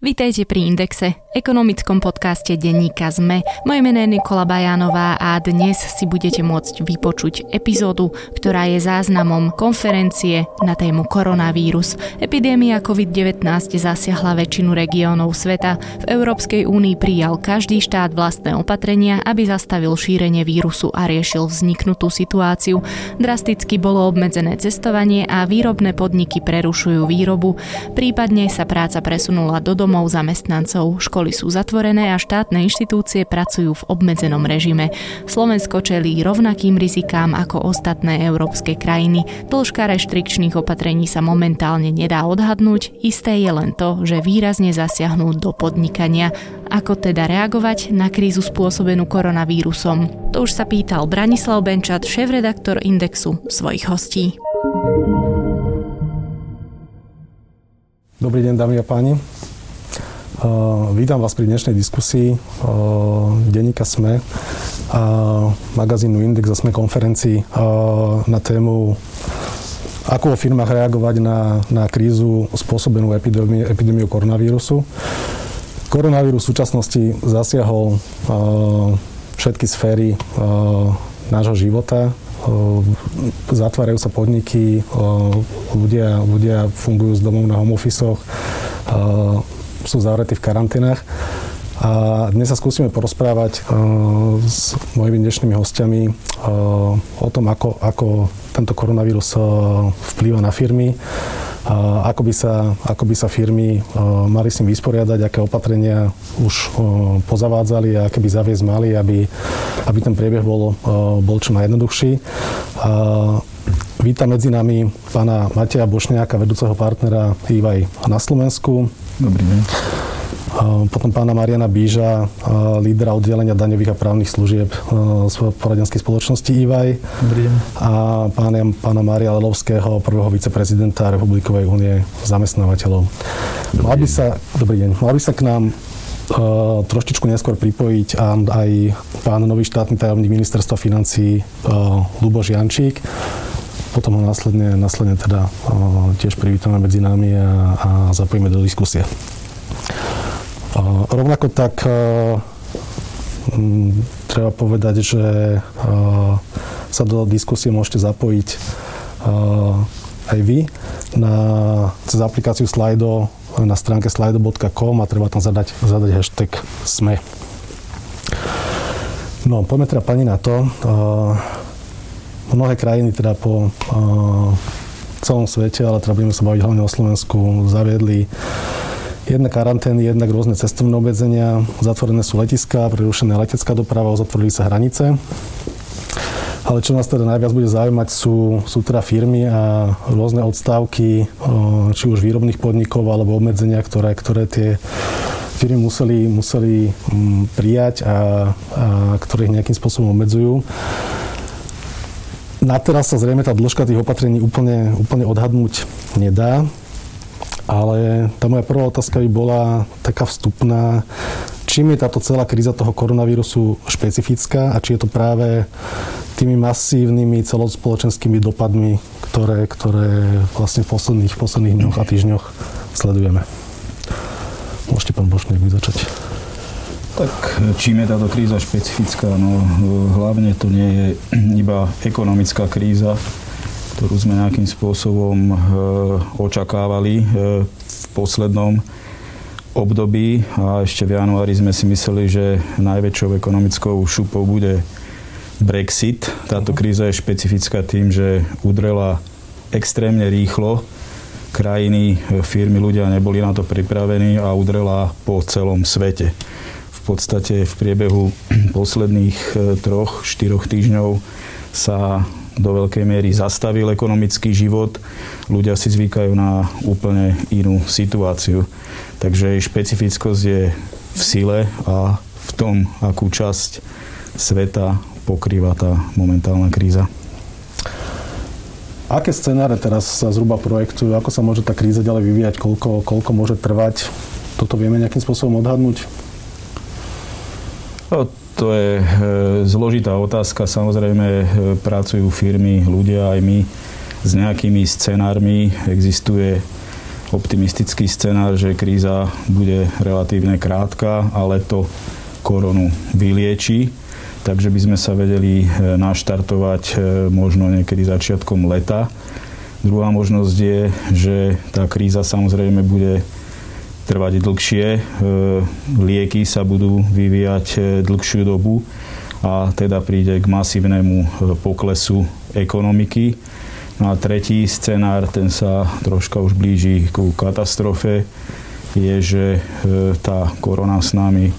Vítajte pri Indexe, ekonomickom podcaste denníka ZME. Moje meno je Nikola Bajánová a dnes si budete môcť vypočuť epizódu, ktorá je záznamom konferencie na tému koronavírus. Epidémia COVID-19 zasiahla väčšinu regiónov sveta. V Európskej únii prijal každý štát vlastné opatrenia, aby zastavil šírenie vírusu a riešil vzniknutú situáciu. Drasticky bolo obmedzené cestovanie a výrobné podniky prerušujú výrobu. Prípadne sa práca presunula do domov domov zamestnancov. Školy sú zatvorené a štátne inštitúcie pracujú v obmedzenom režime. Slovensko čelí rovnakým rizikám ako ostatné európske krajiny. Dĺžka reštrikčných opatrení sa momentálne nedá odhadnúť, isté je len to, že výrazne zasiahnú do podnikania. Ako teda reagovať na krízu spôsobenú koronavírusom? To už sa pýtal Branislav Benčat, šéf-redaktor Indexu, svojich hostí. Dobrý deň, dámy a páni. Vítam vás pri dnešnej diskusii denníka SME a magazínu Index a SME konferencii na tému ako vo firmách reagovať na, na krízu spôsobenú epidémiou, epidémiou koronavírusu. Koronavírus v súčasnosti zasiahol všetky sféry nášho života. Zatvárajú sa podniky, ľudia, ľudia fungujú z domov na home office sú zavretí v karanténach. A dnes sa skúsime porozprávať uh, s mojimi dnešnými hostiami uh, o tom, ako, ako tento koronavírus uh, vplýva na firmy, ako by sa, ako by sa firmy mali s ním vysporiadať, aké opatrenia už pozavádzali a aké by zaviesť mali, aby, aby ten priebeh bol, bol čo najjednoduchší. Vítam medzi nami pána Mateja Bošňáka, vedúceho partnera EY na Slovensku. Dobrý deň. Potom pána Mariana Bíža, lídra oddelenia daňových a právnych služieb poradenskej spoločnosti EY. Dobrý deň. A pána, pána Mária Lelovského, prvého viceprezidenta Republikovej únie zamestnávateľov. Dobrý mal by sa, dobrý deň. Mal by sa k nám uh, troštičku neskôr pripojiť aj pán nový štátny tajomník ministerstva financí uh, Luboš Jančík potom ho následne, následne teda tiež privítame medzi nami a, a zapojíme do diskusie. Rovnako tak treba povedať, že sa do diskusie môžete zapojiť aj vy na, cez aplikáciu Slido na stránke slido.com a treba tam zadať, zadať hashtag SME. No, poďme teda pani na to. Mnohé krajiny teda po celom svete, ale teda budeme sa baviť hlavne o Slovensku, zaviedli jedna karantény, jednak rôzne cestovné obmedzenia, zatvorené sú letiská, prerušená letecká doprava, zatvorili sa hranice. Ale čo nás teda najviac bude zaujímať sú, sú teda firmy a rôzne odstávky, či už výrobných podnikov alebo obmedzenia, ktoré, ktoré tie firmy museli, museli mm, prijať a, a ktoré ich nejakým spôsobom obmedzujú. Na teraz sa zrejme tá dĺžka tých opatrení úplne, úplne odhadnúť nedá, ale tá moja prvá otázka by bola taká vstupná. Čím je táto celá kríza toho koronavírusu špecifická a či je to práve tými masívnymi celospoločenskými dopadmi, ktoré, ktoré vlastne v posledných, posledných dňoch a týždňoch sledujeme. Môžete, pán Bošník, začať. Tak čím je táto kríza špecifická? No, hlavne to nie je iba ekonomická kríza, ktorú sme nejakým spôsobom e, očakávali e, v poslednom období a ešte v januári sme si mysleli, že najväčšou ekonomickou šupou bude Brexit. Táto kríza je špecifická tým, že udrela extrémne rýchlo. Krajiny, firmy, ľudia neboli na to pripravení a udrela po celom svete podstate v priebehu posledných e, troch, štyroch týždňov sa do veľkej miery zastavil ekonomický život. Ľudia si zvykajú na úplne inú situáciu. Takže jej špecifickosť je v sile a v tom, akú časť sveta pokrýva tá momentálna kríza. Aké scenáre teraz sa zhruba projektujú? Ako sa môže tá kríza ďalej vyvíjať? Koľko, koľko môže trvať? Toto vieme nejakým spôsobom odhadnúť? No, to je e, zložitá otázka. Samozrejme, e, pracujú firmy, ľudia, aj my s nejakými scenármi. Existuje optimistický scenár, že kríza bude relatívne krátka, ale to koronu vylieči. Takže by sme sa vedeli naštartovať možno niekedy začiatkom leta. Druhá možnosť je, že tá kríza samozrejme bude trvať dlhšie, e, lieky sa budú vyvíjať e, dlhšiu dobu a teda príde k masívnemu e, poklesu ekonomiky. No a tretí scenár, ten sa troška už blíži ku katastrofe, je, že tá korona s nami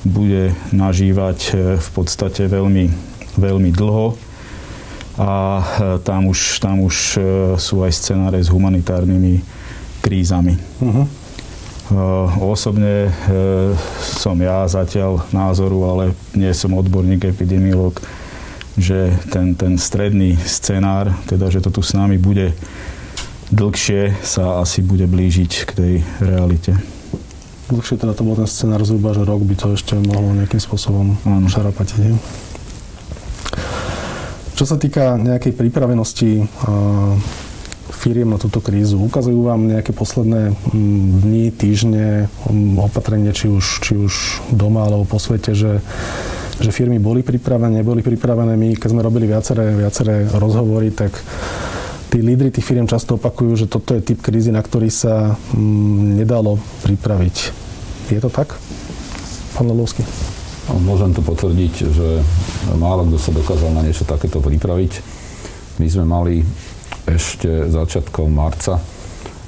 bude nažívať v podstate veľmi, veľmi dlho a tam už, tam už sú aj scenáre s humanitárnymi krízami. Uh-huh. Eh, osobne eh, som ja zatiaľ názoru, ale nie som odborník, epidemiolog, že ten, ten stredný scenár, teda že to tu s nami bude dlhšie, sa asi bude blížiť k tej realite. Dlhšie teda to bol ten scenár zhruba, že rok by to ešte mohlo nejakým spôsobom šarapatiť. Čo sa týka nejakej pripravenosti eh, firiem na túto krízu? Ukazujú vám nejaké posledné mm, dni, týždne mm, opatrenie, či už, či už doma alebo po svete, že, že firmy boli pripravené, neboli pripravené. My, keď sme robili viaceré, viaceré rozhovory, tak tí lídry tých firiem často opakujú, že toto je typ krízy, na ktorý sa mm, nedalo pripraviť. Je to tak, pán Lelovský? No, môžem to potvrdiť, že málo kto sa dokázal na niečo takéto pripraviť. My sme mali ešte začiatkom marca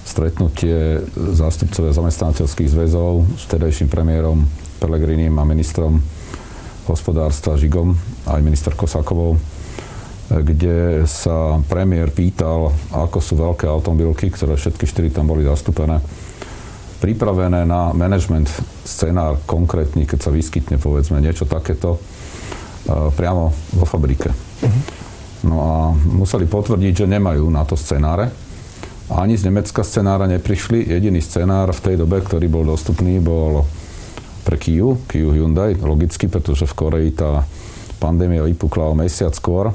stretnutie zástupcovia zamestnateľských zväzov s tedajším premiérom Pelegrinim a ministrom hospodárstva Žigom, aj minister Kosákovou, kde sa premiér pýtal, ako sú veľké automobilky, ktoré všetky štyri tam boli zastúpené, pripravené na management scenár konkrétny, keď sa vyskytne povedzme niečo takéto priamo vo fabrike. Uh-huh. No a museli potvrdiť, že nemajú na to scenáre. Ani z Nemecka scenára neprišli. Jediný scenár v tej dobe, ktorý bol dostupný, bol pre Kia, Kia Hyundai, logicky, pretože v Koreji tá pandémia vypukla o mesiac skôr,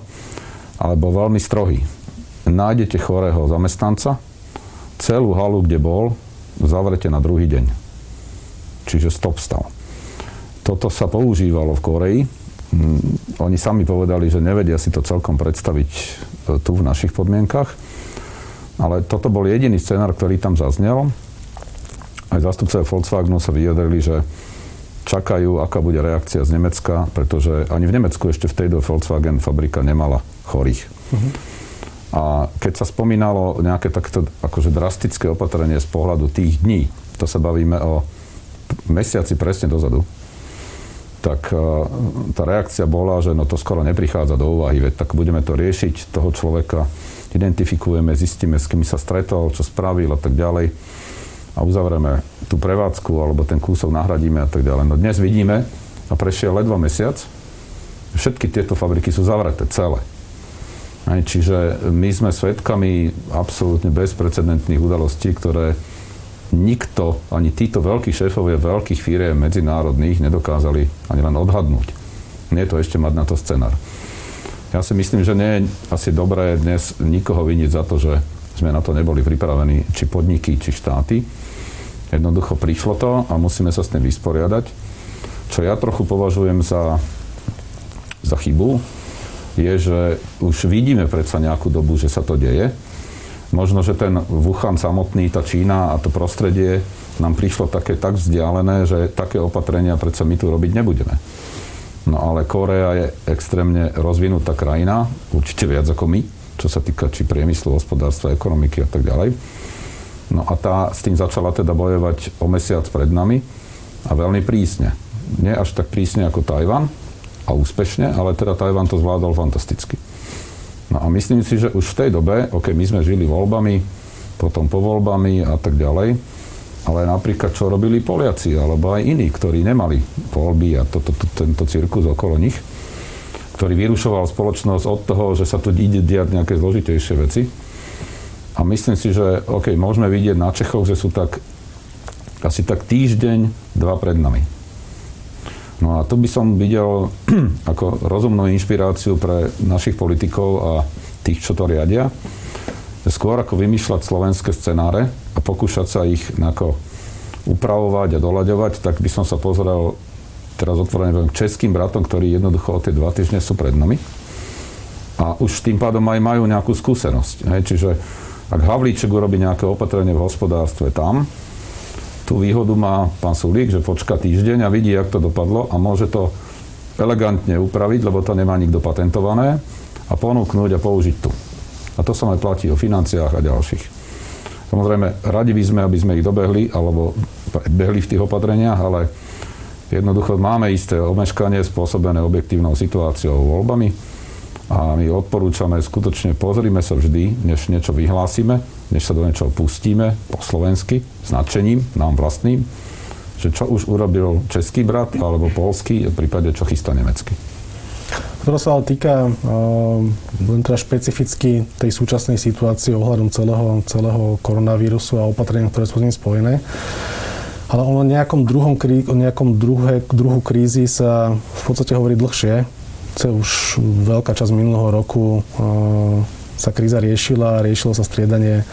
ale bol veľmi strohý. Nájdete chorého zamestnanca, celú halu, kde bol, zavrete na druhý deň. Čiže stop stav. Toto sa používalo v Koreji, Mm, oni sami povedali, že nevedia si to celkom predstaviť e, tu v našich podmienkach. Ale toto bol jediný scenár, ktorý tam zaznel. Aj zástupcovia Volkswagenu sa vyjadrili, že čakajú, aká bude reakcia z Nemecka, pretože ani v Nemecku ešte v tej Volkswagen fabrika nemala chorých. Uh-huh. A keď sa spomínalo nejaké takto akože drastické opatrenie z pohľadu tých dní, to sa bavíme o mesiaci presne dozadu, tak e, tá reakcia bola, že no to skoro neprichádza do úvahy, veď tak budeme to riešiť, toho človeka identifikujeme, zistíme, s kým sa stretol, čo spravil a tak ďalej a uzavrieme tú prevádzku alebo ten kúsok nahradíme a tak ďalej. No dnes vidíme, a prešiel ledva mesiac, všetky tieto fabriky sú zavreté celé. čiže my sme svedkami absolútne bezprecedentných udalostí, ktoré nikto, ani títo veľkí šéfovia veľkých firiem medzinárodných nedokázali ani len odhadnúť. Nie je to ešte mať na to scenár. Ja si myslím, že nie je asi dobré dnes nikoho viniť za to, že sme na to neboli pripravení, či podniky, či štáty. Jednoducho prišlo to a musíme sa s tým vysporiadať. Čo ja trochu považujem za, za chybu, je, že už vidíme predsa nejakú dobu, že sa to deje Možno, že ten Wuhan samotný, tá Čína a to prostredie nám prišlo také tak vzdialené, že také opatrenia predsa my tu robiť nebudeme. No ale Korea je extrémne rozvinutá krajina, určite viac ako my, čo sa týka či priemyslu, hospodárstva, ekonomiky a tak ďalej. No a tá s tým začala teda bojovať o mesiac pred nami a veľmi prísne. Nie až tak prísne ako Tajvan a úspešne, ale teda Tajvan to zvládol fantasticky. No a myslím si, že už v tej dobe, ok, my sme žili voľbami, potom po voľbami a tak ďalej, ale napríklad čo robili Poliaci, alebo aj iní, ktorí nemali voľby a to, to, to, tento cirkus okolo nich, ktorý vyrušoval spoločnosť od toho, že sa tu ide diať nejaké zložitejšie veci. A myslím si, že OK, môžeme vidieť na Čechov, že sú tak asi tak týždeň, dva pred nami. No a tu by som videl ako rozumnú inšpiráciu pre našich politikov a tých, čo to riadia, skôr ako vymýšľať slovenské scenáre a pokúšať sa ich nejako upravovať a doľaďovať, tak by som sa pozrel teraz otvorene poviem, českým bratom, ktorí jednoducho o tie dva týždne sú pred nami. A už tým pádom aj majú nejakú skúsenosť. Hej. Čiže ak Havlíček urobí nejaké opatrenie v hospodárstve tam, tú výhodu má pán Sulík, že počka týždeň a vidí, jak to dopadlo a môže to elegantne upraviť, lebo to nemá nikto patentované a ponúknuť a použiť tu. A to sa aj platí o financiách a ďalších. Samozrejme, radi by sme, aby sme ich dobehli, alebo behli v tých opatreniach, ale jednoducho máme isté omeškanie spôsobené objektívnou situáciou voľbami a my odporúčame skutočne, pozrime sa vždy, než niečo vyhlásime, než sa do niečoho pustíme po slovensky, značením, nám vlastným, že čo už urobil český brat alebo polský, v prípade čo chystá nemecký ktorá sa ale týka uh, len teda špecificky tej súčasnej situácie ohľadom celého, celého koronavírusu a opatrenia, ktoré sú s ním spojené. Ale o nejakom druhom, o nejakom druhé, druhu krízy sa v podstate hovorí dlhšie. To už veľká časť minulého roku uh, sa kríza riešila, riešilo sa striedanie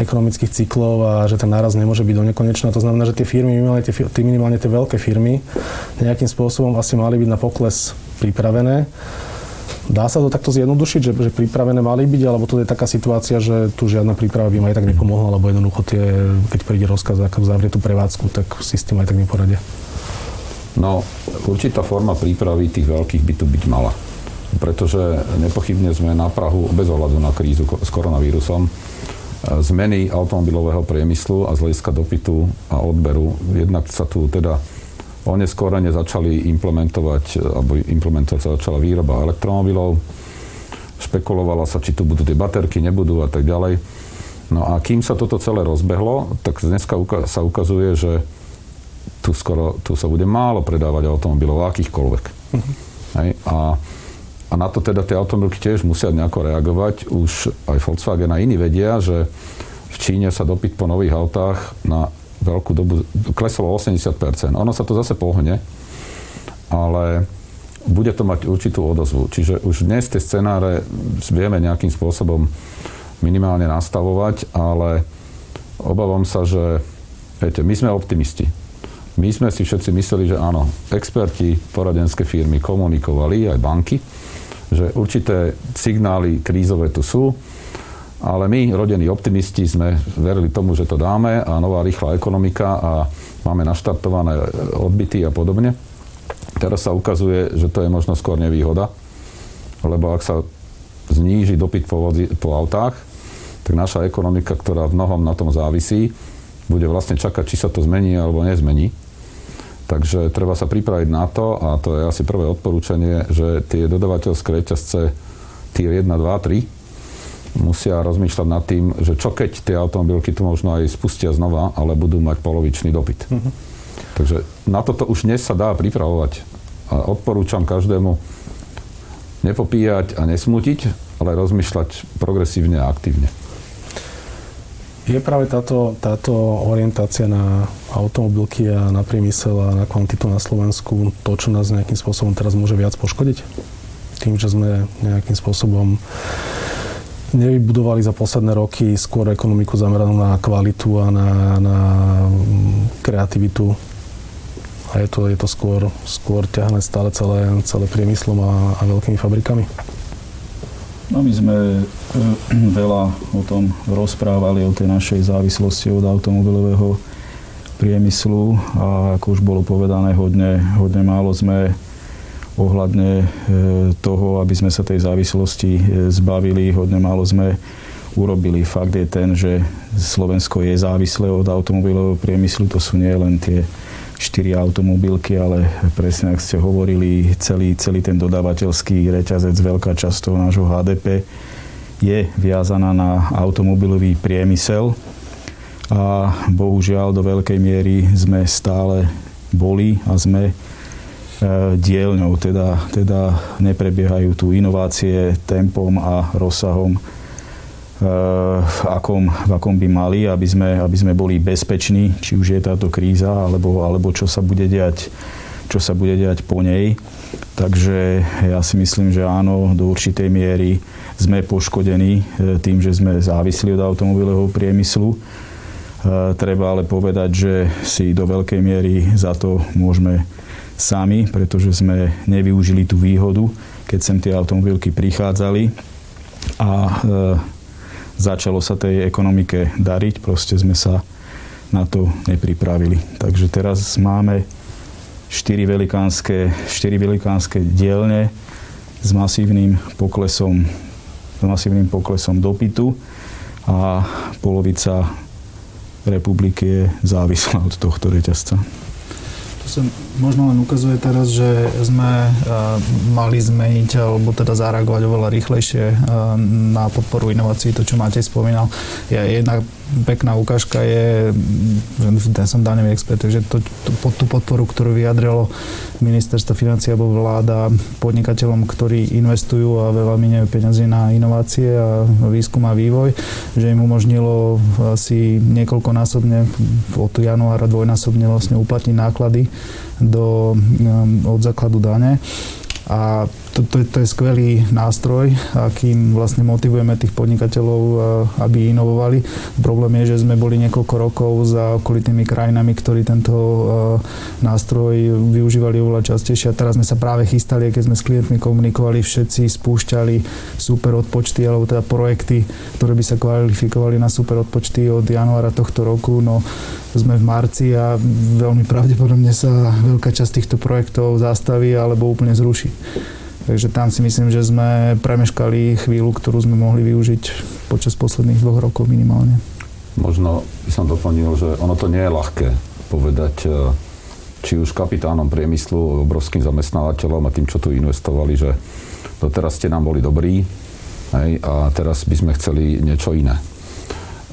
ekonomických cyklov a že ten náraz nemôže byť do nekonečna. To znamená, že tie firmy, minimálne tie, tie minimálne tie veľké firmy, nejakým spôsobom asi mali byť na pokles pripravené. Dá sa to takto zjednodušiť, že, že pripravené mali byť, alebo to je taká situácia, že tu žiadna príprava by im aj tak nepomohla, lebo jednoducho tie, keď príde rozkaz, ako zavrie tú prevádzku, tak si s tým aj tak neporadia. No, určitá forma prípravy tých veľkých by tu byť mala. Pretože nepochybne sme na Prahu, bez ohľadu na krízu s koronavírusom, zmeny automobilového priemyslu a z hľadiska dopytu a odberu. Jednak sa tu teda Oneskorene začali implementovať, alebo implementovať sa začala výroba elektromobilov. Špekulovala sa, či tu budú tie baterky, nebudú a tak ďalej. No a kým sa toto celé rozbehlo, tak dneska sa ukazuje, že tu skoro, tu sa bude málo predávať automobilov, akýchkoľvek. Uh-huh. Hej? A, a na to teda tie automobilky tiež musia nejako reagovať. Už aj Volkswagen a iní vedia, že v Číne sa dopyt po nových autách na veľkú dobu kleslo 80%. Ono sa to zase pohne, ale bude to mať určitú odozvu. Čiže už dnes tie scenáre vieme nejakým spôsobom minimálne nastavovať, ale obávam sa, že viete, my sme optimisti. My sme si všetci mysleli, že áno, experti, poradenské firmy komunikovali, aj banky, že určité signály krízové tu sú, ale my, rodení optimisti, sme verili tomu, že to dáme a nová rýchla ekonomika a máme naštartované odbyty a podobne. Teraz sa ukazuje, že to je možno skôr nevýhoda, lebo ak sa zníži dopyt po, vozi, po autách, tak naša ekonomika, ktorá v mnohom na tom závisí, bude vlastne čakať, či sa to zmení alebo nezmení. Takže treba sa pripraviť na to, a to je asi prvé odporúčanie, že tie dodavateľské reťazce tier 1, 2, 3 musia rozmýšľať nad tým, že čo keď tie automobilky tu možno aj spustia znova, ale budú mať polovičný dopyt. Uh-huh. Takže na toto už dnes sa dá pripravovať. A odporúčam každému nepopíjať a nesmutiť, ale rozmýšľať progresívne a aktívne. Je práve táto, táto orientácia na automobilky a na priemysel a na kvantitu na Slovensku to, čo nás nejakým spôsobom teraz môže viac poškodiť? Tým, že sme nejakým spôsobom nevybudovali za posledné roky skôr ekonomiku zameranú na kvalitu a na, na kreativitu. A je to, je to skôr, skôr ťahné stále celé, celé priemyslom a, a veľkými fabrikami. No my sme e, veľa o tom rozprávali, o tej našej závislosti od automobilového priemyslu a ako už bolo povedané, hodne, hodne málo sme ohľadne e, toho, aby sme sa tej závislosti e, zbavili. Hodne málo sme urobili. Fakt je ten, že Slovensko je závislé od automobilového priemyslu. To sú nie len tie štyri automobilky, ale presne ak ste hovorili, celý, celý ten dodávateľský reťazec, veľká časť toho nášho HDP je viazaná na automobilový priemysel. A bohužiaľ do veľkej miery sme stále boli a sme E, dielňou, teda, teda neprebiehajú tu inovácie tempom a rozsahom, v akom, v akom by mali, aby sme, aby sme boli bezpeční, či už je táto kríza, alebo, alebo čo sa bude diať čo sa bude diať po nej. Takže ja si myslím, že áno, do určitej miery sme poškodení tým, že sme závislí od automobilového priemyslu. Treba ale povedať, že si do veľkej miery za to môžeme sami, pretože sme nevyužili tú výhodu, keď sem tie automobilky prichádzali a e, začalo sa tej ekonomike dariť, proste sme sa na to nepripravili. Takže teraz máme 4 velikánske, 4 velikánske dielne s masívnym poklesom, s masívnym poklesom dopytu a polovica republiky je závislá od tohto reťazca. To sa možno len ukazuje teraz, že sme mali zmeniť alebo teda zareagovať oveľa rýchlejšie na podporu inovácií, to čo Matej spomínal. Je jedna pekná ukážka je, ja som daňový expert, takže to, to, tú podporu, ktorú vyjadrilo ministerstvo financí alebo vláda podnikateľom, ktorí investujú a veľa minajú peniazy na inovácie a výskum a vývoj, že im umožnilo asi niekoľkonásobne od januára dvojnásobne vlastne uplatniť náklady do, od základu dane. A to, to, to je skvelý nástroj, akým vlastne motivujeme tých podnikateľov, aby inovovali. Problém je, že sme boli niekoľko rokov za okolitými krajinami, ktorí tento nástroj využívali oveľa častejšie a teraz sme sa práve chystali, keď sme s klientmi komunikovali, všetci spúšťali super odpočty alebo teda projekty, ktoré by sa kvalifikovali na super odpočty od januára tohto roku. No sme v marci a veľmi pravdepodobne sa veľká časť týchto projektov zastaví alebo úplne zruší. Takže tam si myslím, že sme premeškali chvíľu, ktorú sme mohli využiť počas posledných dvoch rokov minimálne. Možno by som doplnil, že ono to nie je ľahké povedať e, či už kapitánom priemyslu, obrovským zamestnávateľom a tým, čo tu investovali, že doteraz ste nám boli dobrí hej, a teraz by sme chceli niečo iné.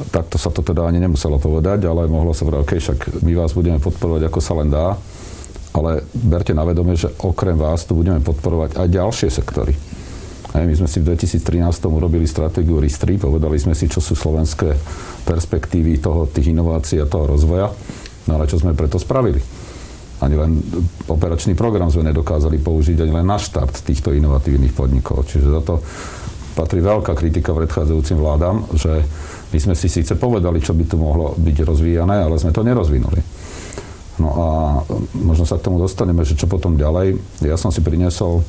Takto sa to teda ani nemuselo povedať, ale mohlo sa povedať, OK, však my vás budeme podporovať, ako sa len dá ale berte na vedomie, že okrem vás tu budeme podporovať aj ďalšie sektory. Aj my sme si v 2013 urobili stratégiu RIS-3, povedali sme si, čo sú slovenské perspektívy toho, tých inovácií a toho rozvoja. No ale čo sme preto spravili? Ani len operačný program sme nedokázali použiť, ani len na štart týchto inovatívnych podnikov. Čiže za to patrí veľká kritika predchádzajúcim vládam, že my sme si síce povedali, čo by tu mohlo byť rozvíjané, ale sme to nerozvinuli. No a možno sa k tomu dostaneme, že čo potom ďalej. Ja som si priniesol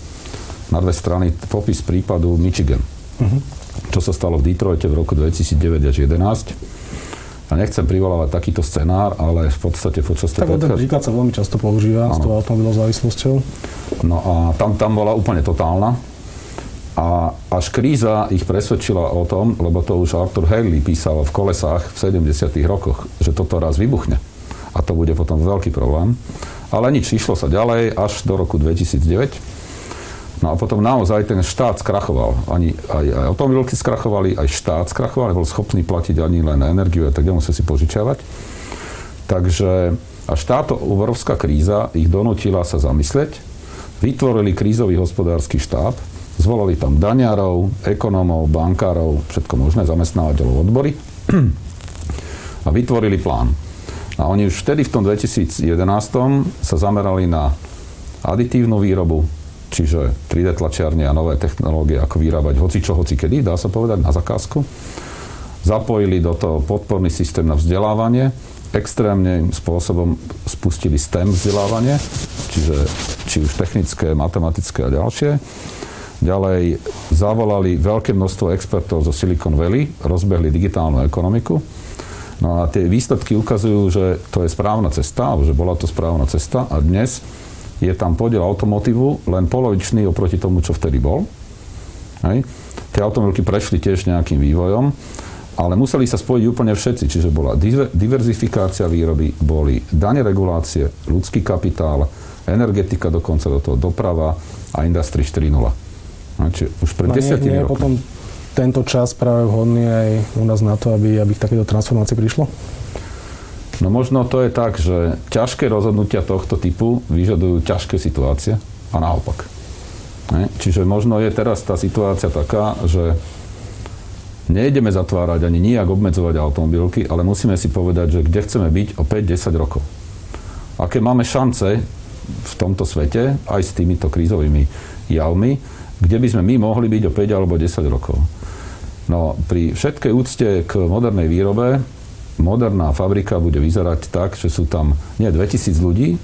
na dve strany popis prípadu Michigan. Uh-huh. Čo sa stalo v Detroite v roku 2009 až 2011. A nechcem privolávať takýto scenár, ale v podstate počas Tak ten príklad sa veľmi často používa ano. s tou automobilovou závislosťou. No a tam, tam bola úplne totálna. A až kríza ich presvedčila o tom, lebo to už Arthur Haley písal v kolesách v 70. rokoch, že toto raz vybuchne a to bude potom veľký problém. Ale nič, išlo sa ďalej až do roku 2009. No a potom naozaj ten štát skrachoval. Ani, aj, aj automobilky skrachovali, aj štát skrachoval, nebol schopný platiť ani len energiu a tak ďalej, musel si požičiavať. Takže až táto obrovská kríza ich donútila sa zamyslieť, vytvorili krízový hospodársky štáb, zvolali tam daňárov, ekonómov, bankárov, všetko možné, zamestnávateľov odbory a vytvorili plán. A oni už vtedy v tom 2011 sa zamerali na aditívnu výrobu, čiže 3D tlačiarne a nové technológie, ako vyrábať hoci čo, hoci kedy, dá sa povedať, na zakázku. Zapojili do toho podporný systém na vzdelávanie, extrémnym spôsobom spustili STEM vzdelávanie, čiže či už technické, matematické a ďalšie. Ďalej zavolali veľké množstvo expertov zo Silicon Valley, rozbehli digitálnu ekonomiku, No a tie výsledky ukazujú, že to je správna cesta, alebo že bola to správna cesta a dnes je tam podiel automotívu len polovičný oproti tomu, čo vtedy bol. Hej. Tie automobilky prešli tiež nejakým vývojom, ale museli sa spojiť úplne všetci, čiže bola diverzifikácia výroby, boli dane regulácie, ľudský kapitál, energetika dokonca do toho, doprava a Industry 4.0. Čiže už pred no desiatimi rokmi. potom tento čas práve vhodný aj u nás na to, aby, aby k takéto transformácii prišlo? No možno to je tak, že ťažké rozhodnutia tohto typu vyžadujú ťažké situácie a naopak. Ne? Čiže možno je teraz tá situácia taká, že nejdeme zatvárať ani nijak obmedzovať automobilky, ale musíme si povedať, že kde chceme byť o 5-10 rokov. Aké máme šance v tomto svete, aj s týmito krízovými javmi, kde by sme my mohli byť o 5 alebo 10 rokov. No, pri všetkej úcte k modernej výrobe, moderná fabrika bude vyzerať tak, že sú tam nie 2000 ľudí,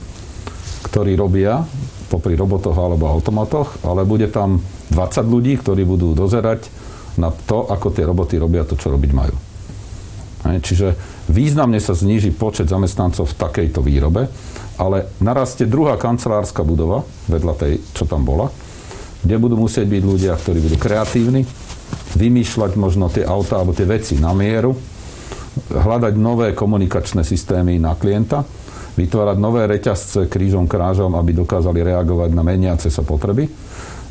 ktorí robia popri robotoch alebo automatoch, ale bude tam 20 ľudí, ktorí budú dozerať na to, ako tie roboty robia to, čo robiť majú. Čiže významne sa zníži počet zamestnancov v takejto výrobe, ale narastie druhá kancelárska budova vedľa tej, čo tam bola, kde budú musieť byť ľudia, ktorí budú kreatívni, vymýšľať možno tie auta alebo tie veci na mieru, hľadať nové komunikačné systémy na klienta, vytvárať nové reťazce krížom krážom, aby dokázali reagovať na meniace sa potreby.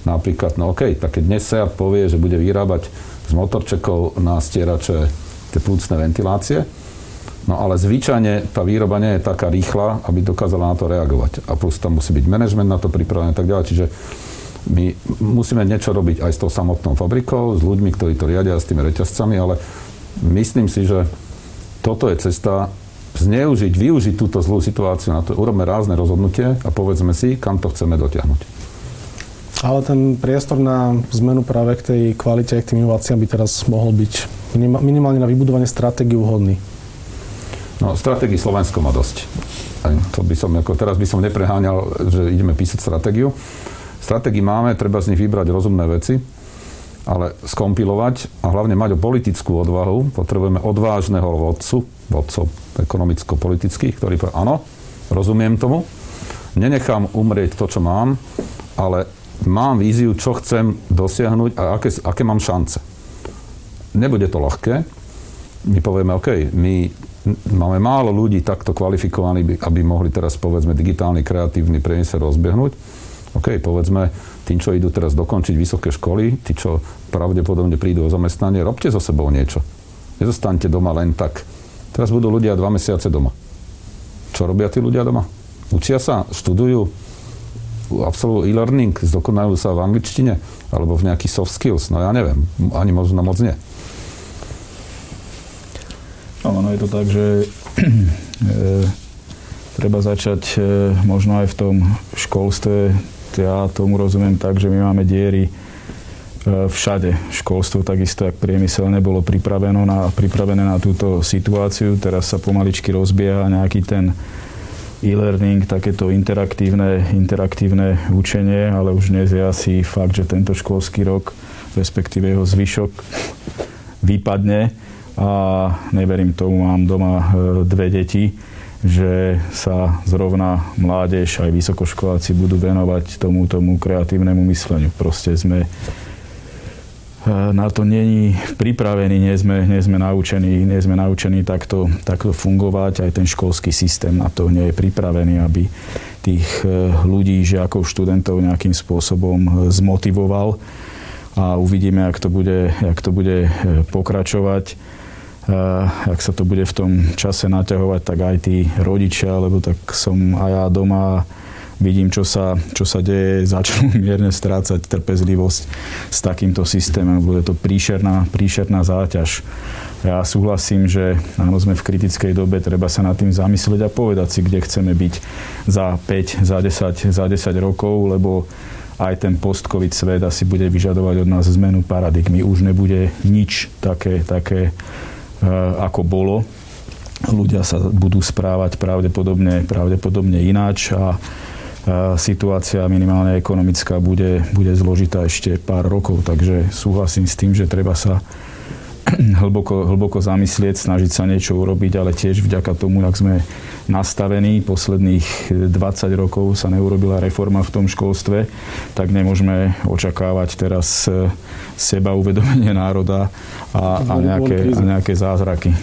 Napríklad, no OK, tak keď dnes Seat povie, že bude vyrábať z motorčekov na stierače tie plúcne ventilácie, No ale zvyčajne tá výroba nie je taká rýchla, aby dokázala na to reagovať. A plus tam musí byť manažment na to pripravený a tak ďalej. Čiže my musíme niečo robiť aj s tou samotnou fabrikou, s ľuďmi, ktorí to riadia, s tými reťazcami, ale myslím si, že toto je cesta zneužiť, využiť túto zlú situáciu na to. Urobme rázne rozhodnutie a povedzme si, kam to chceme dotiahnuť. Ale ten priestor na zmenu práve k tej kvalite, k tým inováciám by teraz mohol byť minimálne na vybudovanie stratégie vhodný. No, stratégii Slovensko má dosť. Aj to by som, ako teraz by som nepreháňal, že ideme písať stratégiu. Stratégii máme, treba z nich vybrať rozumné veci, ale skompilovať a hlavne mať o politickú odvahu. Potrebujeme odvážneho vodcu, vodcov ekonomicko-politických, ktorý povie, áno, rozumiem tomu, nenechám umrieť to, čo mám, ale mám víziu, čo chcem dosiahnuť a aké, aké mám šance. Nebude to ľahké. My povieme, OK, my máme málo ľudí takto kvalifikovaných, aby mohli teraz, povedzme, digitálny, kreatívny priemysel rozbehnúť. OK, povedzme, tým, čo idú teraz dokončiť vysoké školy, tí, čo pravdepodobne prídu o zamestnanie, robte so sebou niečo. Nezostaňte doma len tak. Teraz budú ľudia dva mesiace doma. Čo robia tí ľudia doma? Učia sa, študujú, absolvujú e-learning, zdokonajú sa v angličtine alebo v nejakých soft skills. No ja neviem, ani možno moc nie. Ono je to tak, že e, treba začať e, možno aj v tom školstve. Ja tomu rozumiem tak, že my máme diery e, všade. Školstvo takisto, ak priemysel nebolo pripraveno na, pripravené na túto situáciu. Teraz sa pomaličky rozbieha nejaký ten e-learning, takéto interaktívne, interaktívne učenie, ale už dnes je asi fakt, že tento školský rok, respektíve jeho zvyšok, vypadne a neverím tomu, mám doma e, dve deti, že sa zrovna mládež aj vysokoškoláci budú venovať tomu, tomu kreatívnemu mysleniu. Proste sme e, na to není pripravení, nie sme, nie sme naučení, nie sme naučení takto, takto fungovať. Aj ten školský systém na to nie je pripravený, aby tých e, ľudí, žiakov, študentov nejakým spôsobom zmotivoval. A uvidíme, jak to bude, jak to bude pokračovať ak sa to bude v tom čase naťahovať, tak aj tí rodičia, lebo tak som aj ja doma vidím, čo sa, čo sa deje, začnú mierne strácať trpezlivosť s takýmto systémom. Bude to príšerná, príšerná záťaž. Ja súhlasím, že áno, sme v kritickej dobe, treba sa nad tým zamyslieť a povedať si, kde chceme byť za 5, za 10, za 10 rokov, lebo aj ten post-covid svet asi bude vyžadovať od nás zmenu paradigmy. Už nebude nič také, také Eh, ako bolo. Ľudia sa budú správať pravdepodobne, pravdepodobne ináč a situácia minimálne ekonomická bude, bude zložitá ešte pár rokov, takže súhlasím s tým, že treba sa hlboko, hlboko zamyslieť, snažiť sa niečo urobiť, ale tiež vďaka tomu, jak sme nastavení, posledných 20 rokov sa neurobila reforma v tom školstve, tak nemôžeme očakávať teraz eh, seba uvedomenie národa a, a, nejaké, a nejaké zázraky.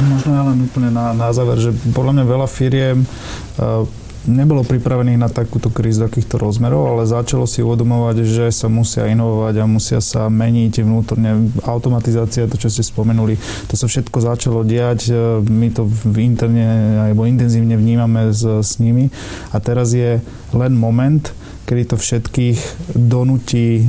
Možno ja len úplne na, na záver, že podľa mňa veľa firiem uh, nebolo pripravených na takúto krízu takýchto rozmerov, ale začalo si uvedomovať, že sa musia inovovať a musia sa meniť vnútorne. Automatizácia, to čo ste spomenuli, to sa všetko začalo diať. E, my to v interne alebo intenzívne vnímame s, s nimi. A teraz je len moment, kedy to všetkých donutí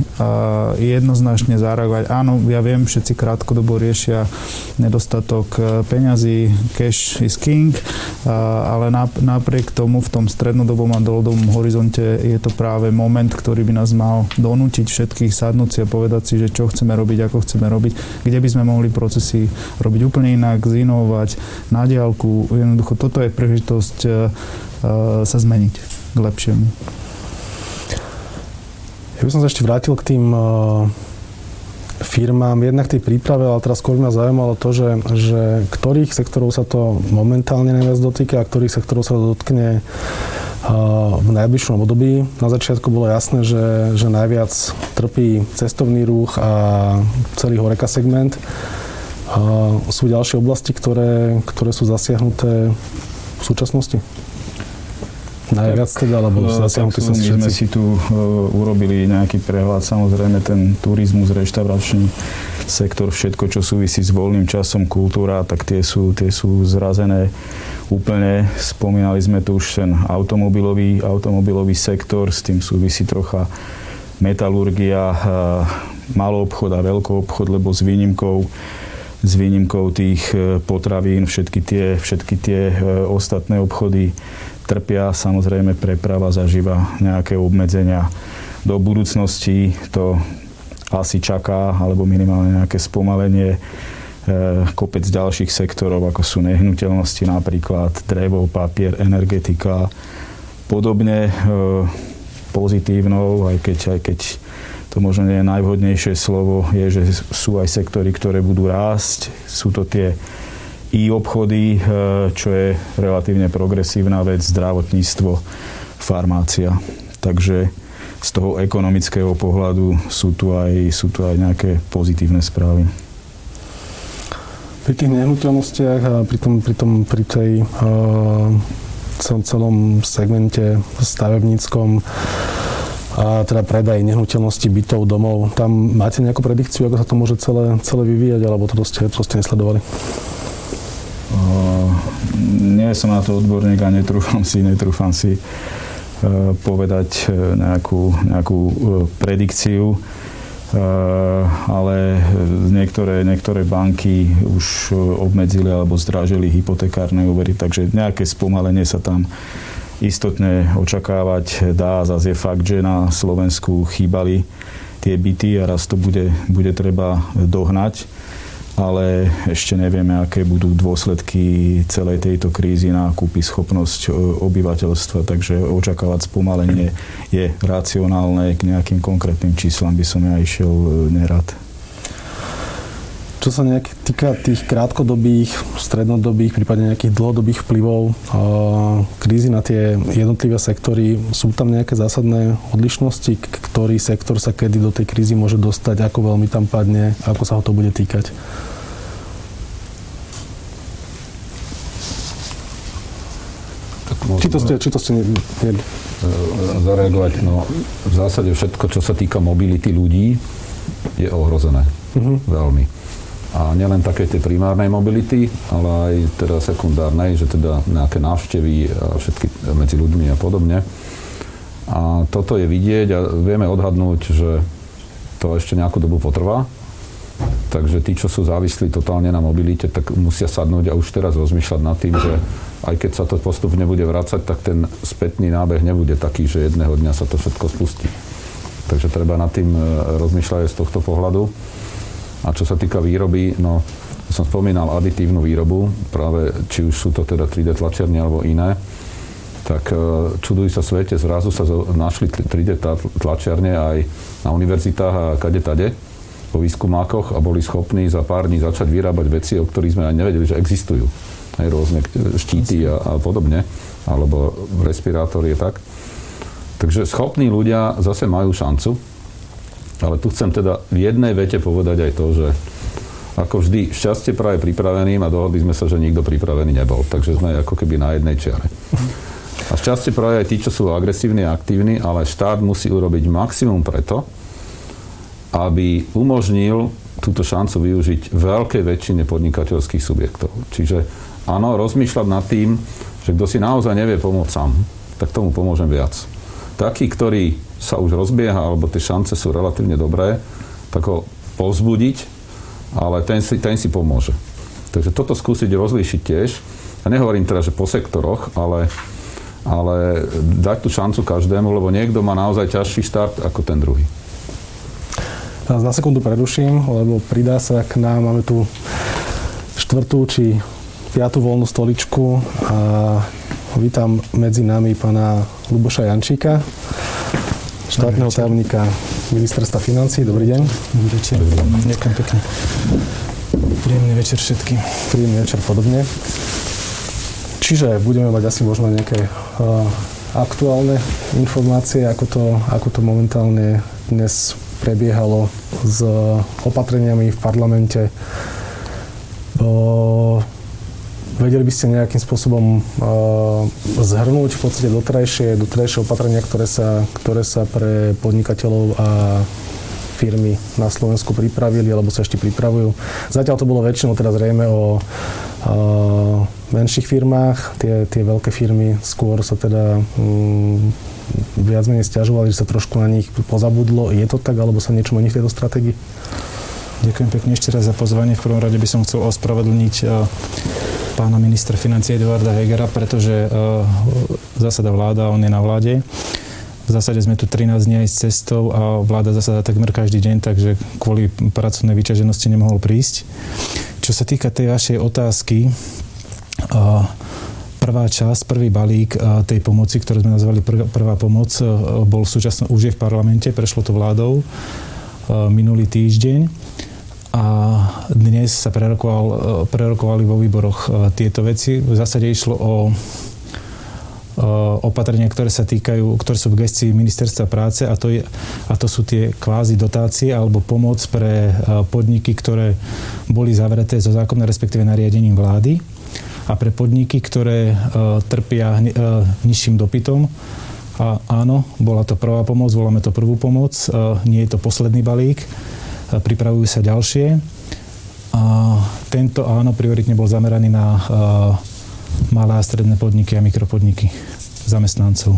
jednoznačne zareagovať. Áno, ja viem, všetci krátkodobo riešia nedostatok e, peňazí, cash is king, ale napriek tomu v tom strednodobom a dlhodobom horizonte je to práve moment, ktorý by nás mal donútiť všetkých sadnúť si a povedať si, že čo chceme robiť, ako chceme robiť, kde by sme mohli procesy robiť úplne inak, zinovovať na diálku. Jednoducho toto je príležitosť e, sa zmeniť k lepšiemu. Ja by som sa ešte vrátil k tým e, firmám, jednak tej príprave, ale teraz skôr ma zaujímalo to, že, že ktorých sektorov sa to momentálne najviac dotýka a ktorých sektorov sa to dotkne v najbližšom období. Na začiatku bolo jasné, že, že najviac trpí cestovný ruch a celý horeka segment. A sú ďalšie oblasti, ktoré, ktoré sú zasiahnuté v súčasnosti? Najviac teda, alebo zasiahnuté sú všetci? My sme si tu uh, urobili nejaký prehľad. Samozrejme ten turizmus, reštauračný sektor, všetko, čo súvisí s voľným časom, kultúra, tak tie sú, tie sú zrazené úplne. Spomínali sme tu už ten automobilový, automobilový sektor, s tým súvisí trocha metalurgia, malý obchod a veľký obchod, lebo s výnimkou s výnimkou tých e, potravín, všetky tie, všetky tie e, ostatné obchody trpia. Samozrejme preprava zažíva nejaké obmedzenia. Do budúcnosti to asi čaká, alebo minimálne nejaké spomalenie E, kopec ďalších sektorov, ako sú nehnuteľnosti napríklad, drevo, papier, energetika. Podobne e, pozitívnou, aj keď, aj keď to možno nie je najvhodnejšie slovo, je, že sú aj sektory, ktoré budú rásť. Sú to tie e-obchody, e, čo je relatívne progresívna vec, zdravotníctvo, farmácia. Takže z toho ekonomického pohľadu sú tu aj, sú tu aj nejaké pozitívne správy. Pri tých nehnuteľnostiach a pri, tom, pri, tom, pri tej uh, celom segmente stavebníckom a teda predaj nehnuteľnosti bytov, domov. Tam máte nejakú predikciu, ako sa to môže celé, celé vyvíjať, alebo to ste proste nesledovali? Uh, nie som na to odborník a netrúfam si, netrúfam si uh, povedať nejakú, nejakú uh, predikciu. Ale niektoré, niektoré banky už obmedzili alebo zdražili hypotekárne úvery, takže nejaké spomalenie sa tam istotne očakávať dá. Zase je fakt, že na Slovensku chýbali tie byty a raz to bude, bude treba dohnať ale ešte nevieme, aké budú dôsledky celej tejto krízy na kúpy schopnosť e, obyvateľstva, takže očakávať spomalenie je racionálne, k nejakým konkrétnym číslam by som ja išiel e, nerad. Čo sa nejak týka tých krátkodobých, strednodobých, prípadne nejakých dlhodobých vplyvov krízy na tie jednotlivé sektory, sú tam nejaké zásadné odlišnosti, ktorý sektor sa kedy do tej krízy môže dostať, ako veľmi tam padne, ako sa ho to bude týkať? či to ste, či to ste ne, ne... zareagovať. No, v zásade všetko, čo sa týka mobility ľudí, je ohrozené. Uh-huh. Veľmi. A nielen také tej primárnej mobility, ale aj teda sekundárnej, že teda nejaké návštevy a všetky medzi ľuďmi a podobne. A toto je vidieť a vieme odhadnúť, že to ešte nejakú dobu potrvá. Takže tí, čo sú závislí totálne na mobilite, tak musia sadnúť a už teraz rozmýšľať nad tým, že aj keď sa to postupne bude vrácať, tak ten spätný nábeh nebude taký, že jedného dňa sa to všetko spustí. Takže treba nad tým e, rozmýšľať z tohto pohľadu. A čo sa týka výroby, no som spomínal aditívnu výrobu, práve či už sú to teda 3D tlačiarne alebo iné, tak e, čudujú sa svete, zrazu sa našli 3D tlačiarne aj na univerzitách a kade tade po výskumákoch a boli schopní za pár dní začať vyrábať veci, o ktorých sme aj nevedeli, že existujú. Aj rôzne štíty a, a podobne, alebo respirátory tak. Takže schopní ľudia zase majú šancu, ale tu chcem teda v jednej vete povedať aj to, že ako vždy, šťastie práve pripraveným a dohodli sme sa, že nikto pripravený nebol. Takže sme ako keby na jednej čiare. A šťastie práve aj tí, čo sú agresívni a aktívni, ale štát musí urobiť maximum preto, aby umožnil túto šancu využiť veľkej väčšine podnikateľských subjektov. Čiže áno, rozmýšľať nad tým, že kto si naozaj nevie pomôcť sám, tak tomu pomôžem viac. Takí, ktorí sa už rozbieha, alebo tie šance sú relatívne dobré, tak ho povzbudiť, ale ten si, ten si pomôže. Takže toto skúsiť rozlíšiť tiež. A nehovorím teda, že po sektoroch, ale, ale dať tú šancu každému, lebo niekto má naozaj ťažší štart ako ten druhý. Na sekundu preruším, lebo pridá sa k nám, máme tu štvrtú či piatú voľnú stoličku a vítam medzi nami pána Luboša Jančíka, štátneho tajomníka ministerstva financí. Dobrý deň. Dobrý večer. Ďakujem pekne. Príjemný večer všetkým. Príjemný večer podobne. Čiže budeme mať asi možno nejaké uh, aktuálne informácie, ako to, ako to momentálne dnes prebiehalo s opatreniami v parlamente. Uh, Vedeli by ste nejakým spôsobom uh, zhrnúť v podstate doterajšie, doterajšie opatrenia, ktoré sa, ktoré sa pre podnikateľov a firmy na Slovensku pripravili alebo sa ešte pripravujú. Zatiaľ to bolo väčšinou teda zrejme o uh, menších firmách. Tie, tie veľké firmy skôr sa teda um, viac menej stiažovali, že sa trošku na nich pozabudlo. Je to tak, alebo sa niečo mení v tejto stratégii? Ďakujem pekne ešte raz za pozvanie. V prvom rade by som chcel ospravedlniť uh, pána ministra financie Eduarda Hegera, pretože uh, zasada vláda, on je na vláde. V zásade sme tu 13 dní aj s cestou a vláda zasada takmer každý deň, takže kvôli pracovnej vyťaženosti nemohol prísť. Čo sa týka tej vašej otázky, uh, prvá časť, prvý balík uh, tej pomoci, ktorú sme nazvali pr- prvá pomoc, bol súčasno, už je v parlamente, prešlo to vládou minulý týždeň a dnes sa prerokoval, e, prerokovali vo výboroch e, tieto veci. V zásade išlo o e, opatrenia, ktoré sa týkajú, ktoré sú v gestii ministerstva práce a to, je, a to sú tie kvázi dotácie alebo pomoc pre podniky, ktoré boli zavreté zo zákona, respektíve nariadením vlády a pre podniky, ktoré trpia nižším dopytom. A áno, bola to prvá pomoc, voláme to prvú pomoc, nie je to posledný balík pripravujú sa ďalšie. A tento áno, prioritne bol zameraný na malé a stredné podniky a mikropodniky zamestnancov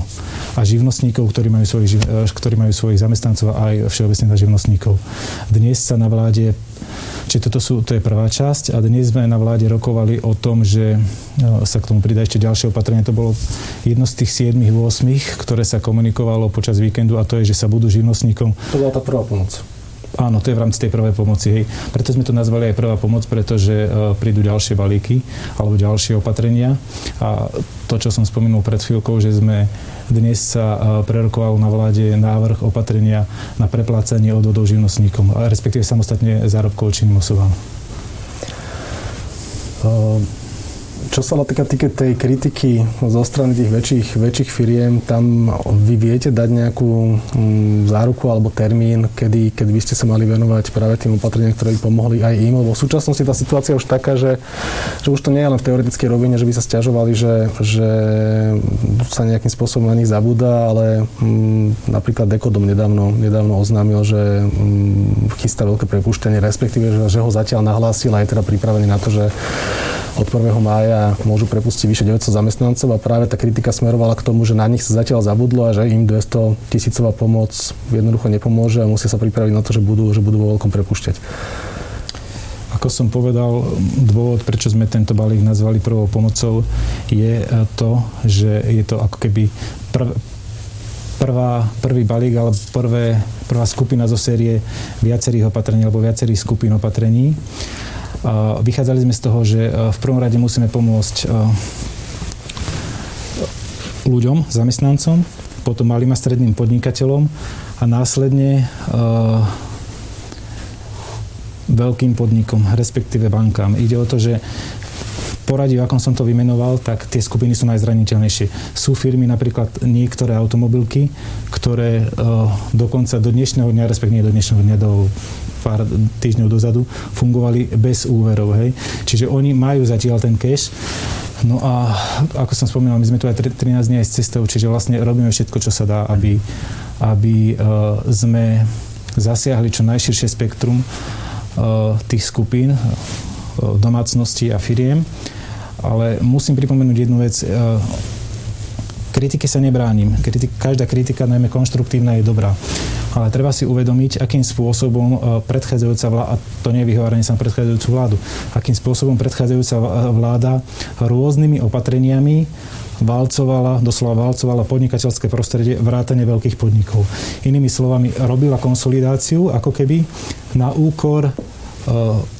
a živnostníkov, ktorí majú svojich, e, ktorí majú svojich zamestnancov a aj všeobecne na živnostníkov. Dnes sa na vláde, či toto sú, to je prvá časť a dnes sme na vláde rokovali o tom, že e, sa k tomu pridá ešte ďalšie opatrenie. To bolo jedno z tých 7-8, ktoré sa komunikovalo počas víkendu a to je, že sa budú živnostníkom... To bola tá prvá pomoc. Áno, to je v rámci tej prvej pomoci. Hej. Preto sme to nazvali aj prvá pomoc, pretože uh, prídu ďalšie balíky alebo ďalšie opatrenia. A to, čo som spomenul pred chvíľkou, že sme dnes sa uh, prerokoval na vláde návrh opatrenia na preplácanie odvodov živnostníkom, respektíve samostatne zárobkov činným osobám. Uh čo sa týka tej kritiky zo strany tých väčších, väčších firiem, tam vy viete dať nejakú mm, záruku alebo termín, kedy, kedy by ste sa mali venovať práve tým opatreniam, ktoré by pomohli aj im, lebo v súčasnosti tá situácia už taká, že, že už to nie je len v teoretickej rovine, že by sa stiažovali, že, že sa nejakým spôsobom na nich zabúda, ale mm, napríklad Dekodom nedávno, nedávno oznámil, že mm, chystá veľké prepuštenie, respektíve, že, že ho zatiaľ nahlásil a je teda pripravený na to, že od 1. mája môžu prepustiť vyše 900 zamestnancov a práve tá kritika smerovala k tomu, že na nich sa zatiaľ zabudlo a že im 200 tisícová pomoc jednoducho nepomôže a musia sa pripraviť na to, že budú, že budú vo veľkom prepušťať. Ako som povedal, dôvod, prečo sme tento balík nazvali prvou pomocou, je to, že je to ako keby prv, prvá, prvý balík alebo prvé, prvá skupina zo série viacerých opatrení alebo viacerých skupín opatrení. Vychádzali sme z toho, že e, v prvom rade musíme pomôcť e, ľuďom, zamestnancom, potom malým a stredným podnikateľom a následne e, veľkým podnikom, respektíve bankám. Ide o to, že poradí, akom som to vymenoval, tak tie skupiny sú najzraniteľnejšie. Sú firmy, napríklad niektoré automobilky, ktoré dokonca do dnešného dňa, respektíve do dnešného dňa, do pár týždňov dozadu fungovali bez úverov. Hej. Čiže oni majú zatiaľ ten cash. No a ako som spomínal, my sme tu aj 13 dní aj s cestou, čiže vlastne robíme všetko, čo sa dá, aby, aby uh, sme zasiahli čo najširšie spektrum uh, tých skupín, domácností a firiem. Ale musím pripomenúť jednu vec. Kritike sa nebránim. Kritik, každá kritika, najmä konštruktívna, je dobrá. Ale treba si uvedomiť, akým spôsobom e, predchádzajúca vláda, a to nie je vyhováranie sa na predchádzajúcu vládu, akým spôsobom predchádzajúca vláda rôznymi opatreniami valcovala, doslova valcovala podnikateľské prostredie vrátane veľkých podnikov. Inými slovami, robila konsolidáciu ako keby na úkor E,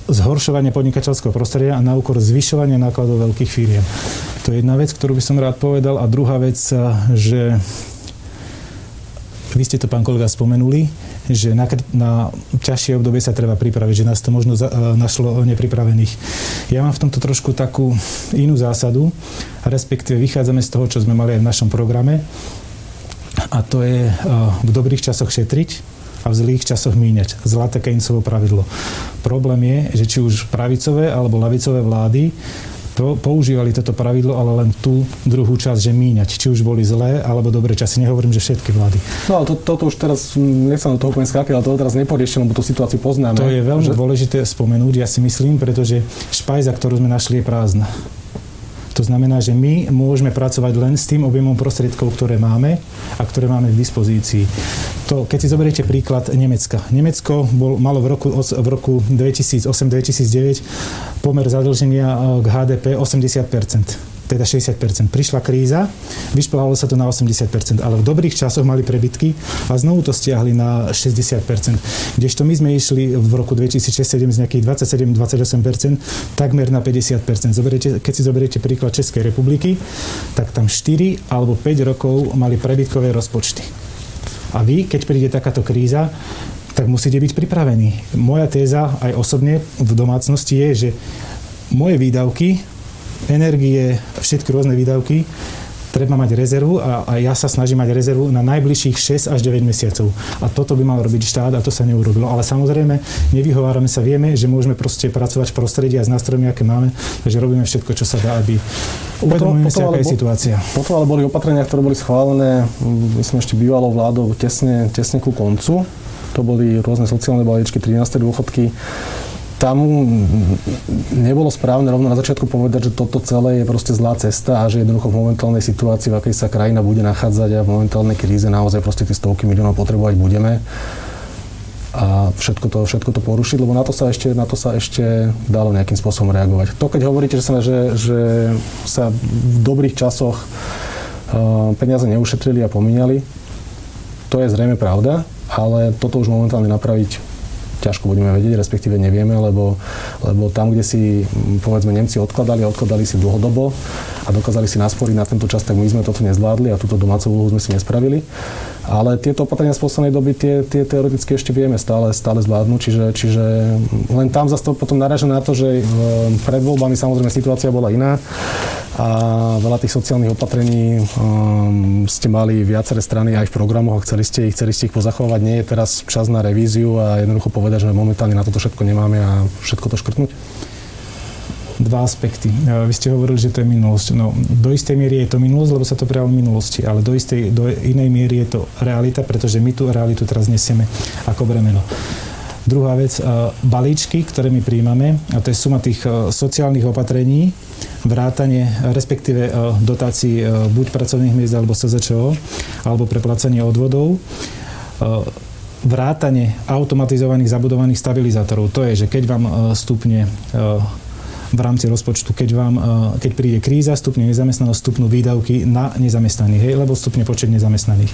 zhoršovanie podnikateľského prostredia a na úkor zvyšovania nákladov veľkých firiem. To je jedna vec, ktorú by som rád povedal. A druhá vec, e, že vy ste to, pán kolega, spomenuli, že na, na ťažšie obdobie sa treba pripraviť, že nás to možno za, e, našlo nepripravených. Ja mám v tomto trošku takú inú zásadu, respektíve vychádzame z toho, čo sme mali aj v našom programe, a to je v dobrých časoch šetriť, a v zlých časoch míňať. Zlaté Keynesovo pravidlo. Problém je, že či už pravicové alebo lavicové vlády používali toto pravidlo, ale len tú druhú časť, že míňať. Či už boli zlé alebo dobré časy. Nehovorím, že všetky vlády. No ale to, toto už teraz, nechcem do toho úplne skákať, ale to teraz neporiešim, lebo tú situáciu poznáme. To je veľmi že... dôležité spomenúť, ja si myslím, pretože špajza, ktorú sme našli, je prázdna. To znamená, že my môžeme pracovať len s tým objemom prostriedkov, ktoré máme a ktoré máme k dispozícii. To, keď si zoberiete príklad Nemecka. Nemecko bol, malo v roku, v roku 2008-2009 pomer zadlženia eh, k HDP 80 teda 60%. Prišla kríza, vyšplhalo sa to na 80%, ale v dobrých časoch mali prebytky a znovu to stiahli na 60%. Kdežto my sme išli v roku 2006-2007 z nejakých 27-28%, takmer na 50%. Zoberiete, keď si zoberiete príklad Českej republiky, tak tam 4 alebo 5 rokov mali prebytkové rozpočty. A vy, keď príde takáto kríza, tak musíte byť pripravení. Moja téza aj osobne v domácnosti je, že moje výdavky energie, všetky rôzne výdavky, treba mať rezervu a, a ja sa snažím mať rezervu na najbližších 6 až 9 mesiacov. A toto by mal robiť štát a to sa neurobilo. Ale samozrejme, nevyhovárame sa, vieme, že môžeme proste pracovať v prostredí a s nástrojmi, aké máme, takže robíme všetko, čo sa dá, aby uvedomujeme si, aká je situácia. Potom ale boli opatrenia, ktoré boli schválené, myslím ešte bývalo vládou tesne, tesne ku koncu. To boli rôzne sociálne balíčky, 13. dôchodky tam nebolo správne rovno na začiatku povedať, že toto celé je proste zlá cesta a že jednoducho v momentálnej situácii, v akej sa krajina bude nachádzať a v momentálnej kríze naozaj proste tie stovky miliónov potrebovať budeme a všetko to, všetko to porušiť, lebo na to sa ešte, na to sa ešte dalo nejakým spôsobom reagovať. To, keď hovoríte, že sa, že, že sa v dobrých časoch uh, peniaze neušetrili a pomínali, to je zrejme pravda, ale toto už momentálne napraviť ťažko budeme vedieť, respektíve nevieme, lebo, lebo tam, kde si povedzme Nemci odkladali, odkladali si dlhodobo a dokázali si nasporiť na tento čas, tak my sme toto nezvládli a túto domácu úlohu sme si nespravili. Ale tieto opatrenia z poslednej doby tie, tie teoreticky ešte vieme stále, stále zvládnuť, čiže, čiže len tam zase to potom naraža na to, že pred voľbami samozrejme situácia bola iná a veľa tých sociálnych opatrení um, ste mali viaceré strany aj v programoch a chceli ste ich, chceli ste ich pozachovať. Nie je teraz čas na revíziu a jednoducho povedať, že momentálne na toto všetko nemáme a všetko to škrtnúť? dva aspekty. E, vy ste hovorili, že to je minulosť. No, do istej miery je to minulosť, lebo sa to prijalo v minulosti, ale do, istej, do inej miery je to realita, pretože my tú realitu teraz nesieme ako bremeno. Druhá vec, e, balíčky, ktoré my príjmame, a to je suma tých e, sociálnych opatrení, vrátanie, respektíve dotácií buď pracovných miest alebo SZČO, alebo preplácanie odvodov, e, vrátanie automatizovaných zabudovaných stabilizátorov. To je, že keď vám stupne v rámci rozpočtu, keď, vám, keď príde kríza, stupne nezamestnanosť, stupnú výdavky na nezamestnaných, hej, lebo stupne počet nezamestnaných.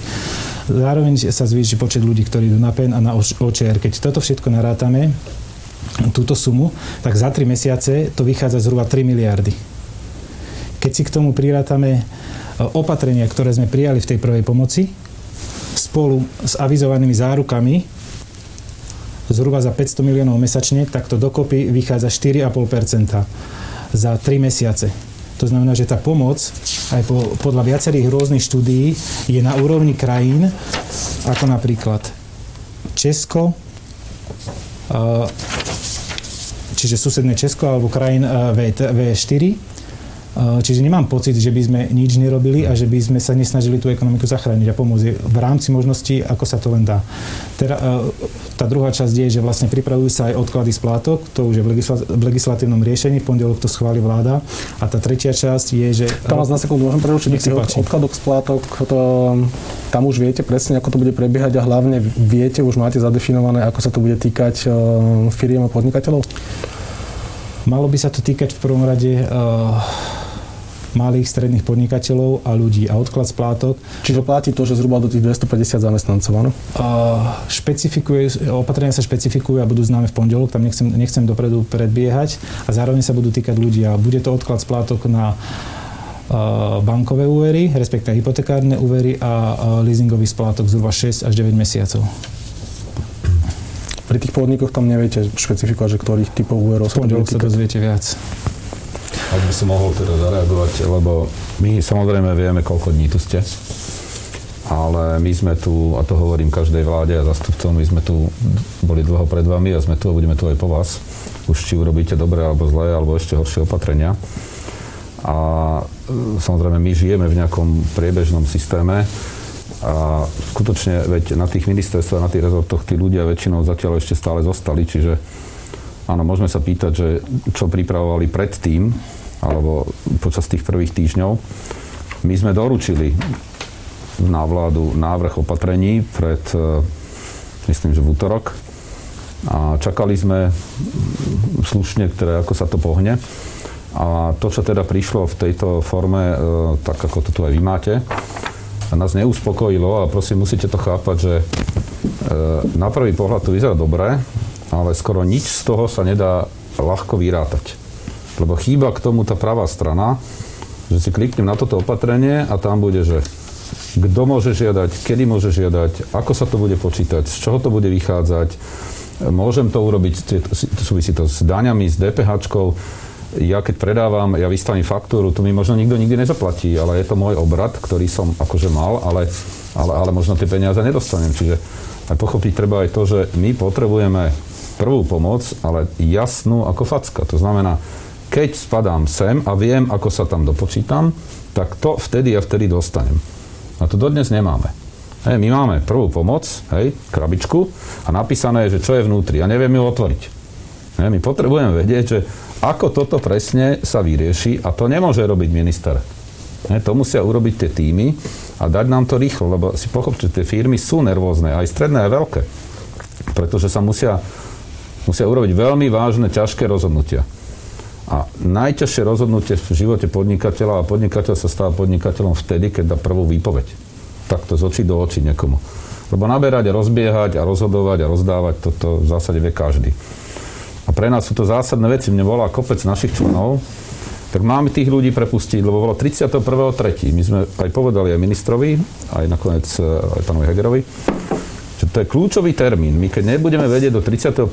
Zároveň sa zvýši počet ľudí, ktorí idú na PEN a na OČR. Keď toto všetko narátame, túto sumu, tak za 3 mesiace to vychádza zhruba 3 miliardy. Keď si k tomu prirátame e, opatrenia, ktoré sme prijali v tej prvej pomoci, spolu s avizovanými zárukami, zhruba za 500 miliónov mesačne, tak to dokopy vychádza 4,5% za 3 mesiace. To znamená, že tá pomoc aj po, podľa viacerých rôznych štúdií je na úrovni krajín, ako napríklad Česko, čiže susedné Česko alebo krajín V4, Čiže nemám pocit, že by sme nič nerobili a že by sme sa nesnažili tú ekonomiku zachrániť a pomôcť v rámci možností, ako sa to len dá. Teda, tá druhá časť je, že vlastne pripravujú sa aj odklady splátok, to už je v legislatívnom riešení, v pondelok to schváli vláda. A tá tretia časť je, že... Tam vás na sekundu môžem preručiť, od, odkladok splátok, to, tam už viete presne, ako to bude prebiehať a hlavne viete, už máte zadefinované, ako sa to bude týkať firiem a podnikateľov? Malo by sa to týkať v prvom rade uh, malých, stredných podnikateľov a ľudí a odklad splátok. Čiže platí to, že zhruba do tých 250 zamestnancov, áno? Uh, špecifikuje, opatrenia sa špecifikujú a budú známe v pondelok, tam nechcem, nechcem dopredu predbiehať a zároveň sa budú týkať ľudí a bude to odklad splátok na bankové úvery, respektíve hypotekárne úvery a leasingový splátok zhruba 6 až 9 mesiacov. Pri tých podnikoch tam neviete špecifikovať, že ktorých typov úverov sa to sa dozviete viac. Ak by som mohol teda zareagovať, lebo my samozrejme vieme, koľko dní tu ste, ale my sme tu, a to hovorím každej vláde a zastupcom, my sme tu boli dlho pred vami a sme tu a budeme tu aj po vás. Už či urobíte dobré alebo zlé, alebo ešte horšie opatrenia. A e, samozrejme, my žijeme v nejakom priebežnom systéme, a skutočne, veď na tých ministerstvách, na tých rezortoch tí ľudia väčšinou zatiaľ ešte stále zostali, čiže áno, môžeme sa pýtať, že čo pripravovali predtým, alebo počas tých prvých týždňov. My sme doručili na vládu návrh opatrení pred, e, myslím, že v útorok. A čakali sme slušne, ktoré, ako sa to pohne. A to, čo teda prišlo v tejto forme, e, tak ako to tu aj vy máte, nás neuspokojilo a prosím, musíte to chápať, že e, na prvý pohľad to vyzerá dobre, ale skoro nič z toho sa nedá ľahko vyrátať. Lebo chýba k tomu tá pravá strana, že si kliknem na toto opatrenie a tam bude, že kto môže žiadať, kedy môže žiadať, ako sa to bude počítať, z čoho to bude vychádzať, môžem to urobiť, súvisí to s daňami, s DPH, ja keď predávam, ja vystavím faktúru, to mi možno nikto nikdy nezaplatí, ale je to môj obrad, ktorý som akože mal, ale, ale, ale možno tie peniaze nedostanem. Čiže aj pochopiť treba aj to, že my potrebujeme prvú pomoc, ale jasnú ako facka. To znamená, keď spadám sem a viem, ako sa tam dopočítam, tak to vtedy a vtedy dostanem. A to dodnes nemáme. Hej, my máme prvú pomoc, hej, krabičku a napísané je, že čo je vnútri a neviem ju otvoriť. Hej, my potrebujeme vedieť, že ako toto presne sa vyrieši a to nemôže robiť minister. Ne, to musia urobiť tie týmy a dať nám to rýchlo, lebo si pochopte, tie firmy sú nervózne, aj stredné, aj veľké. Pretože sa musia, musia urobiť veľmi vážne, ťažké rozhodnutia. A najťažšie rozhodnutie v živote podnikateľa a podnikateľ sa stáva podnikateľom vtedy, keď dá prvú výpoveď. Takto z očí do očí niekomu. Lebo naberať a rozbiehať a rozhodovať a rozdávať, toto v zásade vie každý a pre nás sú to zásadné veci. Mne volá kopec našich členov, tak máme tých ľudí prepustiť, lebo bolo 31.3. My sme aj povedali aj ministrovi, aj nakoniec e, aj pánovi Hegerovi, že to je kľúčový termín. My keď nebudeme vedieť do 31.3.,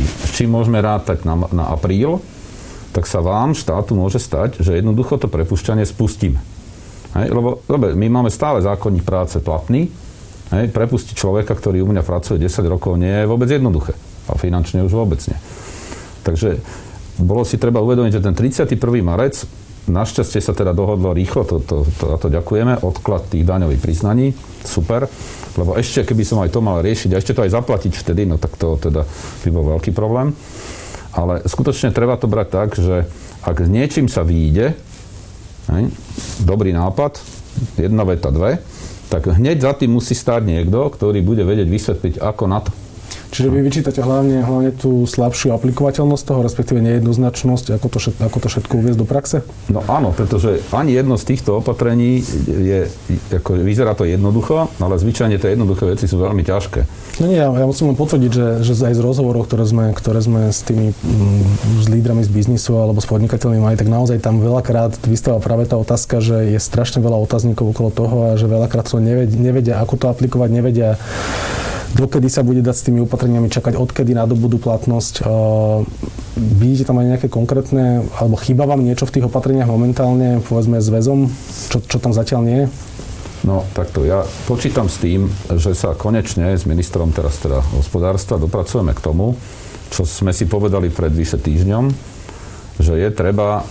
s čím môžeme rátať na, na apríl, tak sa vám, štátu, môže stať, že jednoducho to prepušťanie spustíme. Hej, lebo dobre, my máme stále zákonník práce platný. Hej, prepustiť človeka, ktorý u mňa pracuje 10 rokov, nie je vôbec jednoduché. A finančne už vôbec nie. Takže bolo si treba uvedomiť, že ten 31. marec, našťastie sa teda dohodlo rýchlo, to, to, to, to ďakujeme, odklad tých daňových priznaní, super, lebo ešte keby som aj to mal riešiť a ešte to aj zaplatiť vtedy, no tak to teda by bol veľký problém. Ale skutočne treba to brať tak, že ak niečím sa výjde, hej, dobrý nápad, jedna veta, dve, tak hneď za tým musí stáť niekto, ktorý bude vedieť vysvetliť, ako na to. Čiže vy vyčítate hlavne, hlavne tú slabšiu aplikovateľnosť toho, respektíve nejednoznačnosť, ako to, všetko, ako to všetko uviezť do praxe? No áno, pretože ani jedno z týchto opatrení je, ako vyzerá to jednoducho, ale zvyčajne tie jednoduché veci sú veľmi ťažké. No nie, ja, ja musím len potvrdiť, že, že aj z rozhovorov, ktoré sme, ktoré sme s tými mm, s lídrami z biznisu alebo s podnikateľmi mali, tak naozaj tam veľakrát vystáva práve tá otázka, že je strašne veľa otáznikov okolo toho a že veľakrát to nevedia, nevedia ako to aplikovať, nevedia dokedy sa bude dať s tými opatreniami čakať, odkedy nadobudú platnosť. Vidíte tam aj nejaké konkrétne, alebo chýba vám niečo v tých opatreniach momentálne, povedzme s väzom, čo, čo tam zatiaľ nie je? No takto, ja počítam s tým, že sa konečne s ministrom teraz teda hospodárstva dopracujeme k tomu, čo sme si povedali pred vyše týždňom, že je treba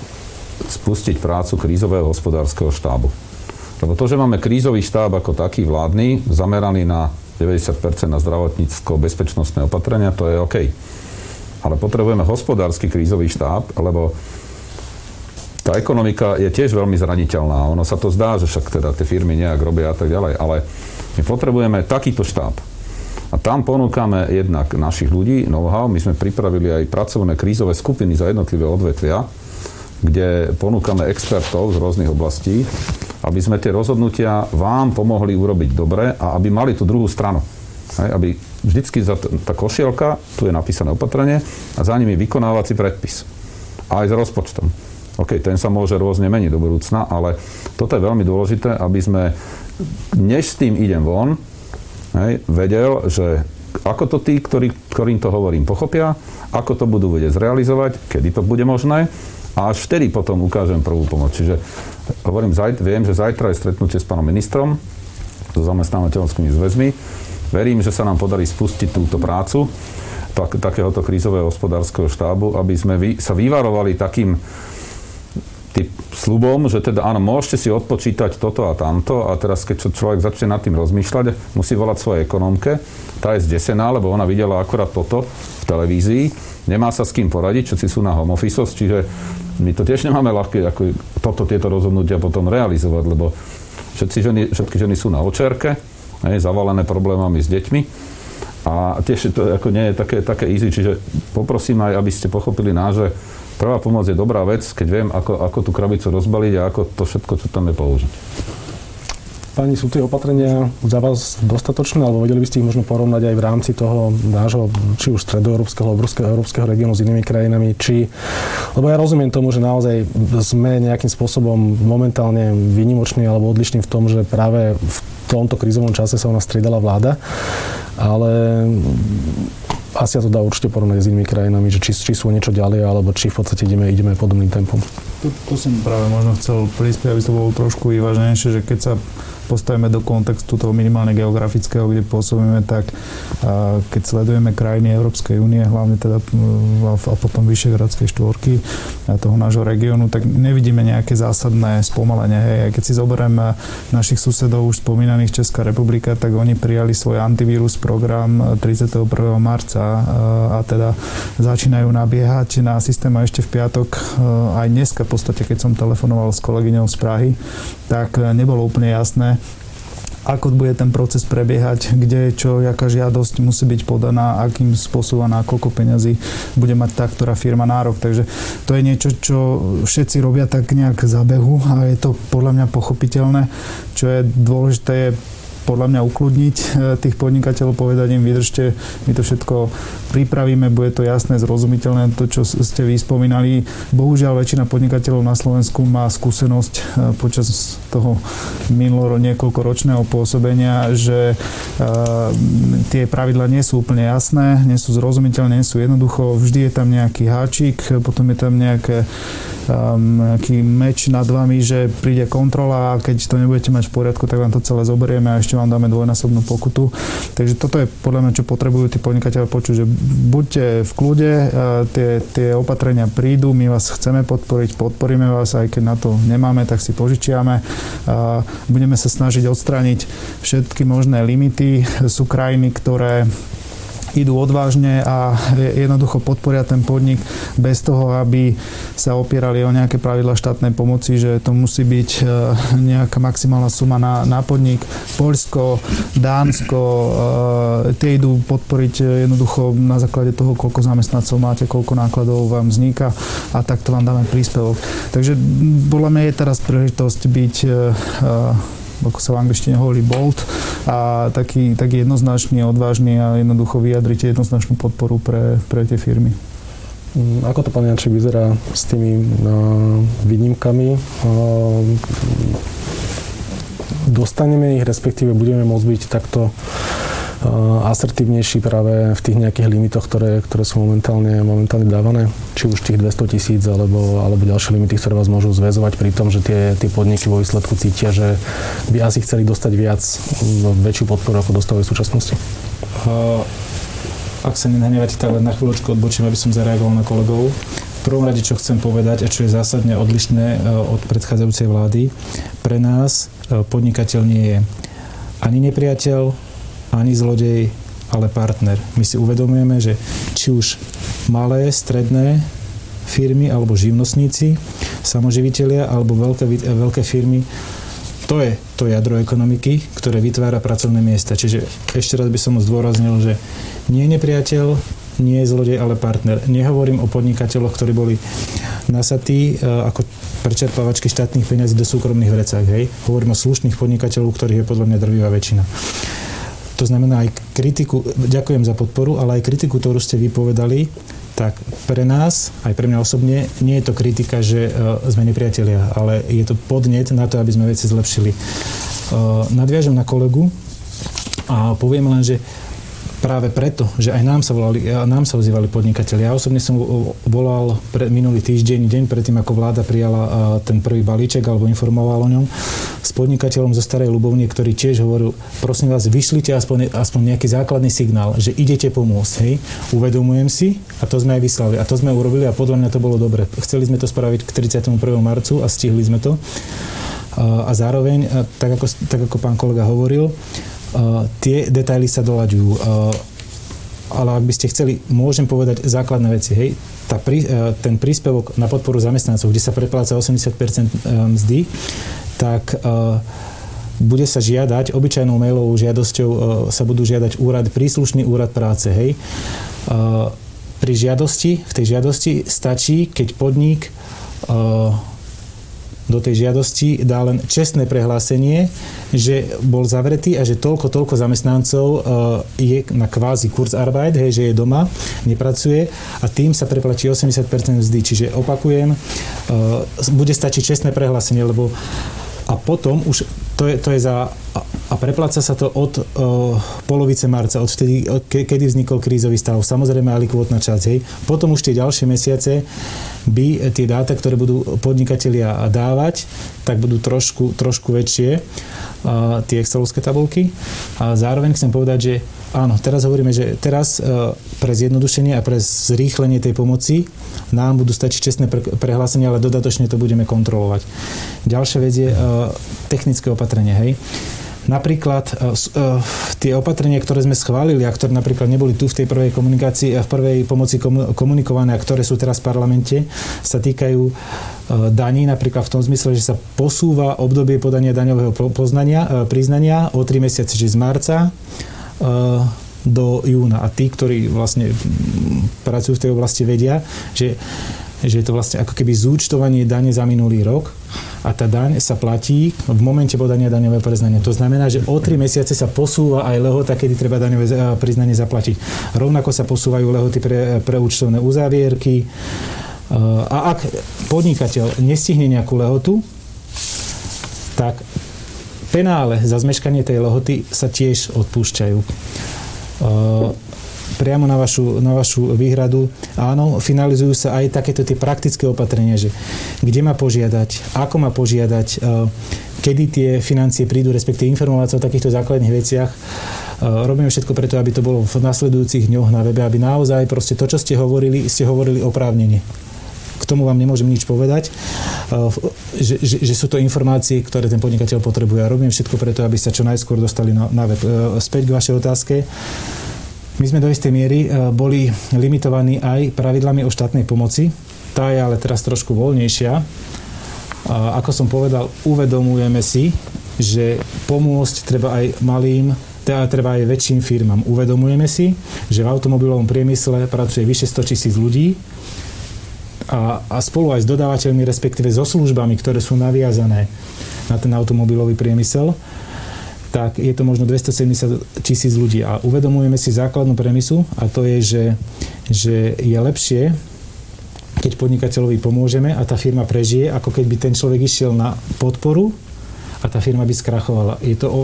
spustiť prácu krízového hospodárskeho štábu. Lebo to, že máme krízový štáb ako taký vládny, zameraný na 90% na zdravotnícko-bezpečnostné opatrenia, to je OK. Ale potrebujeme hospodársky krízový štáb, lebo tá ekonomika je tiež veľmi zraniteľná. Ono sa to zdá, že však teda tie firmy nejak robia a tak ďalej, ale my potrebujeme takýto štáb. A tam ponúkame jednak našich ľudí, know-how. My sme pripravili aj pracovné krízové skupiny za jednotlivé odvetvia, kde ponúkame expertov z rôznych oblastí, aby sme tie rozhodnutia vám pomohli urobiť dobre a aby mali tú druhú stranu. Hej, aby vždycky za t- tá košielka, tu je napísané opatrenie a za nimi vykonávací predpis. Aj s rozpočtom. OK, ten sa môže rôzne meniť do budúcna, ale toto je veľmi dôležité, aby sme, než s tým idem von, hej, vedel, že ako to tí, ktorý, ktorým to hovorím, pochopia, ako to budú vedieť zrealizovať, kedy to bude možné a až vtedy potom ukážem prvú pomoc. Čiže hovorím, viem, že zajtra je stretnutie s pánom ministrom, so zamestnávateľskými zväzmi. Verím, že sa nám podarí spustiť túto prácu tak, takéhoto krízového hospodárskeho štábu, aby sme vy, sa vyvarovali takým tým slubom, že teda áno, môžete si odpočítať toto a tamto a teraz keď človek začne nad tým rozmýšľať, musí volať svojej ekonomke, tá je zdesená, lebo ona videla akurát toto v televízii, nemá sa s kým poradiť, všetci sú na home office, čiže my to tiež nemáme ľahké, ako toto, tieto rozhodnutia potom realizovať, lebo všetci ženy, všetky ženy sú na očerke, hej, zavalené problémami s deťmi a tiež to ako nie je také, také easy, čiže poprosím aj, aby ste pochopili nás, že prvá pomoc je dobrá vec, keď viem, ako, ako tú krabicu rozbaliť a ako to všetko, čo tam je použiť. Pani, sú tie opatrenia za vás dostatočné, alebo vedeli by ste ich možno porovnať aj v rámci toho nášho, či už stredoeurópskeho, európskeho, európskeho regiónu s inými krajinami, či... Lebo ja rozumiem tomu, že naozaj sme nejakým spôsobom momentálne vynimoční alebo odlišní v tom, že práve v tomto krízovom čase sa u nás striedala vláda, ale asi sa to dá určite porovnať s inými krajinami, že či, či sú niečo ďalej, alebo či v podstate ideme, ideme podobným tempom. To, to som práve možno chcel prispieť, aby to bolo trošku vyváženejšie, že keď sa postavíme do kontextu toho minimálne geografického, kde pôsobíme, tak a keď sledujeme krajiny Európskej únie, hlavne teda a, potom Vyšehradskej štvorky a toho nášho regiónu, tak nevidíme nejaké zásadné spomalenie. Hej. A keď si zoberiem našich susedov už spomínaných Česká republika, tak oni prijali svoj antivírus program 31. marca a, a teda začínajú nabiehať na systém a ešte v piatok aj dneska v podstate, keď som telefonoval s kolegyňou z Prahy, tak nebolo úplne jasné, ako bude ten proces prebiehať, kde čo, jaká žiadosť musí byť podaná, akým spôsobom a koľko peňazí bude mať tá, ktorá firma nárok. Takže to je niečo, čo všetci robia tak nejak za behu a je to podľa mňa pochopiteľné. Čo je dôležité je podľa mňa ukludniť e, tých podnikateľov, povedať im, vydržte, my to všetko pripravíme, bude to jasné, zrozumiteľné, to, čo ste vy spomínali. Bohužiaľ, väčšina podnikateľov na Slovensku má skúsenosť e, počas toho minulo niekoľko ročného pôsobenia, že uh, tie pravidla nie sú úplne jasné, nie sú zrozumiteľné, nie sú jednoducho, vždy je tam nejaký háčik, potom je tam nejaké um, nejaký meč nad vami, že príde kontrola a keď to nebudete mať v poriadku, tak vám to celé zoberieme a ešte vám dáme dvojnásobnú pokutu. Takže toto je podľa mňa, čo potrebujú tí podnikateľe počuť, že buďte v kľude, tie, tie opatrenia prídu, my vás chceme podporiť, podporíme vás, aj keď na to nemáme, tak si požičiame. Budeme sa snažiť odstrániť všetky možné limity. Sú krajiny, ktoré idú odvážne a jednoducho podporia ten podnik bez toho, aby sa opierali o nejaké pravidla štátnej pomoci, že to musí byť e, nejaká maximálna suma na, na podnik. Poľsko, Dánsko, e, tie idú podporiť jednoducho na základe toho, koľko zamestnancov máte, koľko nákladov vám vzniká a takto vám dáme príspevok. Takže podľa mňa je teraz príležitosť byť e, ako sa v angličtine hovorí bold a taký, taký jednoznačný, odvážny a jednoducho vyjadrite jednoznačnú podporu pre, pre tie firmy. Mm, ako to, pán Jančík, vyzerá s tými uh, výnimkami? Uh, dostaneme ich, respektíve budeme môcť byť takto asertívnejší práve v tých nejakých limitoch, ktoré, ktoré sú momentálne, momentálne dávané? Či už tých 200 tisíc alebo, alebo ďalšie limity, ktoré vás môžu zväzovať pri tom, že tie, tie podniky vo výsledku cítia, že by asi chceli dostať viac, väčšiu podporu, ako dostávajú v súčasnosti? Uh, ak sa nenahnevate, tak len na chvíľočku odbočím, aby som zareagoval na kolegov. prvom rade, čo chcem povedať a čo je zásadne odlišné od predchádzajúcej vlády, pre nás podnikateľ nie je ani nepriateľ, ani zlodej, ale partner. My si uvedomujeme, že či už malé, stredné firmy alebo živnostníci, samoživiteľia alebo veľké, veľké firmy, to je to jadro ekonomiky, ktoré vytvára pracovné miesta. Čiže ešte raz by som zdôraznil, že nie je nepriateľ, nie je zlodej, ale partner. Nehovorím o podnikateľoch, ktorí boli nasatí e, ako prečerpávačky štátnych peniazí do súkromných vrecách. Hej. Hovorím o slušných podnikateľov, ktorých je podľa mňa drvivá väčšina. To znamená aj kritiku, ďakujem za podporu, ale aj kritiku, ktorú ste vypovedali, tak pre nás, aj pre mňa osobne, nie je to kritika, že uh, sme nepriatelia, ale je to podnet na to, aby sme veci zlepšili. Uh, nadviažem na kolegu a poviem len, že práve preto, že aj nám sa, volali, nám sa ozývali podnikateľi. Ja osobne som volal pre, minulý týždeň, deň predtým, ako vláda prijala ten prvý balíček alebo informoval o ňom, s podnikateľom zo Starej Ľubovne, ktorý tiež hovoril, prosím vás, vyšlite aspoň, aspoň nejaký základný signál, že idete pomôcť. Hej? Uvedomujem si a to sme aj vyslali. A to sme urobili a podľa mňa to bolo dobre. Chceli sme to spraviť k 31. marcu a stihli sme to. A zároveň, tak ako, tak ako pán kolega hovoril, tie detaily sa doľaďujú. Ale ak by ste chceli, môžem povedať základné veci. Hej, tá prí, e, ten príspevok na podporu zamestnancov, kde sa prepláca 80% e, mzdy, tak bude sa žiadať, obyčajnou mailovou žiadosťou sa budú žiadať úrad, príslušný úrad práce. Hej. Pri žiadosti, v tej žiadosti stačí, keď podnik do tej žiadosti dá len čestné prehlásenie, že bol zavretý a že toľko, toľko zamestnancov uh, je na kvázi Kurzarbeit, hej, že je doma, nepracuje a tým sa preplatí 80% mzdy. Čiže opakujem, uh, bude stačiť čestné prehlásenie, lebo a potom už to je, to je za... A prepláca sa to od uh, polovice marca, od vtedy, ke, kedy vznikol krízový stav. Samozrejme aj likvotná časť. Hej. Potom už tie ďalšie mesiace by tie dáta, ktoré budú podnikatelia dávať, tak budú trošku, trošku väčšie uh, tie excelovské tabulky. A zároveň chcem povedať, že áno, teraz hovoríme, že teraz uh, pre zjednodušenie a pre zrýchlenie tej pomoci nám budú stačiť čestné prehlásenia, ale dodatočne to budeme kontrolovať. Ďalšia vec je uh, technické opatrenie. Hej. Napríklad uh, tie opatrenia, ktoré sme schválili a ktoré napríklad neboli tu v tej prvej komunikácii a v prvej pomoci komunikované a ktoré sú teraz v parlamente, sa týkajú daní, napríklad v tom zmysle, že sa posúva obdobie podania daňového poznania, priznania o 3 mesiace, čiže z marca do júna. A tí, ktorí vlastne pracujú v tej oblasti, vedia, že, že je to vlastne ako keby zúčtovanie dane za minulý rok a tá daň sa platí v momente podania daňového priznania. To znamená, že o 3 mesiace sa posúva aj lehota, kedy treba daňové eh, priznanie zaplatiť. Rovnako sa posúvajú lehoty pre, pre účtovné uzávierky. Eh, a ak podnikateľ nestihne nejakú lehotu, tak penále za zmeškanie tej lehoty sa tiež odpúšťajú priamo na vašu, na vašu výhradu. Áno, finalizujú sa aj takéto tie praktické opatrenia, že kde má požiadať, ako má požiadať, kedy tie financie prídu, respektíve informovať sa o takýchto základných veciach. Robíme všetko preto, aby to bolo v nasledujúcich dňoch na webe, aby naozaj proste to, čo ste hovorili, ste hovorili oprávnene. K tomu vám nemôžem nič povedať, že, že, že sú to informácie, ktoré ten podnikateľ potrebuje. A robím všetko preto, aby sa čo najskôr dostali na, na web. Späť k vašej otázke. My sme do istej miery boli limitovaní aj pravidlami o štátnej pomoci. Tá je ale teraz trošku voľnejšia. Ako som povedal, uvedomujeme si, že pomôcť treba aj malým teda treba aj väčším firmám. Uvedomujeme si, že v automobilovom priemysle pracuje vyše 100 tisíc ľudí a, a spolu aj s dodávateľmi, respektíve so službami, ktoré sú naviazané na ten automobilový priemysel, tak je to možno 270 tisíc ľudí. A uvedomujeme si základnú premisu a to je, že, že je lepšie, keď podnikateľovi pomôžeme a tá firma prežije, ako keď by ten človek išiel na podporu a tá firma by skrachovala. Je to o,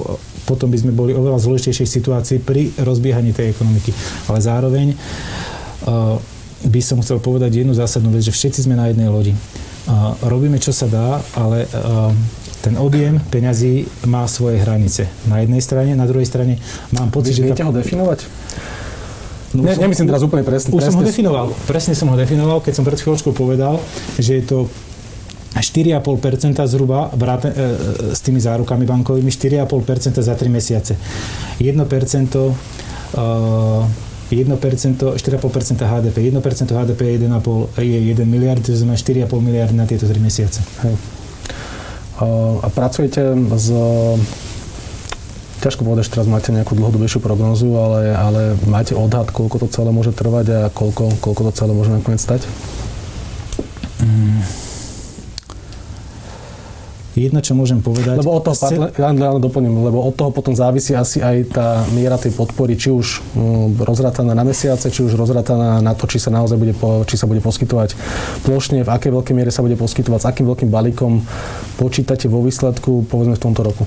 potom by sme boli oveľa zložitejšej situácii pri rozbiehaní tej ekonomiky. Ale zároveň uh, by som chcel povedať jednu zásadnú vec, že všetci sme na jednej lodi. Robíme, čo sa dá, ale ten objem peňazí má svoje hranice. Na jednej strane, na druhej strane mám pocit, Vy, že... Viete tá... ho definovať? No, ne, nemyslím teraz úplne presne. Už presne. som ho definoval. Presne som ho definoval, keď som pred chvíľočkou povedal, že je to 4,5% zhruba vráte, e, e, s tými zárukami bankovými, 4,5% za 3 mesiace. 1%, e, 1%, 4,5% HDP. 1% HDP je 1,5, je 1 miliard, to znamená 4,5 miliardy na tieto 3 mesiace. Hej. A pracujete s ťažko povedať, že teraz máte nejakú dlhodobejšiu prognozu, ale, ale máte odhad, koľko to celé môže trvať a koľko, koľko to celé môže nakoniec stať? Mm. Jedno, čo môžem povedať... Lebo od toho, ja len doplním, lebo od toho potom závisí asi aj tá miera tej podpory, či už um, rozrátaná na mesiace, či už rozrátaná na to, či sa naozaj bude, po, či sa bude poskytovať plošne, v akej veľkej miere sa bude poskytovať, s akým veľkým balíkom počítate vo výsledku, povedzme v tomto roku.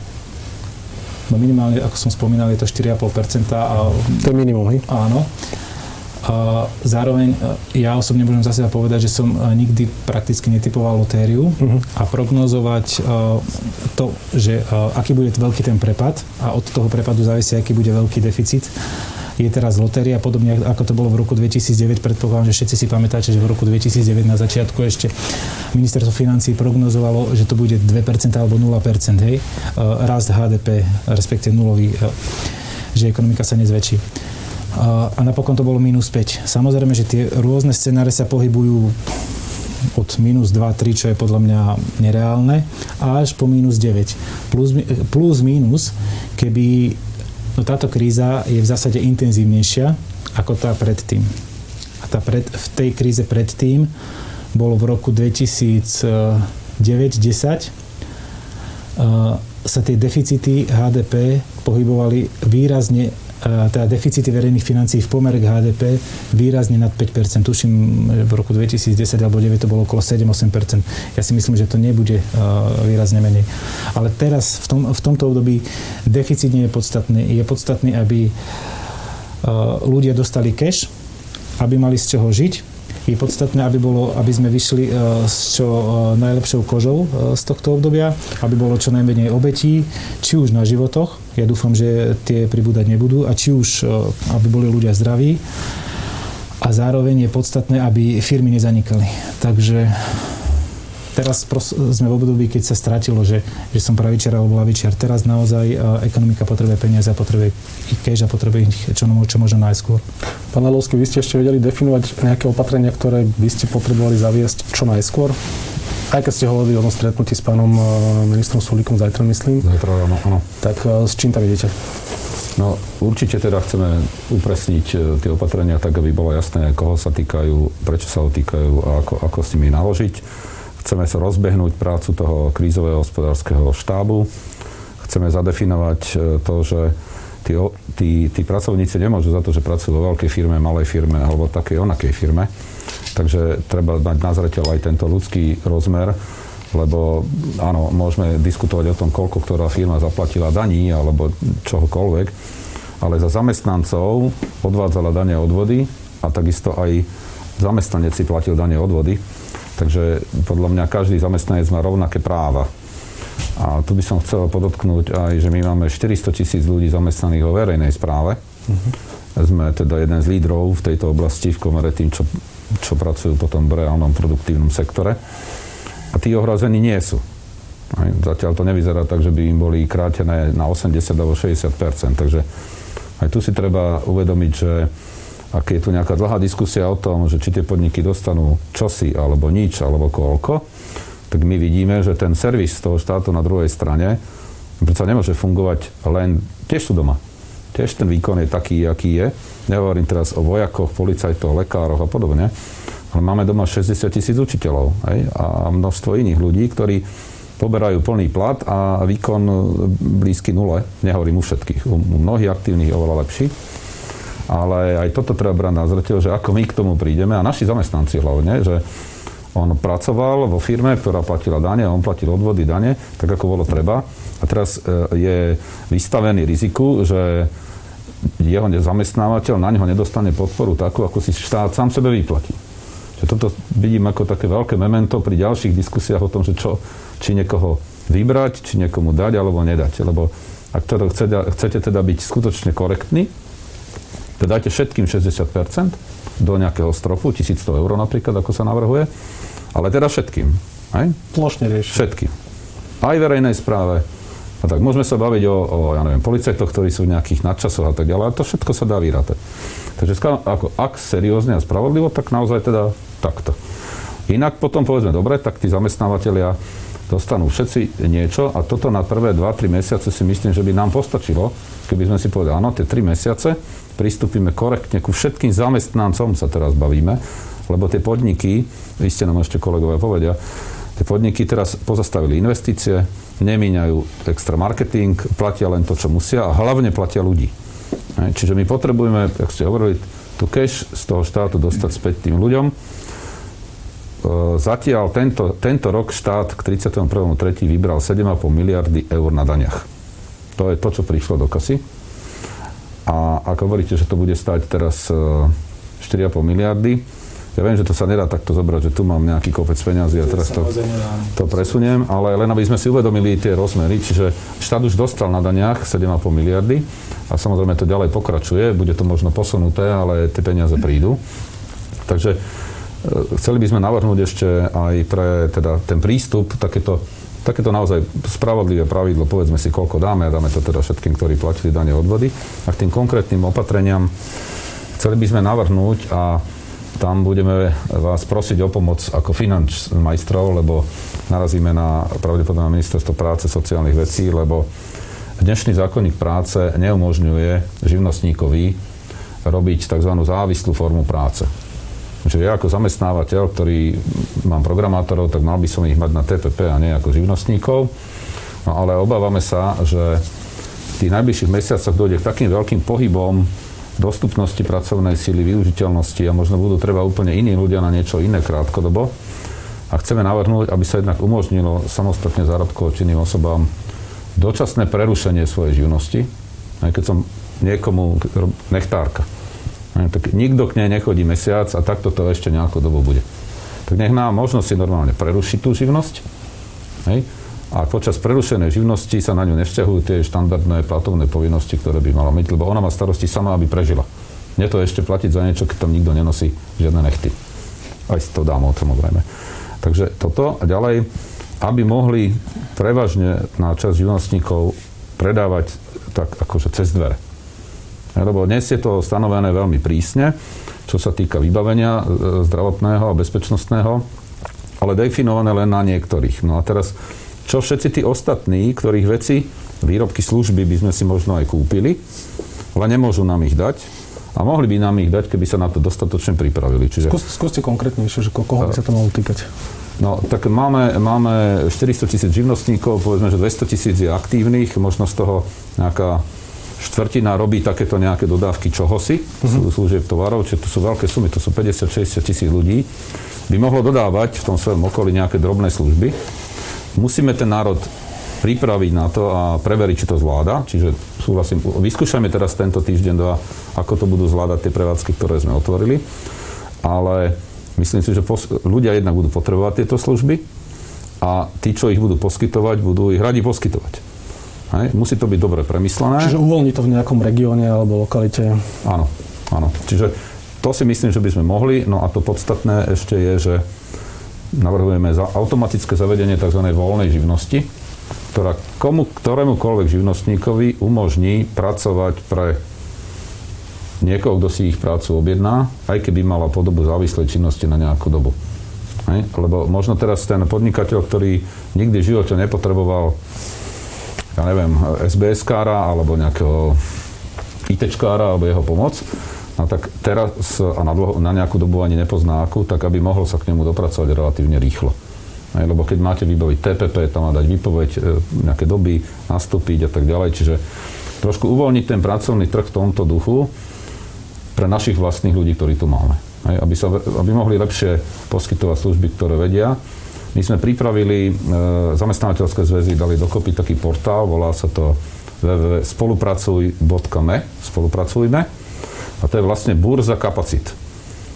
No minimálne, ako som spomínal, je to 4,5%. A, to je minimum, hej? Áno. A zároveň e, ja osobne môžem zase povedať, že som e, nikdy prakticky netypoval lotériu uh-huh. a prognozovať e, to, že aký bude veľký ten prepad a od toho prepadu závisí, aký bude veľký deficit je teraz lotéria, podobne ako to bolo v roku 2009. Predpokladám, že všetci si pamätáte, že v roku 2009 na začiatku ešte ministerstvo financí prognozovalo, že to bude 2% alebo 0%, hej, rast HDP, respektíve nulový, že ekonomika sa nezväčší a napokon to bolo minus 5. Samozrejme, že tie rôzne scenáre sa pohybujú od minus 2, 3, čo je podľa mňa nereálne, až po minus 9. Plus, plus minus, keby no táto kríza je v zásade intenzívnejšia ako tá predtým. A tá pred, v tej kríze predtým bolo v roku 2009-10 sa tie deficity HDP pohybovali výrazne teda deficity verejných financií v pomere k HDP výrazne nad 5%. Tuším, v roku 2010 alebo 2009 to bolo okolo 7-8%. Ja si myslím, že to nebude výrazne menej. Ale teraz, v, tom, v tomto období, deficit nie je podstatný. Je podstatný, aby ľudia dostali cash, aby mali z čoho žiť, je podstatné, aby, bolo, aby sme vyšli s čo najlepšou kožou z tohto obdobia, aby bolo čo najmenej obetí, či už na životoch, ja dúfam, že tie pribúdať nebudú a či už, e, aby boli ľudia zdraví a zároveň je podstatné, aby firmy nezanikali. Takže teraz sme v období, keď sa stratilo, že, že som pravičiar alebo lavičiar. Teraz naozaj e, ekonomika potrebuje peniaze a potrebuje ich cash a potrebuje ich čo, čo možno najskôr. Pán Lalovský, vy ste ešte vedeli definovať nejaké opatrenia, ktoré by ste potrebovali zaviesť čo najskôr? Aj keď ste hovorili o tom stretnutí s pánom eh, ministrom Sulíkom zajtra, myslím. Zajtra, áno, áno. Tak eh, s čím tam idete? No určite teda chceme upresniť tie opatrenia tak, aby bolo jasné, koho sa týkajú, prečo sa ho týkajú a ako, ako s nimi naložiť. Chceme sa rozbehnúť prácu toho krízového hospodárskeho štábu. Chceme zadefinovať to, že tí, tí, tí pracovníci nemôžu za to, že pracujú vo veľkej firme, malej firme alebo takej onakej firme Takže treba mať na zreteľ aj tento ľudský rozmer, lebo áno, môžeme diskutovať o tom, koľko ktorá firma zaplatila daní alebo čohokoľvek, ale za zamestnancov odvádzala dane odvody a takisto aj zamestnanec si platil dane odvody. Takže podľa mňa každý zamestnanec má rovnaké práva. A tu by som chcel podotknúť aj, že my máme 400 tisíc ľudí zamestnaných vo verejnej správe. Uh-huh. Sme teda jeden z lídrov v tejto oblasti v komere tým, čo čo pracujú potom v reálnom produktívnom sektore. A tí ohrození nie sú. Aj, zatiaľ to nevyzerá tak, že by im boli krátené na 80 alebo 60 Takže aj tu si treba uvedomiť, že ak je tu nejaká dlhá diskusia o tom, že či tie podniky dostanú čosi alebo nič alebo koľko, tak my vidíme, že ten servis toho štátu na druhej strane predsa nemôže fungovať len, tiež sú doma. Tiež ten výkon je taký, aký je Nehovorím teraz o vojakoch, policajtoch, lekároch a podobne, ale máme doma 60 tisíc učiteľov hej, a množstvo iných ľudí, ktorí poberajú plný plat a výkon blízky nule. Nehovorím u všetkých, u mnohých aktívnych je oveľa lepší. Ale aj toto treba brať na zreteľ, že ako my k tomu prídeme a naši zamestnanci hlavne, že on pracoval vo firme, ktorá platila dane, on platil odvody dane, tak ako bolo treba. A teraz e, je vystavený riziku, že jeho zamestnávateľ na neho nedostane podporu takú, ako si štát sám sebe vyplatí. Že toto vidím ako také veľké memento pri ďalších diskusiách o tom, že čo, či niekoho vybrať, či niekomu dať alebo nedať. Lebo ak teda chcete, chcete teda byť skutočne korektní, že dajte všetkým 60% do nejakého stropu, 1100 eur napríklad, ako sa navrhuje, ale teda všetkým. Hej? Plošne rieši. Všetkým. Aj verejnej správe. A tak môžeme sa baviť o, o ja neviem, policajtoch, ktorí sú v nejakých nadčasoch a tak ďalej, ale to všetko sa dá vyrátať. Takže ako, ak seriózne a spravodlivo, tak naozaj teda takto. Inak potom povedzme, dobre, tak tí zamestnávateľia dostanú všetci niečo a toto na prvé 2-3 mesiace si myslím, že by nám postačilo, keby sme si povedali, áno, tie 3 mesiace pristúpime korektne ku všetkým zamestnancom, sa teraz bavíme, lebo tie podniky, vy ste nám ešte kolegovia povedia, tie podniky teraz pozastavili investície, nemíňajú extra marketing, platia len to, čo musia a hlavne platia ľudí. Čiže my potrebujeme, ako ste hovorili, tu cash z toho štátu dostať späť tým ľuďom E, zatiaľ tento, tento rok štát k 31.3. vybral 7,5 miliardy eur na daniach. To je to, čo prišlo do kasy. A ak hovoríte, že to bude stať teraz 4,5 e, miliardy, ja viem, že to sa nedá takto zobrať, že tu mám nejaký kopec peňazí a teraz to, to presuniem, ale len aby sme si uvedomili tie rozmery, čiže štát už dostal na daniach 7,5 miliardy a samozrejme to ďalej pokračuje, bude to možno posunuté, ale tie peniaze prídu. Takže E, chceli by sme navrhnúť ešte aj pre teda ten prístup, takéto, takéto naozaj spravodlivé pravidlo, povedzme si, koľko dáme a dáme to teda všetkým, ktorí platili dane odvody. A k tým konkrétnym opatreniam chceli by sme navrhnúť a tam budeme vás prosiť o pomoc ako finanč majstrov, lebo narazíme na pravdepodobne ministerstvo práce, sociálnych vecí, lebo dnešný zákonník práce neumožňuje živnostníkovi robiť tzv. závislú formu práce. Že ja ako zamestnávateľ, ktorý mám programátorov, tak mal by som ich mať na TPP a nie ako živnostníkov. No ale obávame sa, že v tých najbližších mesiacoch dojde k takým veľkým pohybom dostupnosti pracovnej síly, využiteľnosti a možno budú treba úplne iní ľudia na niečo iné krátkodobo. A chceme navrhnúť, aby sa jednak umožnilo samostatne zárobkovo činným osobám dočasné prerušenie svojej živnosti, aj keď som niekomu nechtárka tak nikto k nej nechodí mesiac a takto to ešte nejakú dobu bude. Tak nech má možnosť si normálne prerušiť tú živnosť. Hej? A počas prerušenej živnosti sa na ňu nevzťahujú tie štandardné platovné povinnosti, ktoré by mala mať, lebo ona má starosti sama, aby prežila. Nie to ešte platiť za niečo, keď tam nikto nenosí žiadne nechty. Aj s to dámou, samozrejme. Takže toto a ďalej, aby mohli prevažne na čas živnostníkov predávať tak akože cez dvere. Lebo dnes je to stanovené veľmi prísne, čo sa týka vybavenia e, zdravotného a bezpečnostného, ale definované len na niektorých. No a teraz, čo všetci tí ostatní, ktorých veci, výrobky, služby by sme si možno aj kúpili, ale nemôžu nám ich dať, a mohli by nám ich dať, keby sa na to dostatočne pripravili. Čiže... Skús, skúste konkrétnejšie, že koho by sa to malo týkať. No, tak máme, máme 400 tisíc živnostníkov, povedzme, že 200 tisíc je aktívnych, možno z toho nejaká štvrtina robí takéto nejaké dodávky čohosi, uh-huh. služieb tovarov, čiže to sú veľké sumy, to sú 50-60 tisíc ľudí, by mohlo dodávať v tom svojom okolí nejaké drobné služby. Musíme ten národ pripraviť na to a preveriť, či to zvláda. Čiže súhlasím, vyskúšajme teraz tento týždeň dva, ako to budú zvládať tie prevádzky, ktoré sme otvorili. Ale myslím si, že pos- ľudia jednak budú potrebovať tieto služby a tí, čo ich budú poskytovať, budú ich radi poskytovať. Hej? Musí to byť dobre premyslené. Čiže uvoľní to v nejakom regióne alebo lokalite. Áno, áno. Čiže to si myslím, že by sme mohli. No a to podstatné ešte je, že navrhujeme za automatické zavedenie tzv. voľnej živnosti, ktorá komu, ktorémukoľvek živnostníkovi umožní pracovať pre niekoho, kto si ich prácu objedná, aj keby mala podobu závislej činnosti na nejakú dobu. Hej? Lebo možno teraz ten podnikateľ, ktorý nikdy v živote nepotreboval ja neviem, SBS-kára alebo nejakého ITčkára alebo jeho pomoc, no tak teraz a na, dlho, na nejakú dobu ani nepozná akú, tak aby mohol sa k nemu dopracovať relatívne rýchlo. Aj, lebo keď máte vybaviť TPP, tam má dať výpoveď, e, nejaké doby, nastúpiť a tak ďalej. Čiže trošku uvoľniť ten pracovný trh v tomto duchu pre našich vlastných ľudí, ktorí tu máme. Aj, aby, sa, aby mohli lepšie poskytovať služby, ktoré vedia my sme pripravili, e, zamestnávateľské zväzy dali dokopy taký portál, volá sa to www.spolupracuj.me, spolupracujme. A to je vlastne burza kapacit.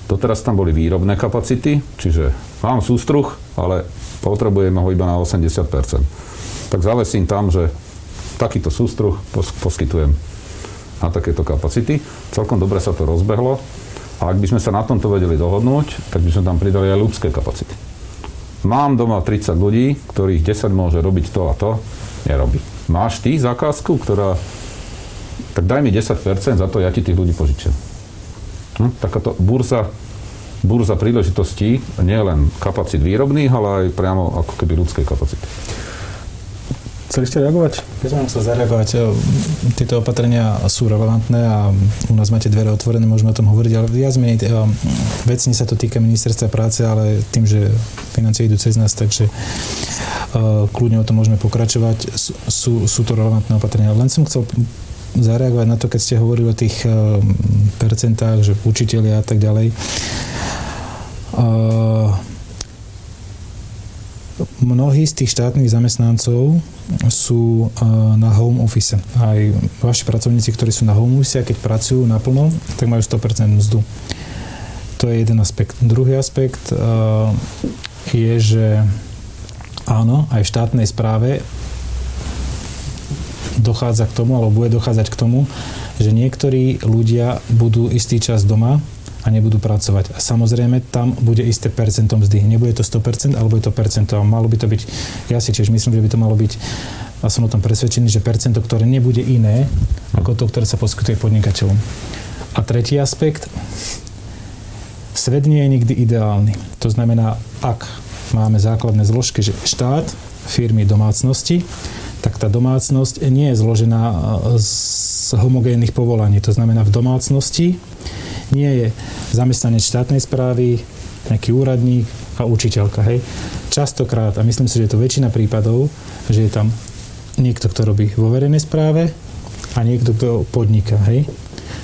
Doteraz tam boli výrobné kapacity, čiže mám sústruh, ale potrebujeme ho iba na 80%. Tak zavesím tam, že takýto sústruh poskytujem na takéto kapacity. Celkom dobre sa to rozbehlo. A ak by sme sa na tomto vedeli dohodnúť, tak by sme tam pridali aj ľudské kapacity. Mám doma 30 ľudí, ktorých 10 môže robiť to a to, nerobí. Máš ty zákazku, ktorá... Tak daj mi 10%, za to ja ti tých ľudí požičam. Hm? Takáto burza, burza príležitostí, nie len kapacit výrobných, ale aj priamo ako keby ľudskej kapacity. Chceli ste reagovať? Ja som chcel zareagovať. Tieto opatrenia sú relevantné a u nás máte dvere otvorené, môžeme o tom hovoriť, ale viac menej vecne sa to týka ministerstva práce, ale tým, že financie idú cez nás, takže kľudne o tom môžeme pokračovať. Sú, sú to relevantné opatrenia. Len som chcel zareagovať na to, keď ste hovorili o tých percentách, že učiteľia a tak ďalej mnohí z tých štátnych zamestnancov sú na home office. Aj vaši pracovníci, ktorí sú na home office, keď pracujú naplno, tak majú 100% mzdu. To je jeden aspekt. Druhý aspekt je, že áno, aj v štátnej správe dochádza k tomu, alebo bude dochádzať k tomu, že niektorí ľudia budú istý čas doma a nebudú pracovať. A samozrejme, tam bude isté percento mzdy. Nebude to 100%, alebo je to percento. A malo by to byť, ja si tiež myslím, že by to malo byť, a som o tom presvedčený, že percento, ktoré nebude iné, ako to, ktoré sa poskytuje podnikateľom. A tretí aspekt, svet nie je nikdy ideálny. To znamená, ak máme základné zložky, že štát, firmy, domácnosti, tak tá domácnosť nie je zložená z homogénnych povolaní. To znamená, v domácnosti nie je zamestnanec štátnej správy, nejaký úradník a učiteľka. Hej. Častokrát, a myslím si, že je to väčšina prípadov, že je tam niekto, kto robí vo verejnej správe a niekto, kto podniká. Hej.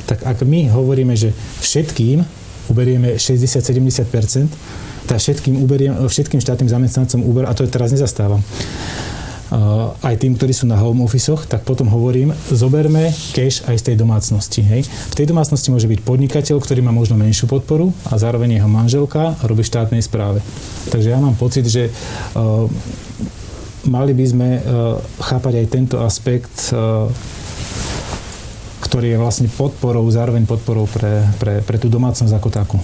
Tak ak my hovoríme, že všetkým uberieme 60-70%, tak všetkým, uberiem, všetkým štátnym zamestnancom uber, a to teraz nezastávam, aj tým, ktorí sú na home office tak potom hovorím, zoberme cash aj z tej domácnosti. Hej. V tej domácnosti môže byť podnikateľ, ktorý má možno menšiu podporu a zároveň jeho manželka robí v štátnej správe. Takže ja mám pocit, že uh, mali by sme uh, chápať aj tento aspekt uh, ktorý je vlastne podporou, zároveň podporou pre, pre, pre tú domácnosť ako takú.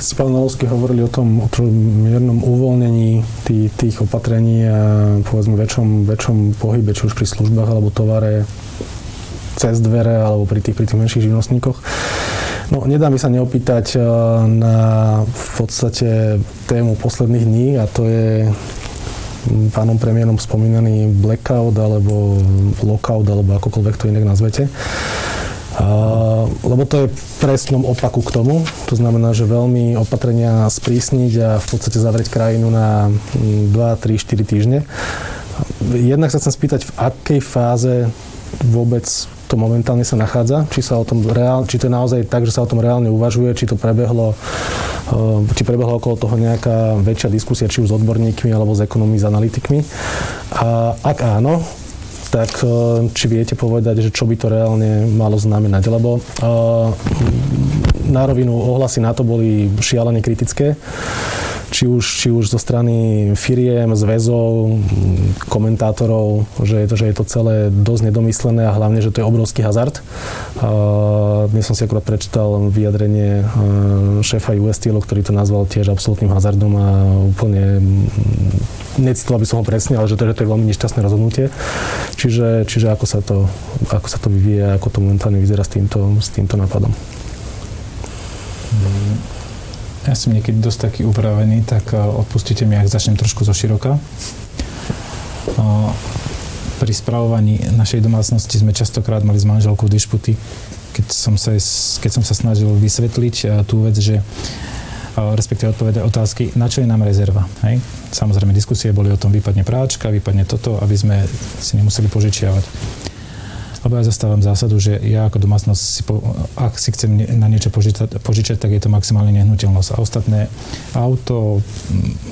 Keď hovorili o tom, o tom miernom uvoľnení tých, tých opatrení a povedzme väčšom, väčšom pohybe, či už pri službách alebo tovare cez dvere alebo pri tých, pri tých menších živnostníkoch. No, nedá mi sa neopýtať eh, na v podstate tému posledných dní a to je pánom premiérom spomínaný blackout alebo lockout alebo akokoľvek to inak nazvete. Lebo to je presnom opaku k tomu. To znamená, že veľmi opatrenia sprísniť a v podstate zavrieť krajinu na 2, 3, 4 týždne. Jednak sa chcem spýtať, v akej fáze vôbec to momentálne sa nachádza, či, sa o tom reál, či to je naozaj tak, že sa o tom reálne uvažuje, či to prebehlo, či prebehlo okolo toho nejaká väčšia diskusia, či už s odborníkmi alebo s ekonommi, s analytikmi. A ak áno, tak eh, či viete povedať, že čo by to reálne malo znamenať? Lebo eh, na rovinu ohlasy na to boli šialene kritické či už, či už zo strany firiem, zväzov, komentátorov, že je, to, že je to celé dosť nedomyslené a hlavne, že to je obrovský hazard. Dnes som si akurát prečítal vyjadrenie šéfa US Steel, ktorý to nazval tiež absolútnym hazardom a úplne necitoval by som ho presne, ale že to, že to je veľmi nešťastné rozhodnutie. Čiže, čiže ako, sa to, ako sa to vyvíja, ako to momentálne vyzerá s týmto, s týmto nápadom. Mm ja som niekedy dosť taký upravený, tak eh, odpustite mi, ak začnem trošku zo široka. Eh, pri spravovaní našej domácnosti sme častokrát mali s manželkou dišputy, keď som sa, keď som sa snažil vysvetliť eh, tú vec, že respektíve odpovedať otázky, na čo je nám rezerva. Hej? Samozrejme, diskusie boli o tom, vypadne práčka, vypadne toto, aby sme si nemuseli požičiavať lebo ja zastávam zásadu, že ja ako domácnosť, si po, ak si chcem na niečo požičať, požičať, tak je to maximálne nehnuteľnosť. A ostatné auto,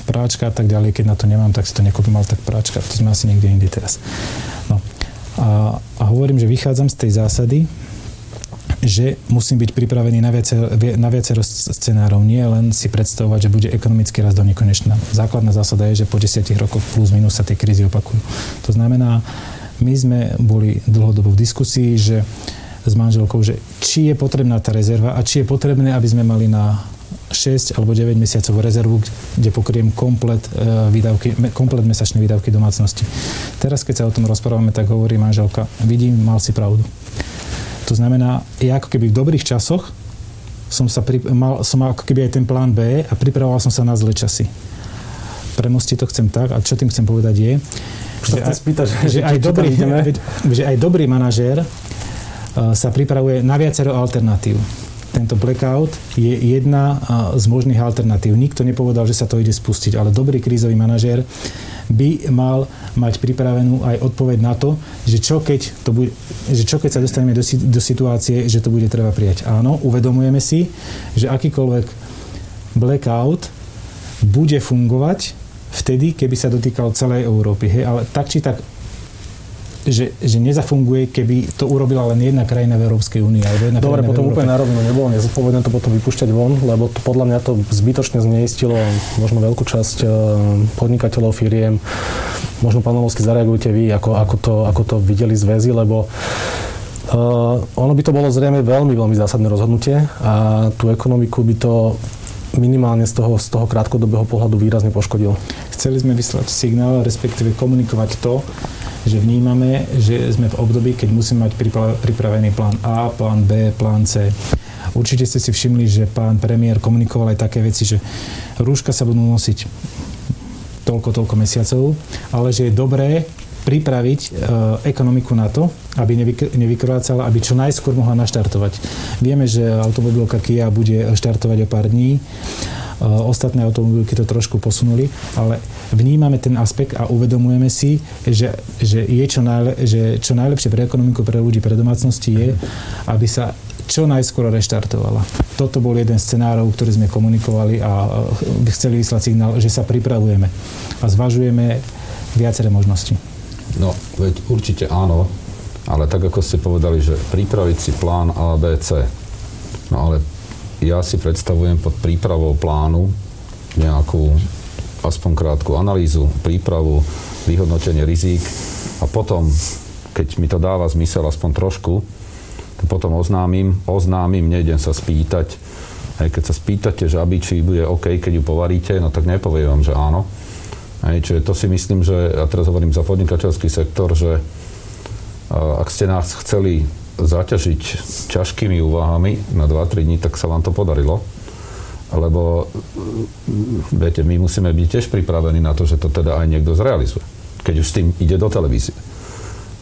práčka a tak ďalej, keď na to nemám, tak si to nekúpim, ale tak práčka, to sme asi niekde inde teraz. No. A, a hovorím, že vychádzam z tej zásady, že musím byť pripravený na viacero, na viacero scenárov. Nie len si predstavovať, že bude ekonomický rast do nekonečna. Základná zásada je, že po desiatich rokoch plus minus sa tie krízy opakujú. To znamená, my sme boli dlhodobo v diskusii, že s manželkou, že či je potrebná tá rezerva a či je potrebné, aby sme mali na 6 alebo 9 mesiacov rezervu, kde pokriem komplet, e, výdavky, komplet mesačné výdavky domácnosti. Teraz, keď sa o tom rozprávame, tak hovorí manželka, vidím, mal si pravdu. To znamená, ja ako keby v dobrých časoch som, sa pri, mal, som ako keby aj ten plán B a pripravoval som sa na zlé časy. Premostiť to chcem tak, a čo tým chcem povedať je, že, aj, spýta, že, že, aj dobrý, že aj dobrý manažér uh, sa pripravuje na viacero alternatív tento blackout je jedna z možných alternatív. Nikto nepovedal, že sa to ide spustiť, ale dobrý krízový manažér by mal mať pripravenú aj odpoveď na to, že čo keď, to bude, že čo keď sa dostaneme do, do situácie, že to bude treba prijať. Áno, uvedomujeme si, že akýkoľvek blackout bude fungovať vtedy, keby sa dotýkal celej Európy. Hej, ale tak či tak že, že nezafunguje, keby to urobila len jedna krajina v Európskej únii. Jedna Dobre, potom úplne narovno nebolo nezodpovedné to potom vypúšťať von, lebo to podľa mňa to zbytočne zneistilo možno veľkú časť e, podnikateľov firiem. Možno, pán Olovský, zareagujte vy, ako, ako, to, ako to videli z väzy, lebo Uh, ono by to bolo zrejme veľmi, veľmi zásadné rozhodnutie a tú ekonomiku by to minimálne z toho, z toho krátkodobého pohľadu výrazne poškodilo. Chceli sme vyslať signál, respektíve komunikovať to, že vnímame, že sme v období, keď musíme mať pripravený plán A, plán B, plán C. Určite ste si všimli, že pán premiér komunikoval aj také veci, že rúška sa budú nosiť toľko, toľko mesiacov, ale že je dobré pripraviť e, ekonomiku na to, aby nevyk- nevykrvácala, aby čo najskôr mohla naštartovať. Vieme, že automobilka Kia bude štartovať o pár dní Eh, ostatné automobilky to trošku posunuli, ale vnímame ten aspekt a uvedomujeme si, že, že, je čo, najle, že čo najlepšie pre ekonomiku, pre ľudí, pre domácnosti je, aby sa čo najskôr reštartovala. Toto bol jeden z scenárov, ktorý sme komunikovali a eh, chceli vyslať signál, že sa pripravujeme a zvažujeme viaceré možnosti. No, veď určite áno, ale tak ako ste povedali, že pripraviť si plán A. No ale ja si predstavujem pod prípravou plánu nejakú aspoň krátku analýzu, prípravu, vyhodnotenie rizík a potom, keď mi to dáva zmysel aspoň trošku, to potom oznámim, oznámim, nejdem sa spýtať. Hej, keď sa spýtate, že aby či bude OK, keď ju povaríte, no tak nepoviem vám, že áno. Hej, čiže to si myslím, že, a teraz hovorím za podnikateľský sektor, že ak ste nás chceli zaťažiť ťažkými úvahami na 2-3 dní, tak sa vám to podarilo. Lebo, viete, my musíme byť tiež pripravení na to, že to teda aj niekto zrealizuje. Keď už s tým ide do televízie.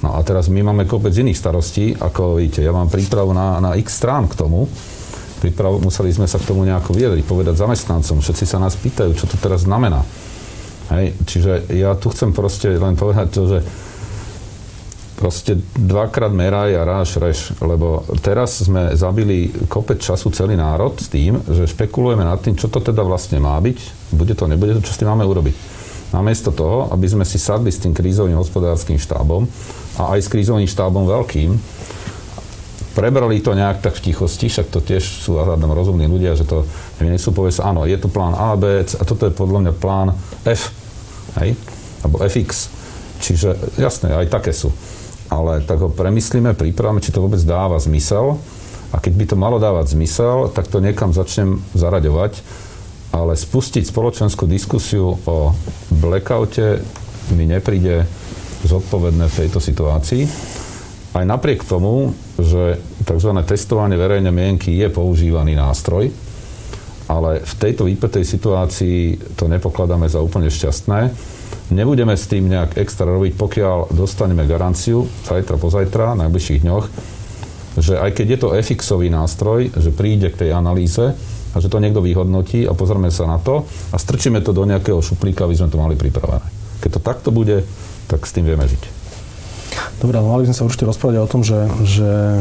No a teraz my máme kopec iných starostí, ako vidíte, ja mám prípravu na, na x strán k tomu, Prípravu, museli sme sa k tomu nejako vyjadriť, povedať zamestnancom, všetci sa nás pýtajú, čo to teraz znamená. Hej, čiže ja tu chcem proste len povedať to, že proste dvakrát meraj a ráš reš, lebo teraz sme zabili kopec času celý národ s tým, že špekulujeme nad tým, čo to teda vlastne má byť, bude to, nebude to, čo s tým máme urobiť. Namiesto toho, aby sme si sadli s tým krízovým hospodárským štábom a aj s krízovým štábom veľkým, prebrali to nejak tak v tichosti, však to tiež sú hľadom rozumní ľudia, že to sú povedať, áno, je tu plán A, B, C, a toto je podľa mňa plán F, hej, alebo FX. Čiže jasné, aj také sú ale tak ho premyslíme, pripravíme, či to vôbec dáva zmysel. A keď by to malo dávať zmysel, tak to niekam začnem zaraďovať. Ale spustiť spoločenskú diskusiu o blackoute mi nepríde zodpovedné v tejto situácii. Aj napriek tomu, že tzv. testovanie verejnej mienky je používaný nástroj, ale v tejto výpetej situácii to nepokladáme za úplne šťastné Nebudeme s tým nejak extra robiť, pokiaľ dostaneme garanciu zajtra, pozajtra, v najbližších dňoch, že aj keď je to FX-ový nástroj, že príde k tej analýze a že to niekto vyhodnotí a pozrieme sa na to a strčíme to do nejakého šuplíka, aby sme to mali pripravené. Keď to takto bude, tak s tým vieme žiť. Dobre, ale mali by sme sa určite rozprávať o tom, že, že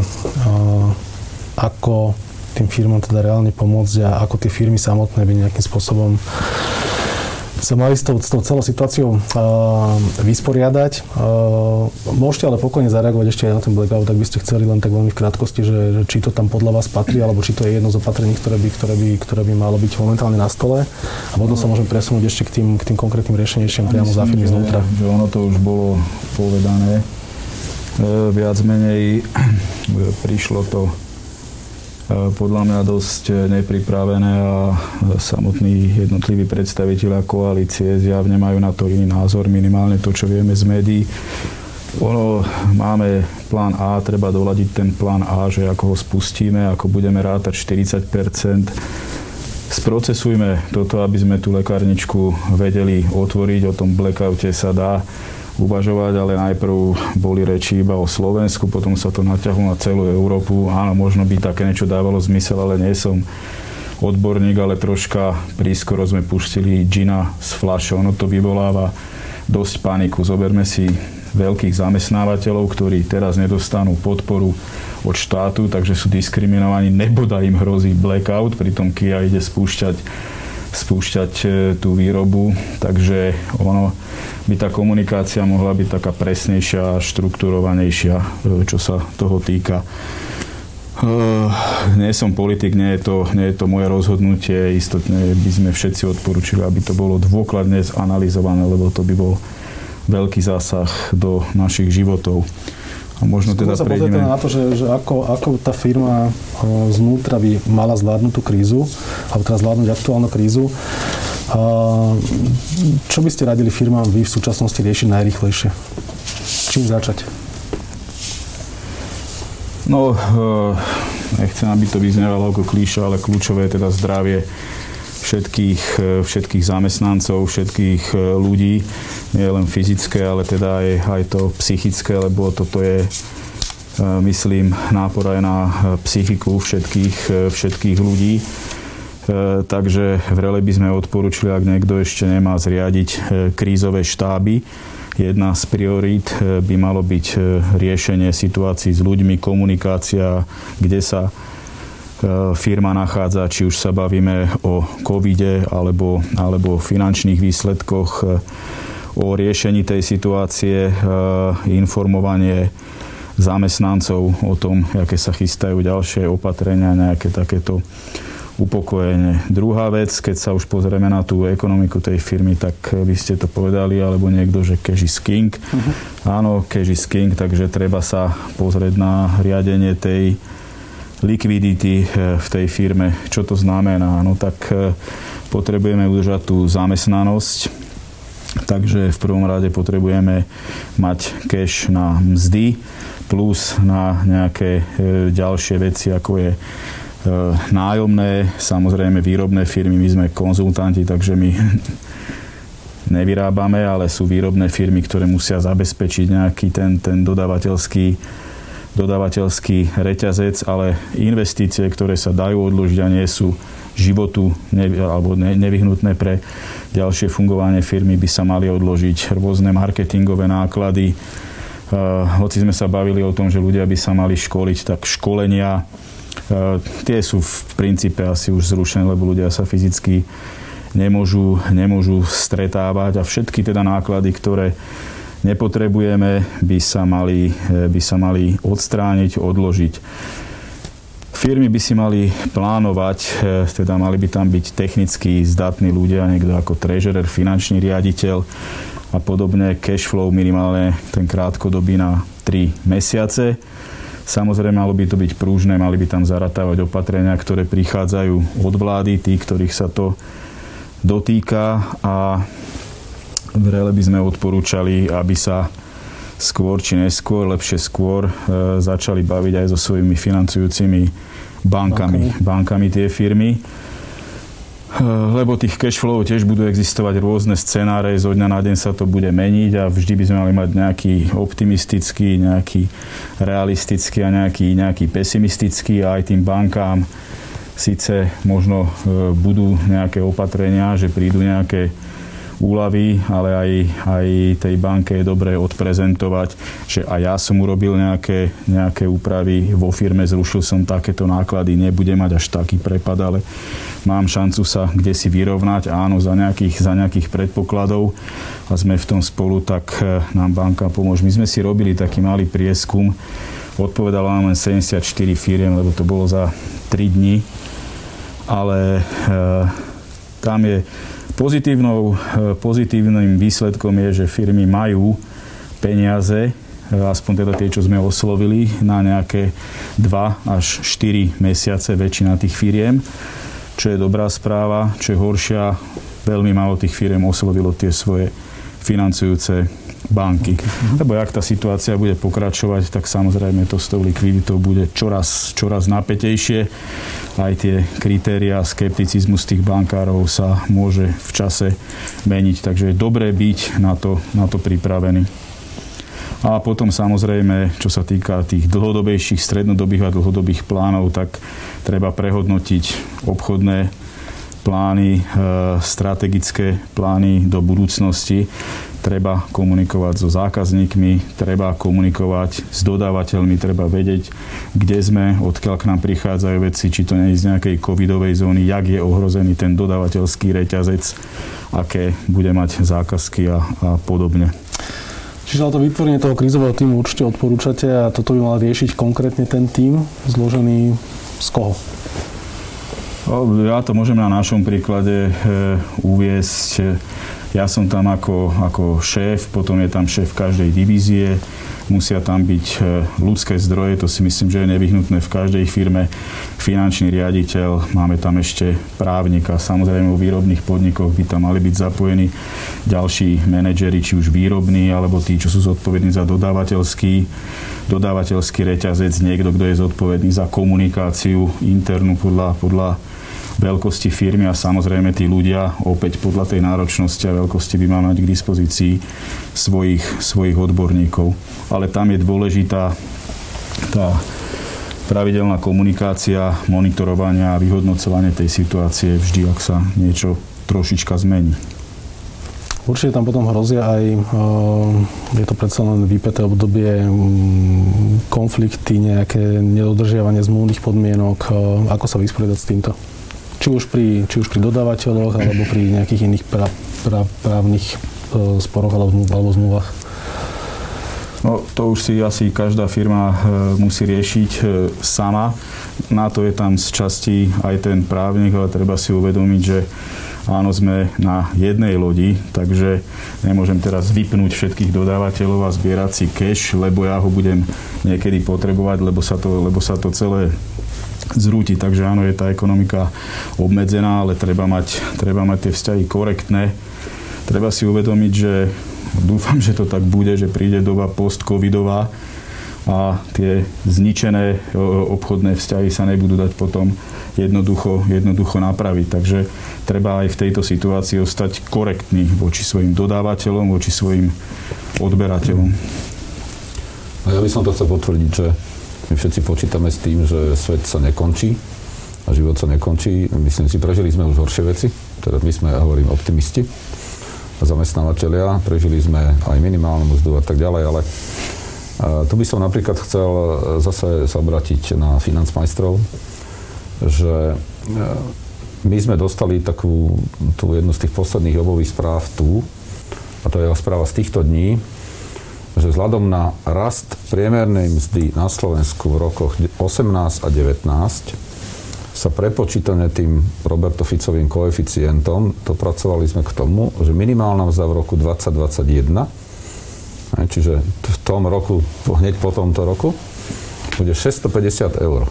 ako tým firmám teda reálne pomôcť a ako tie firmy samotné by nejakým spôsobom sa mali s tou, s tou celou situáciou uh, vysporiadať. Uh, môžete ale pokojne zareagovať ešte aj na ten blackout, ak by ste chceli len tak veľmi v krátkosti, že, že či to tam podľa vás patrí, alebo či to je jedno z opatrení, ktoré by, ktoré by, ktoré by malo byť momentálne na stole. A potom sa môžeme presunúť ešte k tým, k tým konkrétnym riešeniam priamo za firmy znútra. Že ono to už bolo povedané. Viac menej prišlo to podľa mňa dosť nepripravené a samotní jednotliví predstaviteľa koalície zjavne majú na to iný názor, minimálne to, čo vieme z médií. Ono, máme plán A, treba doladiť ten plán A, že ako ho spustíme, ako budeme rátať 40% Sprocesujme toto, aby sme tú lekárničku vedeli otvoriť. O tom blackoute sa dá uvažovať, ale najprv boli reči iba o Slovensku, potom sa to naťahlo na celú Európu. Áno, možno by také niečo dávalo zmysel, ale nie som odborník, ale troška prískoro sme pustili džina z fľaše. Ono to vyvoláva dosť paniku. Zoberme si veľkých zamestnávateľov, ktorí teraz nedostanú podporu od štátu, takže sú diskriminovaní, neboda im hrozí blackout, pritom Kia ide spúšťať, spúšťať e, tú výrobu, takže ono by tá komunikácia mohla byť taká presnejšia štrukturovanejšia, e, čo sa toho týka. Uh, nie som politik, nie je, to, nie je to moje rozhodnutie. Istotne by sme všetci odporúčili, aby to bolo dôkladne zanalizované, lebo to by bol veľký zásah do našich životov. A možno Skôr teda sa prejdeme... na to, že, že ako, ako tá firma znútra by mala zvládnuť tú krízu, alebo teraz zvládnuť aktuálnu krízu. Čo by ste radili firmám vy v súčasnosti riešiť najrychlejšie? Čím začať? No, e, nechcem, aby to vyznevalo ako klíša, ale kľúčové je teda zdravie všetkých, e, všetkých zamestnancov, všetkých e, ľudí, nie len fyzické, ale teda aj, aj to psychické, lebo toto je e, myslím, nápor aj na psychiku všetkých, všetkých ľudí. Takže vrele by sme odporúčili, ak niekto ešte nemá zriadiť krízové štáby, jedna z priorít by malo byť riešenie situácií s ľuďmi, komunikácia, kde sa firma nachádza, či už sa bavíme o covide alebo, alebo finančných výsledkoch, e, o riešení tej situácie, e, informovanie zamestnancov o tom, aké sa chystajú ďalšie opatrenia, nejaké takéto upokojenie. Druhá vec, keď sa už pozrieme na tú ekonomiku tej firmy, tak vy ste to povedali, alebo niekto, že cash is king. Uh-huh. Áno, cash is king, takže treba sa pozrieť na riadenie tej likvidity eh, v tej firme. Čo to znamená? No tak eh, potrebujeme udržať tú zamestnanosť, takže v prvom rade potrebujeme mať cash na mzdy plus na nejaké eh, ďalšie veci, ako je nájomné, samozrejme výrobné firmy, my sme konzultanti, takže my nevyrábame, ale sú výrobné firmy, ktoré musia zabezpečiť nejaký ten, ten dodavateľský dodávateľský reťazec, ale investície, ktoré sa dajú odložiť a nie sú životu ne, alebo ne, nevyhnutné pre ďalšie fungovanie firmy, by sa mali odložiť rôzne marketingové náklady. Uh, hoci sme sa bavili o tom, že ľudia by sa mali školiť, tak školenia, uh, tie sú v princípe asi už zrušené, lebo ľudia sa fyzicky nemôžu, nemôžu stretávať a všetky teda náklady, ktoré nepotrebujeme, by sa mali, eh, by sa mali odstrániť, odložiť. Firmy by si mali plánovať, eh, teda mali by tam byť technicky zdatní ľudia, niekto ako treasurer, finančný riaditeľ a podobne, cash flow minimálne ten krátkodobý na 3 mesiace. Samozrejme, malo by to byť prúžne, mali by tam zaratávať opatrenia, ktoré prichádzajú od vlády, tí, ktorých sa to dotýka a Vrele by sme odporúčali, aby sa skôr či neskôr, lepšie skôr, e, začali baviť aj so svojimi financujúcimi bankami, bankami, bankami tie firmy. E, lebo tých cash flow tiež budú existovať rôzne scenáre, zo dňa na deň sa to bude meniť a vždy by sme mali mať nejaký optimistický, nejaký realistický a nejaký, nejaký pesimistický a aj tým bankám síce možno e, budú nejaké opatrenia, že prídu nejaké úlavy, ale aj, aj tej banke je dobré odprezentovať, že aj ja som urobil nejaké, nejaké úpravy vo firme, zrušil som takéto náklady, nebudem mať až taký prepad, ale mám šancu sa kde si vyrovnať, áno, za nejakých, za nejakých predpokladov. A sme v tom spolu, tak eh, nám banka pomôže. My sme si robili taký malý prieskum, odpovedalo nám len 74 firiem, lebo to bolo za 3 dní, ale e, tam je Pozitívnou, e, pozitívnym výsledkom je, že firmy majú peniaze aspoň teda tie, čo sme oslovili, na nejaké 2 až 4 mesiace väčšina tých firiem, čo je dobrá správa, čo je horšia, veľmi málo tých firiem oslovilo tie svoje financujúce banky. Lebo ak tá situácia bude pokračovať, tak samozrejme to s tou likviditou bude čoraz, čoraz napätejšie. Aj tie kritéria, skepticizmus tých bankárov sa môže v čase meniť. Takže je dobré byť na to, na to pripravený. A potom samozrejme, čo sa týka tých dlhodobejších, strednodobých a dlhodobých plánov, tak treba prehodnotiť obchodné plány, e, strategické plány do budúcnosti treba komunikovať so zákazníkmi, treba komunikovať s dodávateľmi, treba vedieť, kde sme, odkiaľ k nám prichádzajú veci, či to nie je z nejakej covidovej zóny, jak je ohrozený ten dodávateľský reťazec, aké bude mať zákazky a, a podobne. Čiže to vytvorenie toho krízového týmu určite odporúčate a toto by mal riešiť konkrétne ten tým zložený z koho? Ja to môžem na našom príklade e, uviesť. Ja som tam ako, ako šéf, potom je tam šéf každej divízie, musia tam byť e, ľudské zdroje, to si myslím, že je nevyhnutné v každej firme. Finančný riaditeľ, máme tam ešte právnika, samozrejme vo výrobných podnikoch by tam mali byť zapojení ďalší manažeri, či už výrobní, alebo tí, čo sú zodpovední za dodávateľský, dodávateľský reťazec, niekto, kto je zodpovedný za komunikáciu internú podľa, podľa veľkosti firmy a samozrejme tí ľudia opäť podľa tej náročnosti a veľkosti by mali mať k dispozícii svojich, svojich odborníkov. Ale tam je dôležitá tá pravidelná komunikácia, monitorovania a vyhodnocovanie tej situácie vždy, ak sa niečo trošička zmení. Určite tam potom hrozia aj, eh, je to predsa len výpeté obdobie, mm, konflikty, nejaké nedodržiavanie zmluvných podmienok. Eh, ako sa vysporiadať s týmto? Či už pri, či už pri dodávateľoch alebo pri nejakých iných pra, pra, právnych e, sporoch alebo, alebo zmluvách? No, to už si asi každá firma e, musí riešiť e, sama. Na to je tam z časti aj ten právnik, ale treba si uvedomiť, že áno, sme na jednej lodi, takže nemôžem teraz vypnúť všetkých dodávateľov a zbierať si cash, lebo ja ho budem niekedy potrebovať, lebo sa to, lebo sa to celé zrúti. Takže áno, je tá ekonomika obmedzená, ale treba mať, treba mať tie vzťahy korektné. Treba si uvedomiť, že dúfam, že to tak bude, že príde doba post-covidová a tie zničené obchodné vzťahy sa nebudú dať potom jednoducho, jednoducho napraviť. Takže treba aj v tejto situácii ostať korektný voči svojim dodávateľom, voči svojim odberateľom. A ja by som to chcel potvrdiť, že my všetci počítame s tým, že svet sa nekončí a život sa nekončí. Myslím si, prežili sme už horšie veci, teda my sme, ja hovorím, optimisti a zamestnávateľia, prežili sme aj minimálnu mzdu a tak ďalej, ale tu by som napríklad chcel zase sa obratiť na financmajstrov, že e, my sme dostali takú tú jednu z tých posledných obových správ tu, a to je správa z týchto dní, že vzhľadom na rast priemernej mzdy na Slovensku v rokoch 18 a 19 sa prepočítane tým Roberto Ficovým koeficientom dopracovali sme k tomu, že minimálna mzda v roku 2021, čiže v tom roku, hneď po tomto roku, bude 650 eur.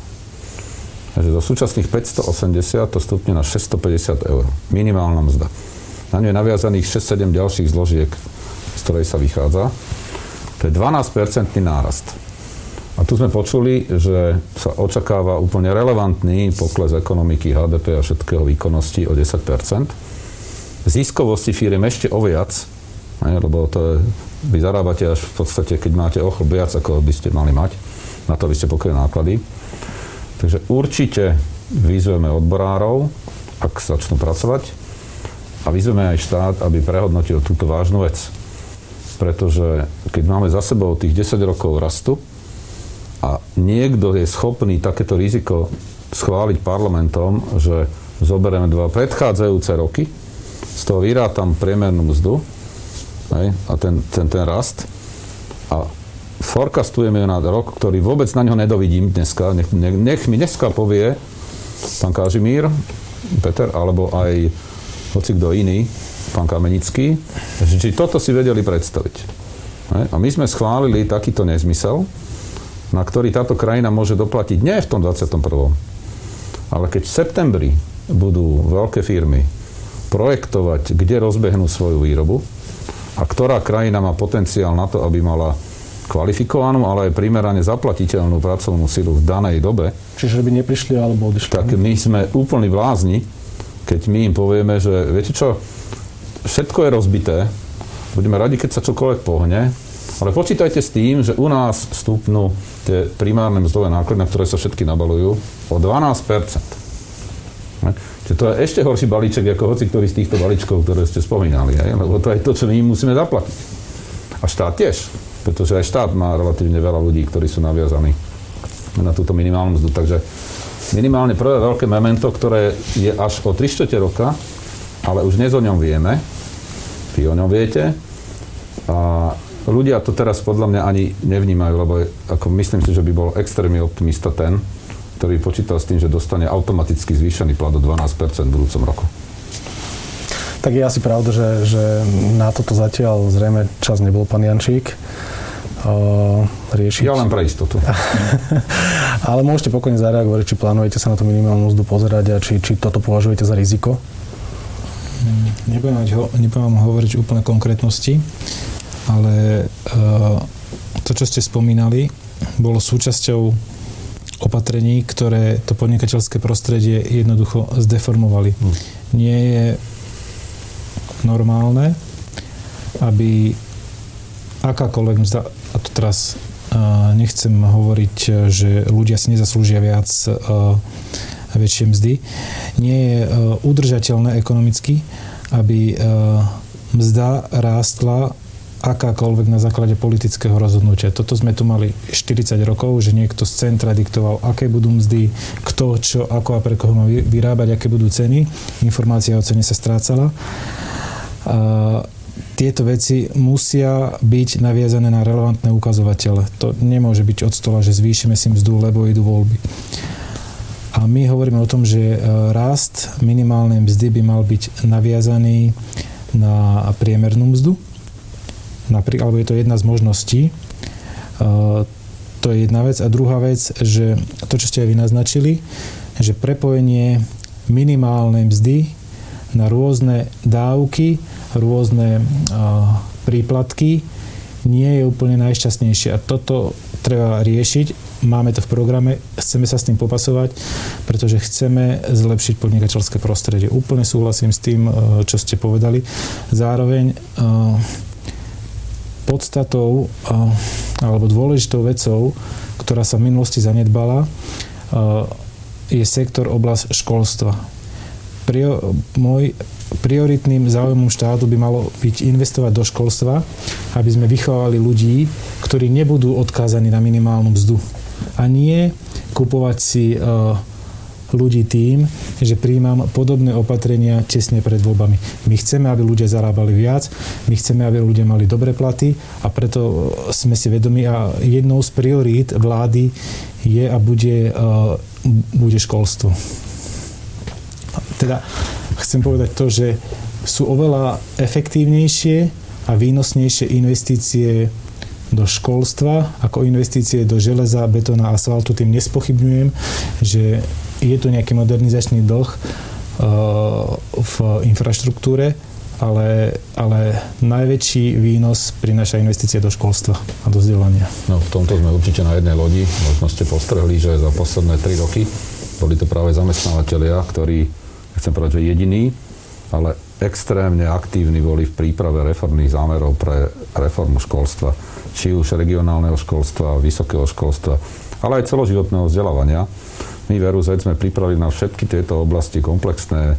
Takže do súčasných 580 to stupne na 650 eur. Minimálna mzda. Na ňu je naviazaných 6-7 ďalších zložiek, z ktorej sa vychádza. To je 12-percentný nárast. A tu sme počuli, že sa očakáva úplne relevantný pokles ekonomiky, HDP a všetkého výkonnosti o 10 Ziskovosti firiem ešte o viac, lebo to je, vy zarábate až v podstate, keď máte o viac, ako by ste mali mať, na to by ste pokryli náklady. Takže určite vyzveme odborárov, ak začnú pracovať, a vyzveme aj štát, aby prehodnotil túto vážnu vec pretože keď máme za sebou tých 10 rokov rastu a niekto je schopný takéto riziko schváliť parlamentom, že zoberieme dva predchádzajúce roky, z toho vyrátam priemernú mzdu hej, a ten, ten, ten rast a forecastujeme na rok, ktorý vôbec na ňo nedovidím dneska. Nech, nech, nech mi dneska povie pán Kažimír, Peter, alebo aj hoci kto iný, pán Kamenický, že či toto si vedeli predstaviť. A my sme schválili takýto nezmysel, na ktorý táto krajina môže doplatiť nie v tom 21. Ale keď v septembri budú veľké firmy projektovať, kde rozbehnú svoju výrobu a ktorá krajina má potenciál na to, aby mala kvalifikovanú, ale aj primerane zaplatiteľnú pracovnú silu v danej dobe. Čiže by neprišli alebo odišli. Tak my sme úplní blázni, keď my im povieme, že viete čo, všetko je rozbité, budeme radi, keď sa čokoľvek pohne, ale počítajte s tým, že u nás stúpnú tie primárne mzdové náklady, na ktoré sa všetky nabalujú, o 12 Čiže to je ešte horší balíček ako hoci ktorý z týchto balíčkov, ktoré ste spomínali. Aj? Lebo to je to, čo my im musíme zaplatiť. A štát tiež. Pretože aj štát má relatívne veľa ľudí, ktorí sú naviazaní na túto minimálnu mzdu. Takže minimálne prvé veľké memento, ktoré je až o 3 roka, ale už dnes o ňom vieme, vy o ňom viete, a ľudia to teraz podľa mňa ani nevnímajú, lebo ako myslím si, že by bol extrémny optimista ten, ktorý počítal s tým, že dostane automaticky zvýšený plat o 12% v budúcom roku. Tak je asi pravda, že, že na toto zatiaľ zrejme čas nebol pán Jančík uh, riešiť. Ja len pre istotu. Ale môžete pokojne zareagovať, či plánujete sa na tú minimálnu mzdu pozerať a či, či toto považujete za riziko? Nebudem, ho, nebudem hovoriť úplne konkrétnosti, ale uh, to, čo ste spomínali, bolo súčasťou opatrení, ktoré to podnikateľské prostredie jednoducho zdeformovali. Hmm. Nie je normálne, aby akákoľvek mzda, a to teraz uh, nechcem hovoriť, že ľudia si nezaslúžia viac uh, väčšie mzdy, nie je uh, udržateľné ekonomicky, aby uh, mzda rástla akákoľvek na základe politického rozhodnutia. Toto sme tu mali 40 rokov, že niekto z centra diktoval, aké budú mzdy, kto, čo, ako a pre koho má vyrábať, aké budú ceny. Informácia o cene sa strácala. A tieto veci musia byť naviazané na relevantné ukazovatele. To nemôže byť od stola, že zvýšime si mzdu, lebo idú voľby. My hovoríme o tom, že e, rast minimálnej mzdy by mal byť naviazaný na priemernú mzdu, napríklad, alebo je to jedna z možností. Uh, to je jedna vec. A druhá vec, že to, čo ste aj vy naznačili, že prepojenie minimálnej mzdy na rôzne dávky, rôzne uh, príplatky nie je úplne najšťastnejšie. A toto treba riešiť. Máme to v programe, chceme sa s tým popasovať, pretože chceme zlepšiť podnikateľské prostredie. Úplne súhlasím s tým, uh, čo ste povedali. Zároveň podstatou alebo dôležitou vecou, ktorá sa v minulosti zanedbala, je sektor oblasť školstva. Prior, môj prioritným záujmom štátu by malo byť investovať do školstva, aby sme vychovali ľudí, ktorí nebudú odkázaní na minimálnu mzdu. A nie kupovať si uh, ľudí tým, že príjmam podobné opatrenia tesne pred voľbami. My chceme, aby ľudia zarábali viac, my chceme, aby ľudia mali dobré platy a preto sme si vedomi a jednou z priorít vlády je a bude, uh, bude školstvo. Teda chcem povedať to, že sú oveľa efektívnejšie a výnosnejšie investície do školstva ako investície do železa, betóna a asfaltu. Tým nespochybňujem, že je tu nejaký modernizačný dlh uh, v infraštruktúre, ale, ale najväčší výnos prináša investície do školstva a do vzdelania. No v tomto sme určite na jednej lodi. Možno ste postrehli, že za posledné tri roky boli to práve zamestnávateľia, ktorí, chcem povedať, že jediní, ale extrémne aktívni boli v príprave reformných zámerov pre reformu školstva. Či už regionálneho školstva, vysokého školstva, ale aj celoživotného vzdelávania. My v RUZ sme pripravili na všetky tieto oblasti komplexné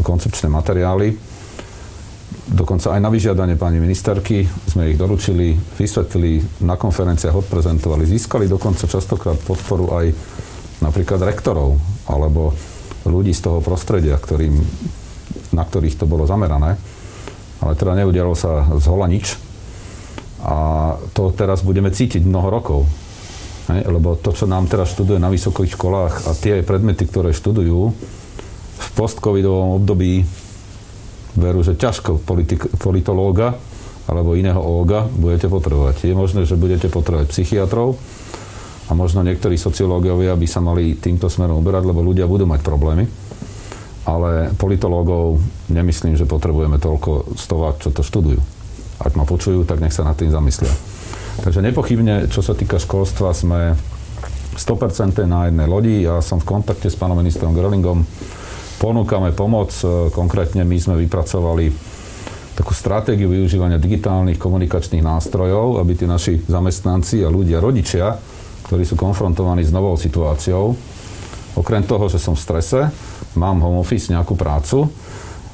koncepčné materiály. Dokonca aj na vyžiadanie pani ministerky sme ich doručili, vysvetlili, na konferenciách odprezentovali, získali dokonca častokrát podporu aj napríklad rektorov alebo ľudí z toho prostredia, ktorým, na ktorých to bolo zamerané. Ale teda neudialo sa z hola nič. A to teraz budeme cítiť mnoho rokov. Hej, lebo to, čo nám teraz študuje na vysokých školách a tie predmety, ktoré študujú v postcovidovom období, veru, že ťažko politik, politológa alebo iného óga budete potrebovať. Je možné, že budete potrebovať psychiatrov a možno niektorí sociológovia by sa mali týmto smerom uberať, lebo ľudia budú mať problémy. Ale politológov nemyslím, že potrebujeme toľko stovák, čo to študujú. Ak ma počujú, tak nech sa nad tým zamyslia. Takže nepochybne, čo sa týka školstva, sme 100% na jednej lodi. Ja som v kontakte s pánom ministrom Grelingom. Ponúkame pomoc. Konkrétne my sme vypracovali takú stratégiu využívania digitálnych komunikačných nástrojov, aby tí naši zamestnanci a ľudia, rodičia, ktorí sú konfrontovaní s novou situáciou, okrem toho, že som v strese, mám home office, nejakú prácu,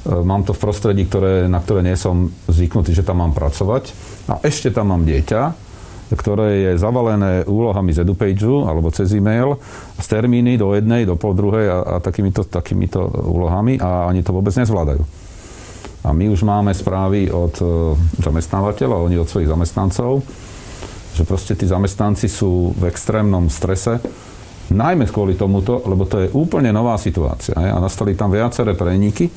mám to v prostredí, ktoré, na ktoré nie som zvyknutý, že tam mám pracovať a ešte tam mám dieťa, ktoré je zavalené úlohami z EduPageu alebo cez e-mail z termíny do jednej, do pol druhej a, a takýmito, takýmito úlohami a oni to vôbec nezvládajú. A my už máme správy od e, zamestnávateľov, oni od svojich zamestnancov, že proste tí zamestnanci sú v extrémnom strese, najmä kvôli tomuto, lebo to je úplne nová situácia. A nastali tam viaceré preníky,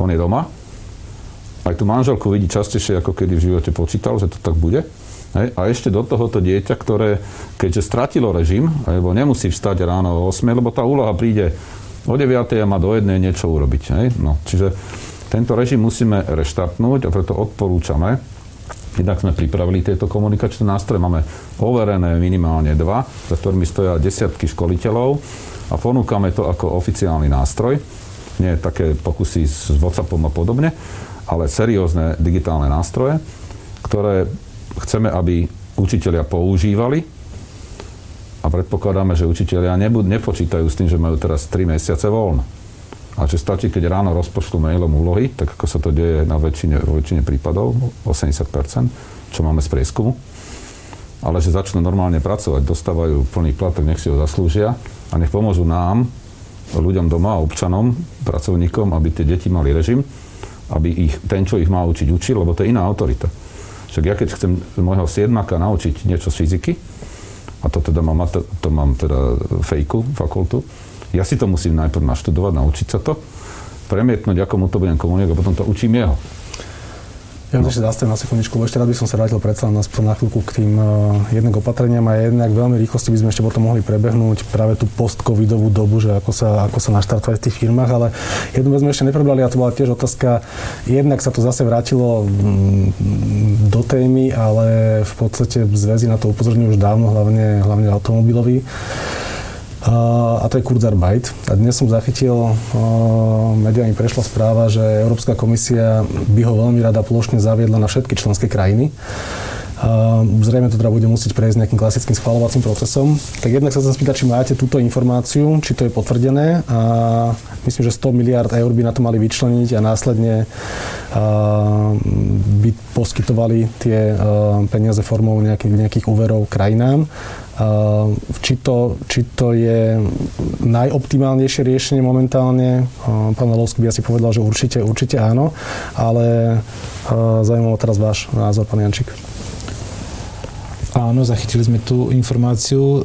on je doma, aj tú manželku vidí častejšie, ako kedy v živote počítal, že to tak bude. Hej. A ešte do toho to dieťa, ktoré, keďže stratilo režim, lebo nemusí vstať ráno o 8, lebo tá úloha príde o 9 a má do jednej niečo urobiť. Hej. No, čiže tento režim musíme reštartnúť a preto odporúčame, Jednak sme pripravili tieto komunikačné nástroje, máme overené minimálne dva, za ktorými stoja desiatky školiteľov a ponúkame to ako oficiálny nástroj. Nie také pokusy s WhatsAppom a podobne, ale seriózne digitálne nástroje, ktoré chceme, aby učiteľia používali. A predpokladáme, že učiteľia nepočítajú s tým, že majú teraz 3 mesiace voľno. A že stačí, keď ráno rozpošlu mailom úlohy, tak ako sa to deje na väčšine, väčšine prípadov, 80%, čo máme z prieskumu, ale že začnú normálne pracovať, dostávajú plný plat, tak nech si ho zaslúžia a nech pomôžu nám, ľuďom doma, občanom, pracovníkom, aby tie deti mali režim, aby ich, ten, čo ich má učiť, učil, lebo to je iná autorita. Však ja keď chcem môjho siedmaka naučiť niečo z fyziky, a to teda mám, to, mám teda fejku, fakultu, ja si to musím najprv naštudovať, naučiť sa to, premietnúť, ako mu to budem komunikovať a potom to učím jeho. Ja no. ešte zastavím na sekundičku, ešte rád by som sa vrátil predsa na, na chvíľku k tým uh, jednak opatreniam a jednak veľmi rýchlosti by sme ešte potom mohli prebehnúť práve tú post-covidovú dobu, že ako sa, ako sa naštartovať v tých firmách, ale jednu vec sme ešte neprebrali a to bola tiež otázka, jednak sa to zase vrátilo mm, do témy, ale v podstate zväzy na to upozorňujú už dávno, hlavne, hlavne automobilový a to je Kurzarbeit. A dnes som zachytil, médiami prešla správa, že Európska komisia by ho veľmi rada plošne zaviedla na všetky členské krajiny. Zrejme to teda bude musieť prejsť nejakým klasickým schvalovacím procesom. Tak jednak sa chcem spýtať, či máte túto informáciu, či to je potvrdené a myslím, že 100 miliard eur by na to mali vyčleniť a následne by poskytovali tie peniaze formou nejakých, nejakých úverov krajinám. Či to, či to je najoptimálnejšie riešenie momentálne? Pán Valovský by asi povedal, že určite, určite áno, ale zaujímalo teraz váš názor, pán Jančík. Áno, zachytili sme tú informáciu. E,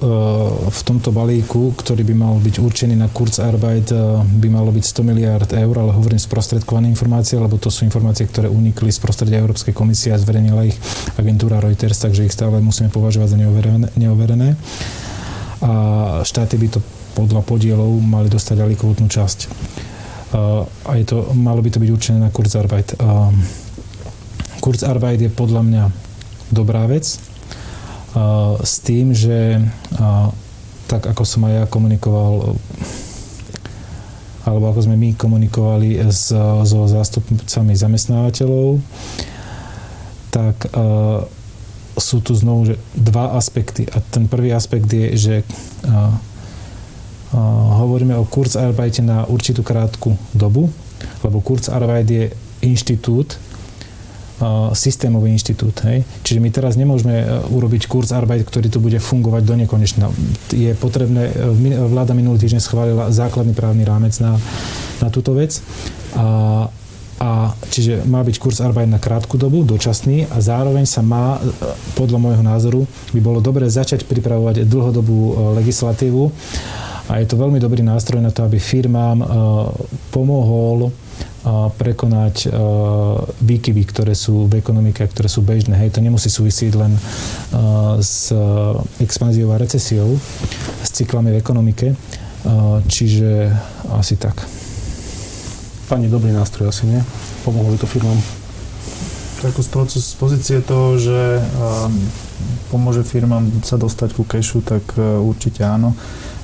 v tomto balíku, ktorý by mal byť určený na Kurzarbeit, e, by malo byť 100 miliard eur, ale hovorím sprostredkované informácie, lebo to sú informácie, ktoré unikli z prostredia Európskej komisie a zverejnila ich agentúra Reuters, takže ich stále musíme považovať za neoverené. neoverené. A štáty by to podľa podielov mali dostať ale časť. E, a je to, malo by to byť určené na Kurzarbeit. Kurzarbeit je podľa mňa dobrá vec, s tým, že tak ako som aj ja komunikoval alebo ako sme my komunikovali s, so zástupcami zamestnávateľov, tak uh, sú tu znovu že dva aspekty. A ten prvý aspekt je, že uh, uh, hovoríme o Kurzarbeite na určitú krátku dobu, lebo Kurzarbeit je inštitút, systémový inštitút. Hej? Čiže my teraz nemôžeme e, urobiť kurz Arbeit, ktorý tu bude fungovať do nekonečna. Je potrebné, e, vláda minulý týždeň schválila základný právny rámec na, na túto vec. A, a čiže má byť kurz Arbeit na krátku dobu, dočasný a zároveň sa má, e, podľa môjho názoru, by bolo dobre začať pripravovať dlhodobú legislatívu a je to veľmi dobrý nástroj na to, aby firmám pomohol prekonať výkyvy, ktoré sú v ekonomike, ktoré sú bežné. Hej, to nemusí súvisieť len s expanziou a recesiou, s cyklami v ekonomike. Čiže asi tak. Pani, dobrý nástroj asi, nie? Pomohlo by to firmám? Tak z, z pozície toho, že pomôže firmám sa dostať ku kešu, tak určite áno.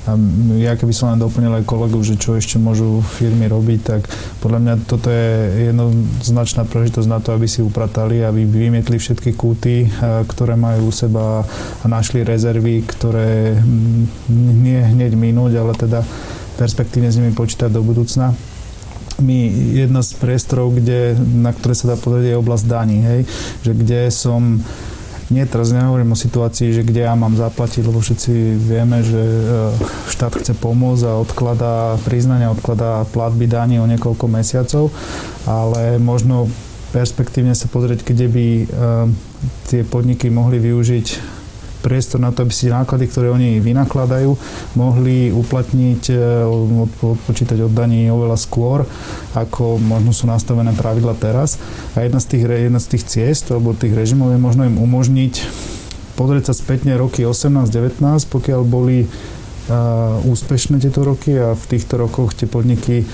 A ja keby som len doplnil aj kolegu, že čo ešte môžu firmy robiť, tak podľa mňa toto je jednoznačná príležitosť na to, aby si upratali, aby vymietli všetky kúty, ktoré majú u seba a našli rezervy, ktoré nie hneď minúť, ale teda perspektívne s nimi počítať do budúcna. My jedna z priestorov, kde, na ktoré sa dá povedať, je oblasť daní, hej, že kde som nie, teraz nehovorím o situácii, že kde ja mám zaplatiť, lebo všetci vieme, že e, štát chce pomôcť a odkladá priznania, odkladá platby daní o niekoľko mesiacov, ale možno perspektívne sa pozrieť, kde by e, tie podniky mohli využiť priestor na to, aby si náklady, ktoré oni vynakladajú, mohli uplatniť, e, odpočítať od daní oveľa skôr, ako možno sú nastavené pravidla teraz. A jedna z tých, jedna z tých ciest, alebo tých režimov je možno im umožniť pozrieť sa spätne roky 18-19, pokiaľ boli uh, úspešné tieto roky a v týchto rokoch tie podniky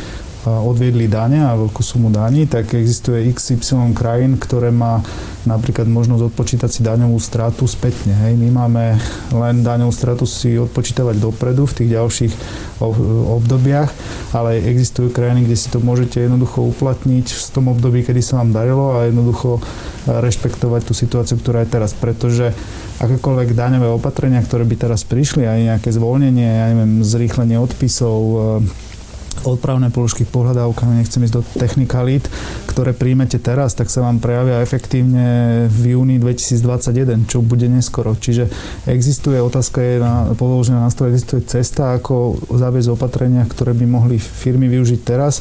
odviedli dane a veľkú sumu daní, tak existuje XY krajín, ktoré má napríklad možnosť odpočítať si daňovú stratu spätne. Hej. My máme len daňovú stratu si odpočítavať dopredu v tých ďalších obdobiach, ale existujú krajiny, kde si to môžete jednoducho uplatniť v tom období, kedy sa vám darilo a jednoducho rešpektovať tú situáciu, ktorá je teraz. Pretože akékoľvek daňové opatrenia, ktoré by teraz prišli, aj nejaké zvolnenie, ja neviem, zrýchlenie odpisov, odpravné položky pohľadávkami, nechcem ísť do technikalít, ktoré príjmete teraz, tak sa vám prejavia efektívne v júni 2021, čo bude neskoro. Čiže existuje, otázka je na, položená na stole, existuje cesta, ako zaviesť opatrenia, ktoré by mohli firmy využiť teraz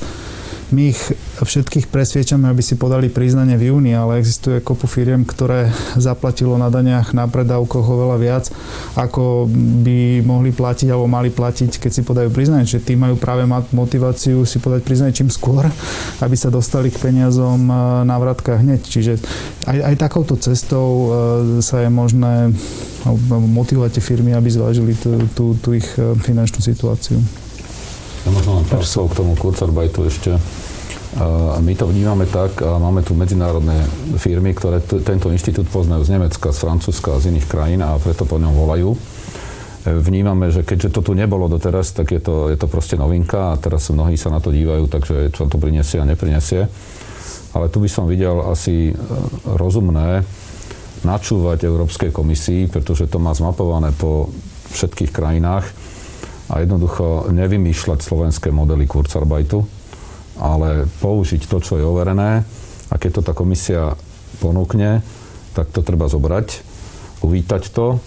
my ich všetkých presviečame, aby si podali priznanie v júni, ale existuje kopu firiem, ktoré zaplatilo na daniach na predávkoch oveľa viac, ako by mohli platiť alebo mali platiť, keď si podajú priznanie. Čiže tí majú práve motiváciu si podať priznanie čím skôr, aby sa dostali k peniazom e, na vratkách hneď. Čiže aj, aj takouto cestou e, sa je možné motivovať tie firmy, aby zvážili tú, tú, tú ich e, finančnú situáciu. Ja možno len pár slov k tomu Kurzarbeitu ešte. My to vnímame tak, a máme tu medzinárodné firmy, ktoré t- tento inštitút poznajú z Nemecka, z Francúzska a z iných krajín a preto po ňom volajú. Vnímame, že keďže to tu nebolo doteraz, tak je to, je to proste novinka a teraz mnohí sa na to dívajú, takže čo to prinesie a neprinesie. Ale tu by som videl asi e, rozumné načúvať Európskej komisii, pretože to má zmapované po všetkých krajinách a jednoducho nevymýšľať slovenské modely Kurzarbeitu, ale použiť to, čo je overené. A keď to tá komisia ponúkne, tak to treba zobrať, uvítať to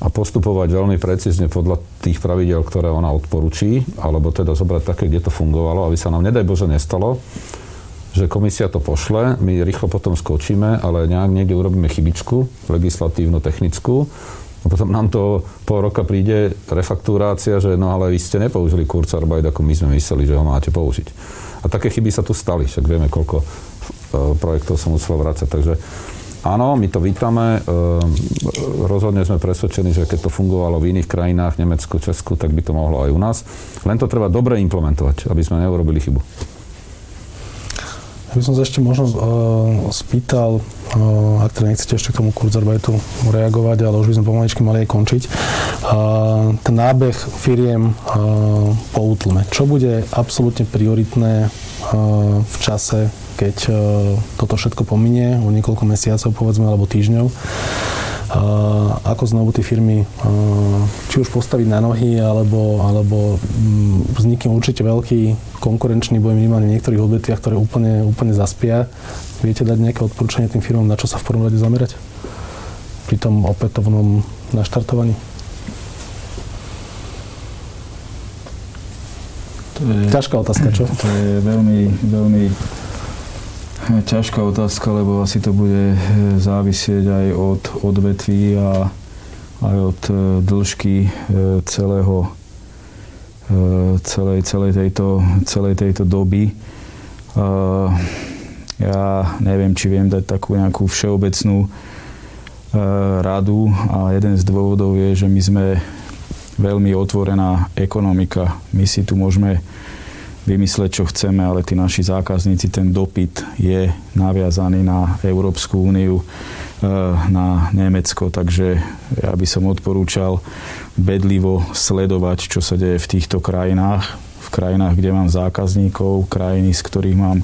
a postupovať veľmi precízne podľa tých pravidel, ktoré ona odporúči, alebo teda zobrať také, kde to fungovalo, aby sa nám, nedaj Bože, nestalo, že komisia to pošle, my rýchlo potom skočíme, ale nejak niekde urobíme chybičku, legislatívno-technickú, a potom nám to pol roka príde refaktúrácia, že no ale vy ste nepoužili Kurzarbeit, ako my sme mysleli, že ho máte použiť. A také chyby sa tu stali, však vieme, koľko e, projektov sa muselo vrácať. Takže áno, my to vítame. E, rozhodne sme presvedčení, že keď to fungovalo v iných krajinách, Nemecku, Česku, tak by to mohlo aj u nás. Len to treba dobre implementovať, aby sme neurobili chybu. By som sa ešte možno uh, spýtal, uh, ak teda nechcete ešte k tomu Kurzarbeitu reagovať, ale už by sme pomaličky mali aj končiť. Uh, ten nábeh firiem uh, po útlme. Čo bude absolútne prioritné uh, v čase, keď uh, toto všetko pominie o niekoľko mesiacov, povedzme, alebo týždňov? ako znovu tie firmy či už postaviť na nohy, alebo, alebo mm, vznikne určite veľký konkurenčný boj minimálne v niektorých odvetviach, ktoré úplne, úplne zaspia. Viete dať nejaké odporúčanie tým firmám, na čo sa v prvom rade zamerať? Pri tom opätovnom naštartovaní? To je, Ťažká otázka, čo? To je veľmi, veľmi Ťažká otázka, lebo asi to bude eh, závisieť aj od odvetví a aj od eh, dĺžky eh, celého, celej, celej, tejto, celej tejto doby. ja neviem, či viem dať takú nejakú všeobecnú radu a jeden z dôvodov je, že my sme veľmi otvorená ekonomika. My si tu môžeme vymysleť, čo chceme, ale tí naši zákazníci, ten dopyt je naviazaný na Európsku úniu, e, na Nemecko, takže ja by som odporúčal bedlivo sledovať, čo sa deje v týchto krajinách, v krajinách, kde mám zákazníkov, krajiny, z ktorých mám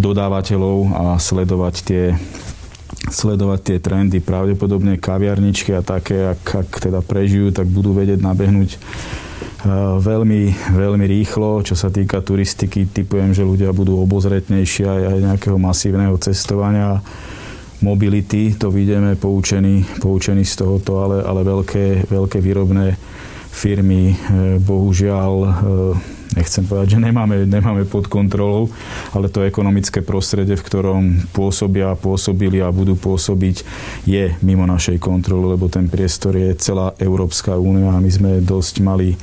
dodávateľov a sledovať tie sledovať tie trendy. Pravdepodobne kaviarničky a také, ak, ak teda prežijú, tak budú vedieť nabehnúť veľmi, veľmi rýchlo. Čo sa týka turistiky, typujem, že ľudia budú obozretnejší aj nejakého masívneho cestovania mobility, to vidíme poučení, poučení z tohoto, ale, ale veľké, veľké výrobné firmy e, bohužiaľ e, nechcem povedať, že nemáme, nemáme pod kontrolou, ale to ekonomické prostredie, v ktorom pôsobia, pôsobili a budú pôsobiť, je mimo našej kontroly, lebo ten priestor je celá Európska únia a my sme dosť mali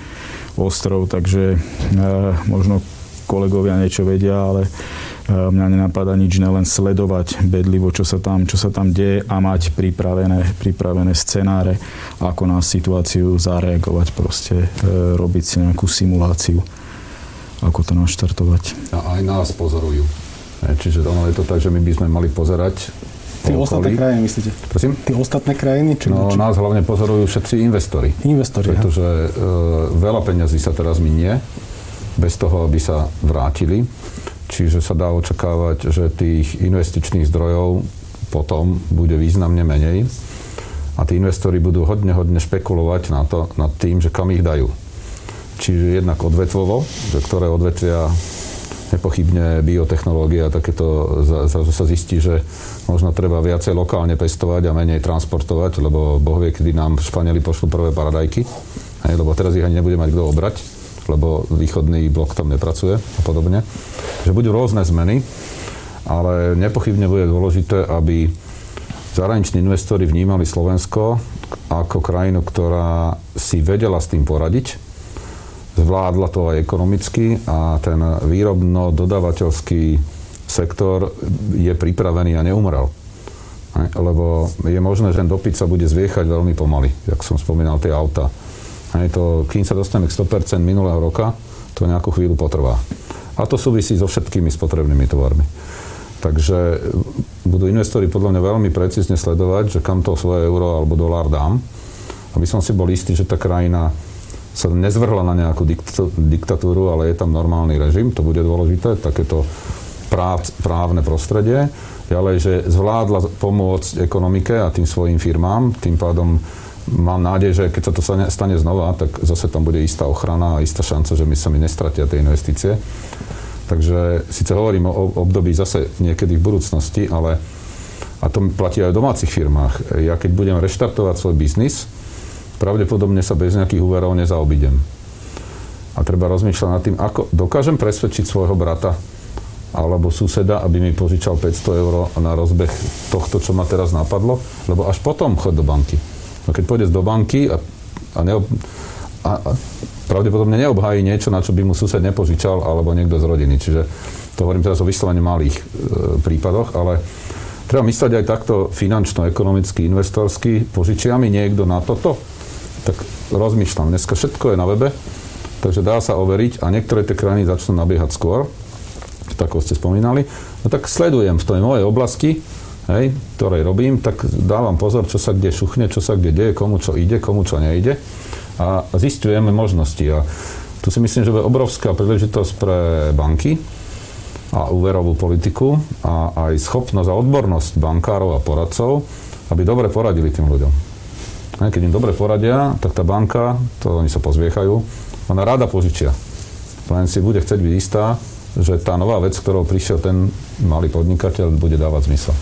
ostrov, takže e, možno kolegovia niečo vedia, ale e, mňa nenapadá nič, len sledovať bedlivo, čo sa tam, čo sa tam deje a mať pripravené, pripravené scenáre, ako na situáciu zareagovať, proste e, robiť si nejakú simuláciu, ako to naštartovať. A aj nás pozorujú. Čiže ono je to tak, že my by sme mali pozerať Tie ostatné krajiny, myslíte? Prosím? Tie ostatné krajiny? Či, no, či... nás hlavne pozorujú všetci investori. Investori, Pretože e, veľa peňazí sa teraz minie, bez toho, aby sa vrátili. Čiže sa dá očakávať, že tých investičných zdrojov potom bude významne menej a tí investori budú hodne, hodne špekulovať na to, nad tým, že kam ich dajú. Čiže jednak odvetvovo, že ktoré odvetvia nepochybne biotechnológie a takéto, zrazu sa zistí, že možno treba viacej lokálne pestovať a menej transportovať, lebo Boh vie, kedy nám Španieli pošlú prvé paradajky, hej, lebo teraz ich ani nebude mať kto obrať, lebo východný blok tam nepracuje a podobne. Že budú rôzne zmeny, ale nepochybne bude dôležité, aby zahraniční investori vnímali Slovensko ako krajinu, ktorá si vedela s tým poradiť, zvládla to aj ekonomicky a ten výrobno-dodavateľský sektor je pripravený a neumrel. Lebo je možné, že ten dopyt sa bude zviechať veľmi pomaly, jak som spomínal, tie auta. Hej, to, kým sa dostaneme k 100% minulého roka, to nejakú chvíľu potrvá. A to súvisí so všetkými spotrebnými tovarmi. Takže budú investori podľa mňa veľmi precízne sledovať, že kam to svoje euro alebo dolár dám, aby som si bol istý, že tá krajina sa nezvrhla na nejakú diktatúru, ale je tam normálny režim, to bude dôležité, takéto práv, právne prostredie. Ďalej, že zvládla pomôcť ekonomike a tým svojim firmám, tým pádom mám nádej, že keď sa to stane znova, tak zase tam bude istá ochrana a istá šanca, že my sa mi nestratia tie investície. Takže síce hovorím o období zase niekedy v budúcnosti, ale a to platí aj v domácich firmách. Ja keď budem reštartovať svoj biznis, pravdepodobne sa bez nejakých úverov nezaobidem. A treba rozmýšľať nad tým, ako dokážem presvedčiť svojho brata alebo suseda, aby mi požičal 500 eur na rozbeh tohto, čo ma teraz napadlo, lebo až potom chod do banky. No keď pôjde do banky a, a, neob, a, a pravdepodobne neobhájí niečo, na čo by mu sused nepožičal, alebo niekto z rodiny. Čiže to hovorím teraz o vyslovene malých e, prípadoch, ale treba mysleť aj takto finančno-ekonomicky, investorsky. Požičia mi niekto na toto? Tak rozmýšľam. Dneska všetko je na webe, takže dá sa overiť a niektoré tie krajiny začnú nabiehať skôr, tak ako ste spomínali. No tak sledujem v tej mojej oblasti, hej, ktorej robím, tak dávam pozor, čo sa kde šuchne, čo sa kde deje, komu čo ide, komu čo nejde a zistujeme možnosti. A tu si myslím, že bude obrovská príležitosť pre banky a úverovú politiku a aj schopnosť a odbornosť bankárov a poradcov, aby dobre poradili tým ľuďom. Keď im dobre poradia, tak tá banka, to oni sa pozviechajú, ona rada požičia. Len si bude chcieť byť istá, že tá nová vec, ktorou prišiel ten malý podnikateľ, bude dávať zmysel.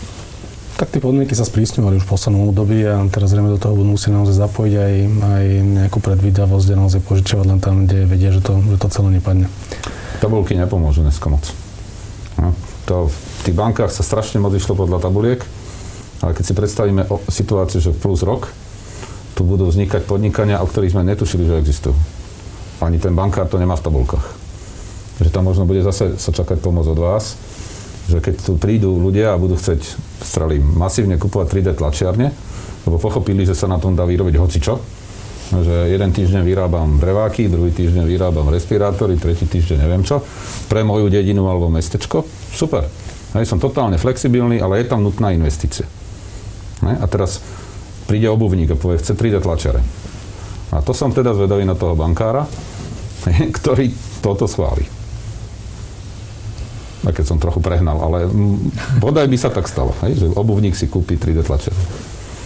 Tak tie podmienky sa sprísňovali už v poslednom období a teraz zrejme do toho budú musieť naozaj zapojiť aj, aj nejakú predvídavosť a naozaj požičiavať len tam, kde vedia, že to, že to celé nepadne. Tabulky nepomôžu dneska moc. No, to v tých bankách sa strašne moc išlo podľa tabuliek, ale keď si predstavíme situáciu, že plus rok, tu budú vznikať podnikania, o ktorých sme netušili, že existujú. Ani ten bankár to nemá v tabulkách. že tam možno bude zase sa čakať pomoc od vás, že keď tu prídu ľudia a budú chcieť strelím masívne kupovať 3D tlačiarne, lebo pochopili, že sa na tom dá vyrobiť hocičo, že jeden týždeň vyrábam breváky, druhý týždeň vyrábam respirátory, tretí týždeň neviem čo, pre moju dedinu alebo mestečko, super. Hej, som totálne flexibilný, ale je tam nutná investícia. Ne? A teraz príde obuvník a povie, chce 3D tlačiare. A to som teda zvedavý na toho bankára, ktorý toto schváli. A keď som trochu prehnal, ale bodaj by sa tak stalo, hej, že obuvník si kúpi 3D tlačiare.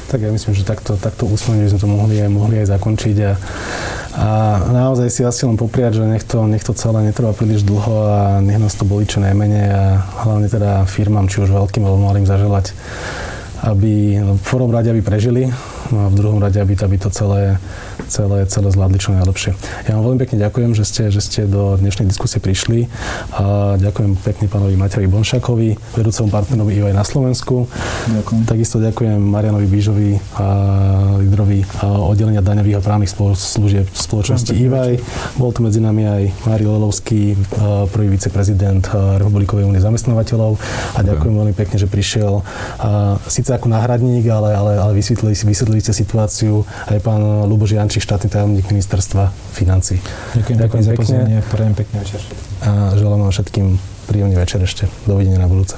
Tak ja myslím, že takto, takto úsmene by sme to mohli aj, mohli aj zakončiť a, a naozaj si asi len popriať, že nech to, nech to celé netrvá príliš dlho a nech nás to boli čo najmenej a hlavne teda firmám, či už veľkým alebo malým zaželať, aby v prvom rade, aby prežili, no a v druhom rade, aby, aby to celé, celé, celé zvládli čo najlepšie. Ja vám veľmi pekne ďakujem, že ste, že ste do dnešnej diskusie prišli a ďakujem pekne pánovi Matejovi Bonšakovi, vedúcemu partnerovi EY na Slovensku. Ďakujem. Takisto ďakujem Marianovi Bížovi a lídrovi oddelenia daňových a právnych služieb spoločnosti EY. Bol tu medzi nami aj Mári Lelovský, prvý viceprezident Republikovej únie zamestnávateľov a ďakujem veľmi pekne, že prišiel síce ako náhradník, ale, ale, ale vysvetlili, vysvetlili ste situáciu aj pán Luboš Jančík, štátny tajomník ministerstva financí. Ďakujem, Ďakujem pekne za pozornie, prajem pekný večer. A želám vám všetkým príjemný večer ešte. Dovidenia na budúce.